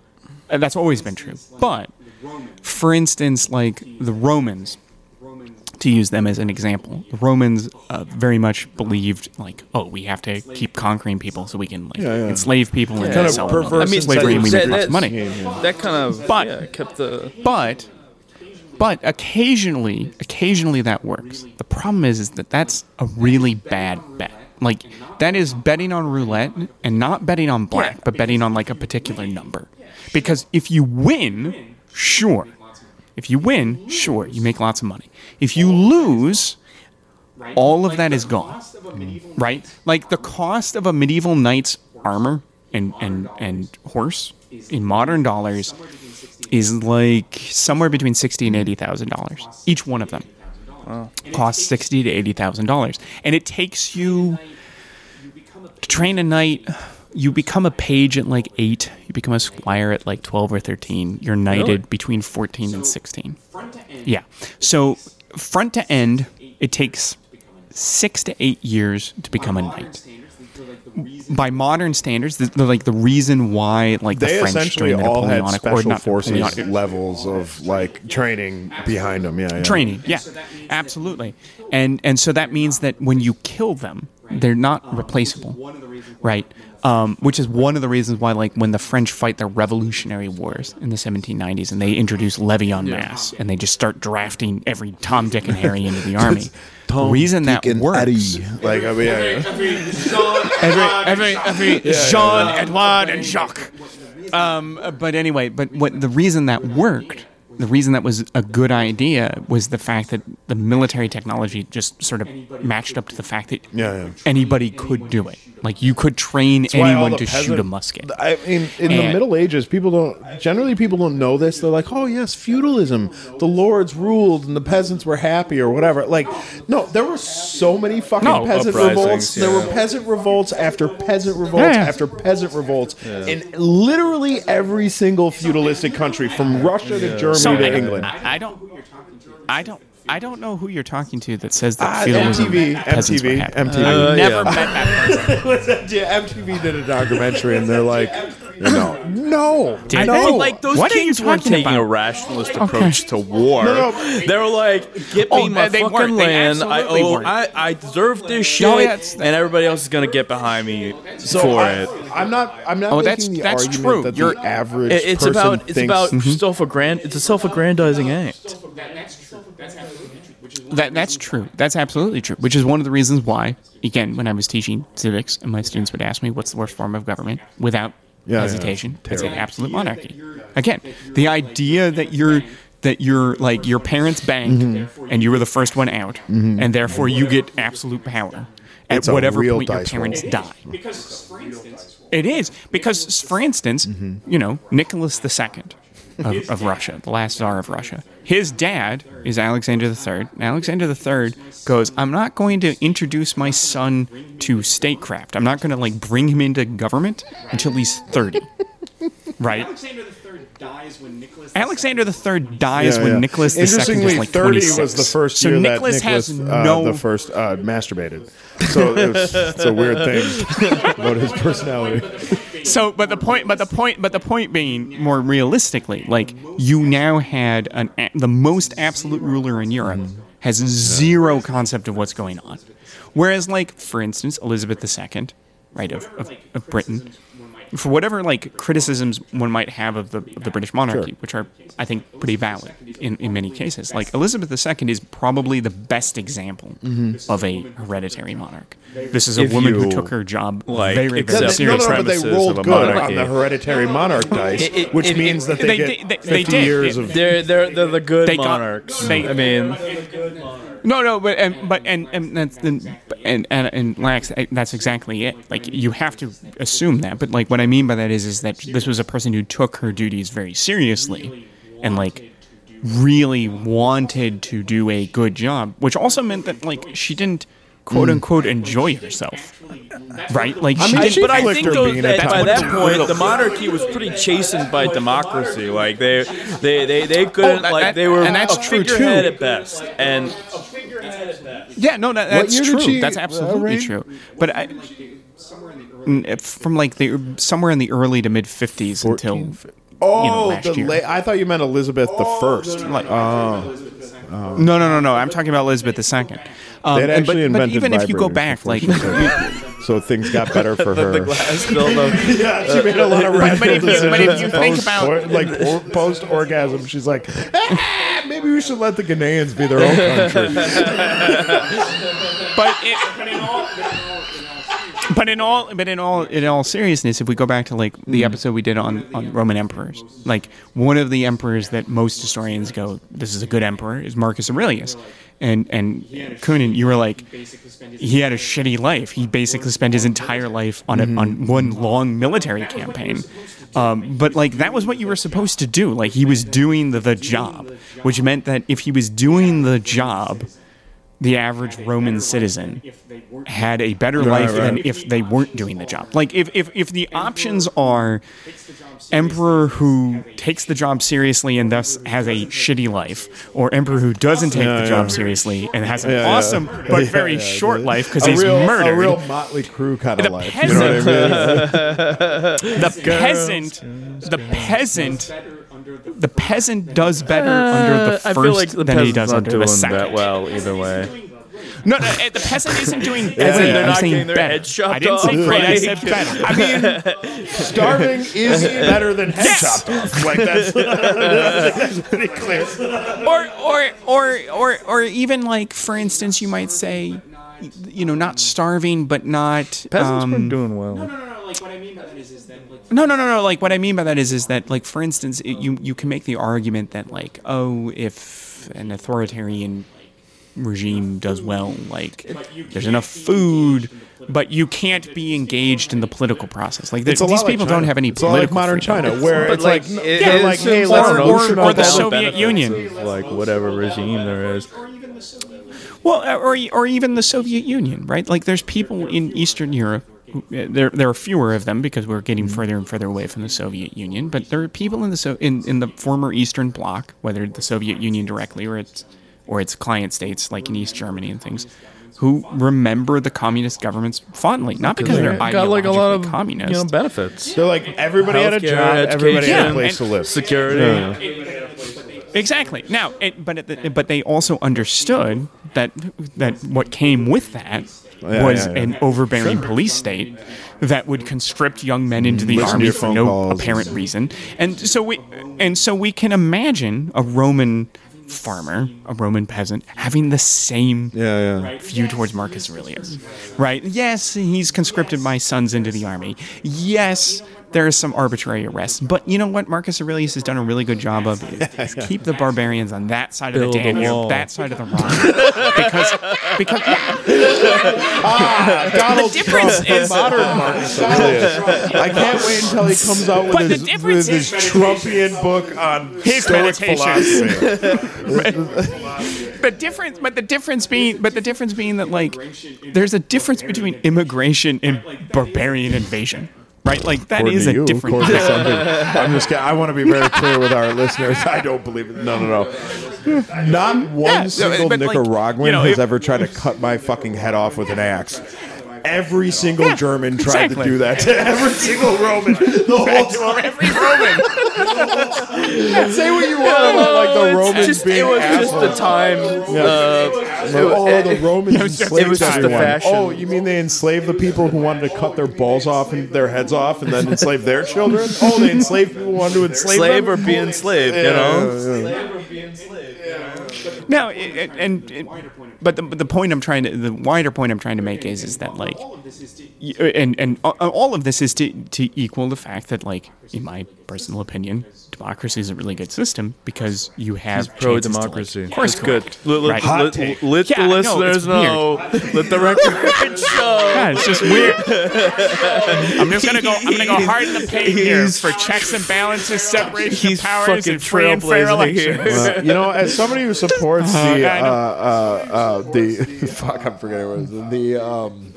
That's always been true. But for instance, like the Romans, to use them as an example, the Romans uh, very much believed like oh we have to keep conquering people so we can like Yeah, yeah. enslave people and Kind of sell them perverse I mean, slavery and we that- make lots of that's- money. That kind of But- yeah, kept the But but occasionally, occasionally that works. The problem is, is that that's a really bad bet. Like that is betting on roulette and not betting on black, but betting on like a particular number. Because if you win, sure. If you win, sure, you make lots of money. If you lose, all of that is gone. Right? Like the cost of a medieval knight's armor and and and horse in modern dollars is like somewhere between sixty and eighty thousand dollars. Each one of them costs sixty to eighty thousand dollars, and it takes you to train a knight. You become a page at like eight. You become a squire at like twelve or thirteen. You're knighted Really? between fourteen and sixteen. Yeah. So front to end, it takes six to eight years to become a knight. by modern standards, the, the, like the reason why like the They French essentially during the all had Napoleonic or special not forces Napoleonic- levels of like training behind them. Yeah, yeah. training. Yeah, absolutely. And and so that means that when you kill them, they're not replaceable, right? Um, which is one of the reasons why, like, when the French fight their Revolutionary Wars in the 1790s, and they introduce levée en masse, and they just start drafting every Tom, Dick, and Harry into the army. the reason that Dick and works, Eddie. Like I mean, yeah, yeah. every every every Jean, Edouard, and Jacques. Um, but anyway, but what the reason that worked, the reason that was a good idea was the fact that the military technology just sort of matched up to the fact that Yeah, yeah. anybody could do it. Like you could train why all anyone the to shoot a musket. I mean, in the Middle Ages, people don't generally people don't know this. They're like, "Oh yes, feudalism. The lords ruled and the peasants were happy or whatever." Like, no, there were so many fucking No, peasant uprisings, revolts. There were peasant revolts after peasant revolts Yeah, yeah. after peasant revolts in literally every single feudalistic country, from Russia to Germany So to I, England. I, I don't, I don't, I don't know who you're talking to that says that Ah, feudalism MTV, MTV. MTV. I've Uh, never yeah. met that person. yeah, MTV did a documentary, and they're like, "No, no, Did no." they? But like those What are you kings weren't talking taking about? a rationalist approach to war. No, no. They were like, "Get me Oh, my they fucking weren't. They land. I absolutely owe. weren't. I, I deserve this shit, yeah, and everybody else is gonna get behind me So for I, it." I'm not. I'm not Oh, making that's- the that's argument true. that You're- the average It- it's person about it's thinks. about Mm-hmm. self-aggrand. It's a self-aggrandizing act. That that's true. That's absolutely true. Which is one of the reasons why, again, when I was teaching civics, and my students would ask me, "What's the worst form of government?" Without Yeah, hesitation, yeah. I'd say absolute monarchy. Again, the idea that you're that you're like your parents banged Mm-hmm. and you were the first one out, and therefore you get absolute power at It's whatever point your parents roll. die. It is because, for instance, Mm-hmm. you know Nicholas II of, of Russia, the last czar of Russia. His dad is Alexander III. And Alexander III goes, "I'm not going to introduce my son to statecraft. I'm not going to like bring him into government until he's 30." right? Alexander III dies when Nicholas. Alexander III dies Yeah, when yeah. Nicholas II Interestingly, is like 30 26. was the first so year Nicholas that Nicholas, has uh, no the first uh, masturbated. So it was, it's a weird thing about his personality. So, but the point, but the point, but the point being, more realistically, like you now had an a- the most absolute ruler in Europe has zero concept of what's going on, whereas, like for instance, Elizabeth II, right of, of, of Britain, for whatever like criticisms one might have of the of the British monarchy, Sure. which are I think pretty valid in, in many cases, like Elizabeth II is probably the best example mm-hmm. of a hereditary monarch. This is a If woman who took her job like, very very accept no, seriously. no, but they rolled good on the hereditary monarch dice, It- it- which it- means that they, they get did- they- 50 they did. years It- of. They're they're they're the good They got- monarchs. they- I mean, No, no, but and but and and that's and and and, and Lax, that's exactly it. Like you have to assume that, but like what I mean by that is is that this was a person who took her duties very seriously, and like really wanted to do a good job, which also meant that like she didn't quote unquote enjoy herself, right? Like she mean, didn't. she but I flicked think her those, bean that at by times. that point, the monarchy was pretty chastened by democracy. Like they, they, they, they couldn't. Oh, that- like they were and that's a true, too. figurehead at best. And Yeah, no, that, that's year did true. she, that's uh, absolutely reign? true. But I, Mm, from like the somewhere in the early to mid fifties until you know, Oh, last the year. la- I thought you meant Elizabeth the first. Like, no, no, no, no. I'm talking about Elizabeth II. Um, They'd and- actually but, but even if you go back, like, so things got better for her. the glass dildo. yeah, she made a lot of but rational if you- but if you think post- about- or- like or, post orgasm, she's like, "Ah, maybe we should let the Ghanaians be their own country. but it, but in all. But in all, in all, seriousness, if we go back to like the episode we did on, on Roman emperors, like one of the emperors that most historians go, "This is a good emperor," is Marcus Aurelius, and and Kunin, you were like, he had a shitty life. He basically spent his entire life on a, on one long military campaign. Um, but like that was what you were supposed to do. Like he was doing the, the job, which meant that if he was doing the job, the average Roman citizen had a better life than if they weren't doing the job. Like if, if, if the options are emperor who takes the job seriously and thus has a shitty life, or emperor who doesn't take Yeah, the yeah. job seriously and has an Yeah, awesome but very short life because he's real, murdered. A real Motley crew kind of The life. You know what I mean? the peasant, the peasant, the peasant does better under the first Uh, like the than he does not under doing the second. that well either way. No, no, eh, the peasant isn't doing. Yeah, better. they're I'm not saying getting their better. head chopped I didn't say off, great. I like- said better. I mean, Starving is better than head Yes! chopped off. Like that's, that's pretty clear. or or or or or even like, for instance, you might say, you know, not starving, but not. Peasants um, been doing well. No, no, no. Like what I mean by that is, is that like No, no, no, no. Like what I mean by that is, is that like for instance, it, you you can make the argument that like, oh, if an authoritarian regime does well, like there's enough food, but you can't be engaged in the political process. Like there's, It's a these lot like people China. don't have any It's a lot like political modern freedom. China, where it's like, like, it- they're like, hey, let's or- or- or the. Soviet Union. like whatever regime there is. Well, uh, or or even the Soviet Union, right? Like there's people in Eastern Europe. Who- There, there are fewer of them because we're getting mm-hmm. further and further away from the Soviet Union. But there are people in the so in, in the former Eastern Bloc, whether the Soviet Union directly or its or its client states like in East Germany and things, who remember the communist governments fondly, not because they're got like a lot of communist. you know benefits. They're like everybody had a Healthcare, job, everybody had a education, place to live. Security. Exactly. Now, it, but at the, but they also understood that that what came with that Yeah, was yeah, yeah. an overbearing police state that would conscript young men into the Listen army for no calls. apparent reason. And so we and so we can imagine a Roman farmer, a Roman peasant, having the same Yeah, yeah. view towards Marcus Aurelius. Right? Yes, he's conscripted my sons into the army. Yes, there is some arbitrary arrests. But you know what Marcus Aurelius has done a really good job of is keep the barbarians on that side of the a Danube, that side of the Rhine. because because ah, Donald difference Trump, is- the modern Marcus Aurelius. I can't wait until he comes out with But the his, with his Trumpian book on His Stoic meditations. philosophy. the difference but the difference being but the difference being that like there's a difference between immigration and barbarian invasion. Right? Like that According is a you, different. I'm just. kidding. I want to be very clear with our listeners. I don't believe it. No, no, no. Not one Yeah, single but, like, Nicaraguan you know, has if- ever tried to cut my fucking head off with an axe. Every single German tried exactly. to do that to every single Roman. The whole time. every Roman. Say what you want about like the Romans Just, being it was just the assholes. time. Uh, oh, the Romans was just- enslaved it was just the fashion. Oh, you mean they enslaved the people who wanted to cut their balls off and their heads off and then enslave their children? Oh, they enslaved people who wanted to enslave slave them? or be enslaved, you Yeah, know? yeah, yeah. No, it, and it, but the, but the point I'm trying to the wider point I'm trying to make is is that like and and all of this is to to equal the fact that like in my personal opinion democracy is a really good system because you have pro democracy. to, like, democracy. course good. correct. Let, let, Right. Hot let, let Yeah, the no, it's listeners know. Let the record show. Yeah, it's just weird. I'm just gonna go. I'm gonna go hard in the paint here for checks and balances, separation He's of powers, and free and fair trailblazing here. elections. Uh, you know, as somebody who supports Uh, the uh, uh, uh, the fuck, I'm forgetting what it is. The um,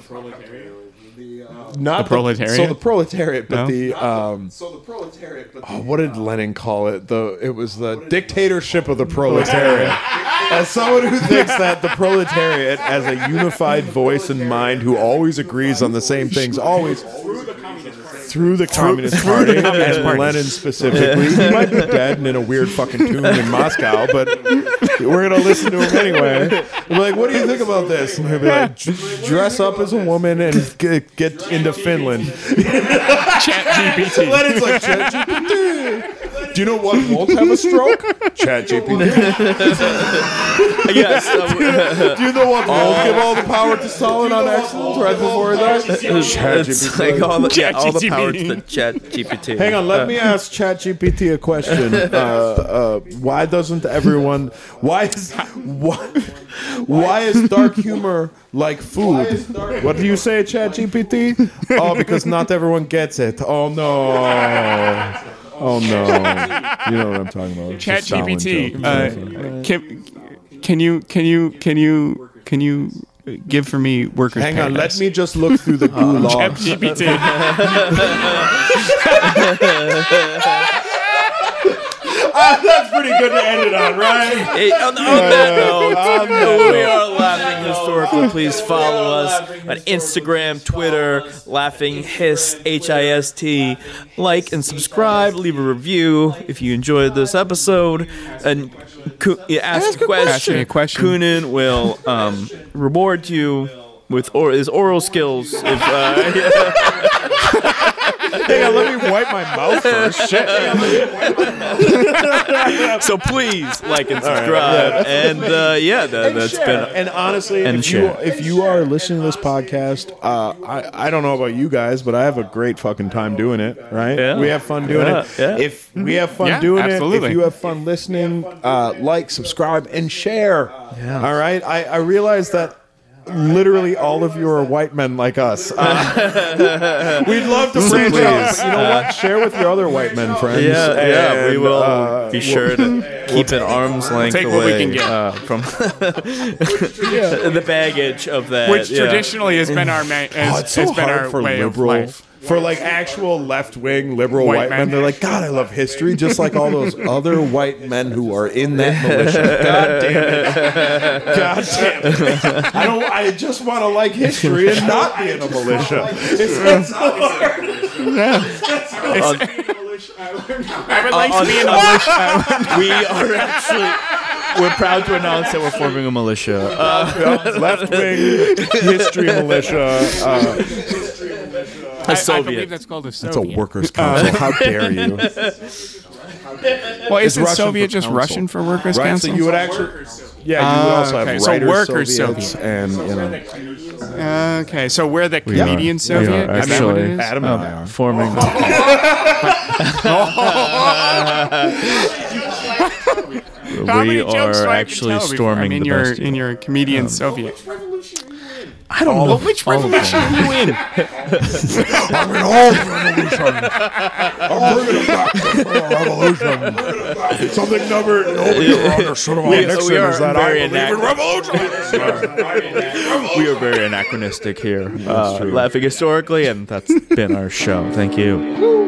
not The proletariat? so the proletariat, but No? the um, so the proletariat. But oh, what did Lenin call it? The it was the dictatorship of the proletariat. As someone who thinks that the proletariat, as a unified voice and mind, who always agrees on the same things, always through the Communist Party, Communist and Party. Lenin specifically. He might be dead and in a weird fucking tomb in Moscow, but we're gonna listen to him anyway. We're like, what do you think about this? And he'll be like, dress up as a woman and get, get into Finland. Chat GPT. Lenin's like, Chat GPT. Do you know what won't have a stroke? Chat GPT. yes. uh, Do you know what won't give all the power to Stalin on excellence right before he dies? Chat GPT. like all the, yeah, all the power to the chat GPT. Hang on, let me ask Chat GPT a question. Uh, uh, why doesn't everyone? Why is why, why is dark humor like food? What do you say, ChatGPT? Oh, because not everyone gets it. Oh no. Oh no. You know what I'm talking about. It's Chat GPT. Uh, can, can you can you can you can you give for me workers. Hang on, let Paradise. me just look through the gulag. GPT. That's pretty good to end it on, right? Hey, on, on that note, we are laughing historically. Please follow us on Instagram, Twitter, laughing hist h i s t. Like and subscribe. Leave a review if you enjoyed this episode, and Ku- yeah, ask, a question. Ask me a question. Kunin will um, reward you with or- his oral skills. If uh, Hang on, let me wipe my mouth first. Shit. so, please like and subscribe. And uh, yeah, that, that's been. and honestly, and if you share. if you are listening to this podcast, uh, I I don't know about you guys, but I have a great fucking time doing it. Right? Yeah. We have fun doing Yeah, it. yeah. If we have fun Yeah, doing it, absolutely. if you have fun listening, uh, like, subscribe, and share. All right. I I realize that. Literally, all of you are white men like us. Uh, we'd love to branch out. please, You know what? Share with your other white men friends. Yeah, yeah, we will uh, be sure to keep an arm's length take away what we can get. Uh, from the baggage of that. Which yeah. traditionally has been our ma- has, Oh, it's so has been hard our for way liberal, of life. For like actual left wing liberal White white, men. men. They're like, God, I love history, just like all those other white men who are in that militia. God damn it! God damn it! I don't. I just want to like history and not be in a militia. It's, it's so hard. I would like to be in a militia. we are actually. We're proud to announce that we're forming a militia. Uh, left wing history militia. Uh, a I, I Soviet. believe that's called a it's a workers' council. How dare you? Well, isn't Russian Soviet just council. Russian for workers' Right. council? So you would actually. Yeah, you would Ah, also okay. have So workers' Soviets Soviet. and you know. okay, so we're the comedian We Soviet. are, Is that what it actually. Adam and I are. forming. How we are do I have to actually storming I'm in the your Bastille. in your comedian Soviet. I don't know. Which revolution are you in? I'm in all revolutions. I'm bringing it back to revolution. Something never nobody around or should We- Nixon we are is that very I believe in revolution. we are very anachronistic here, uh, laughing historically, and that's been our show. Thank you.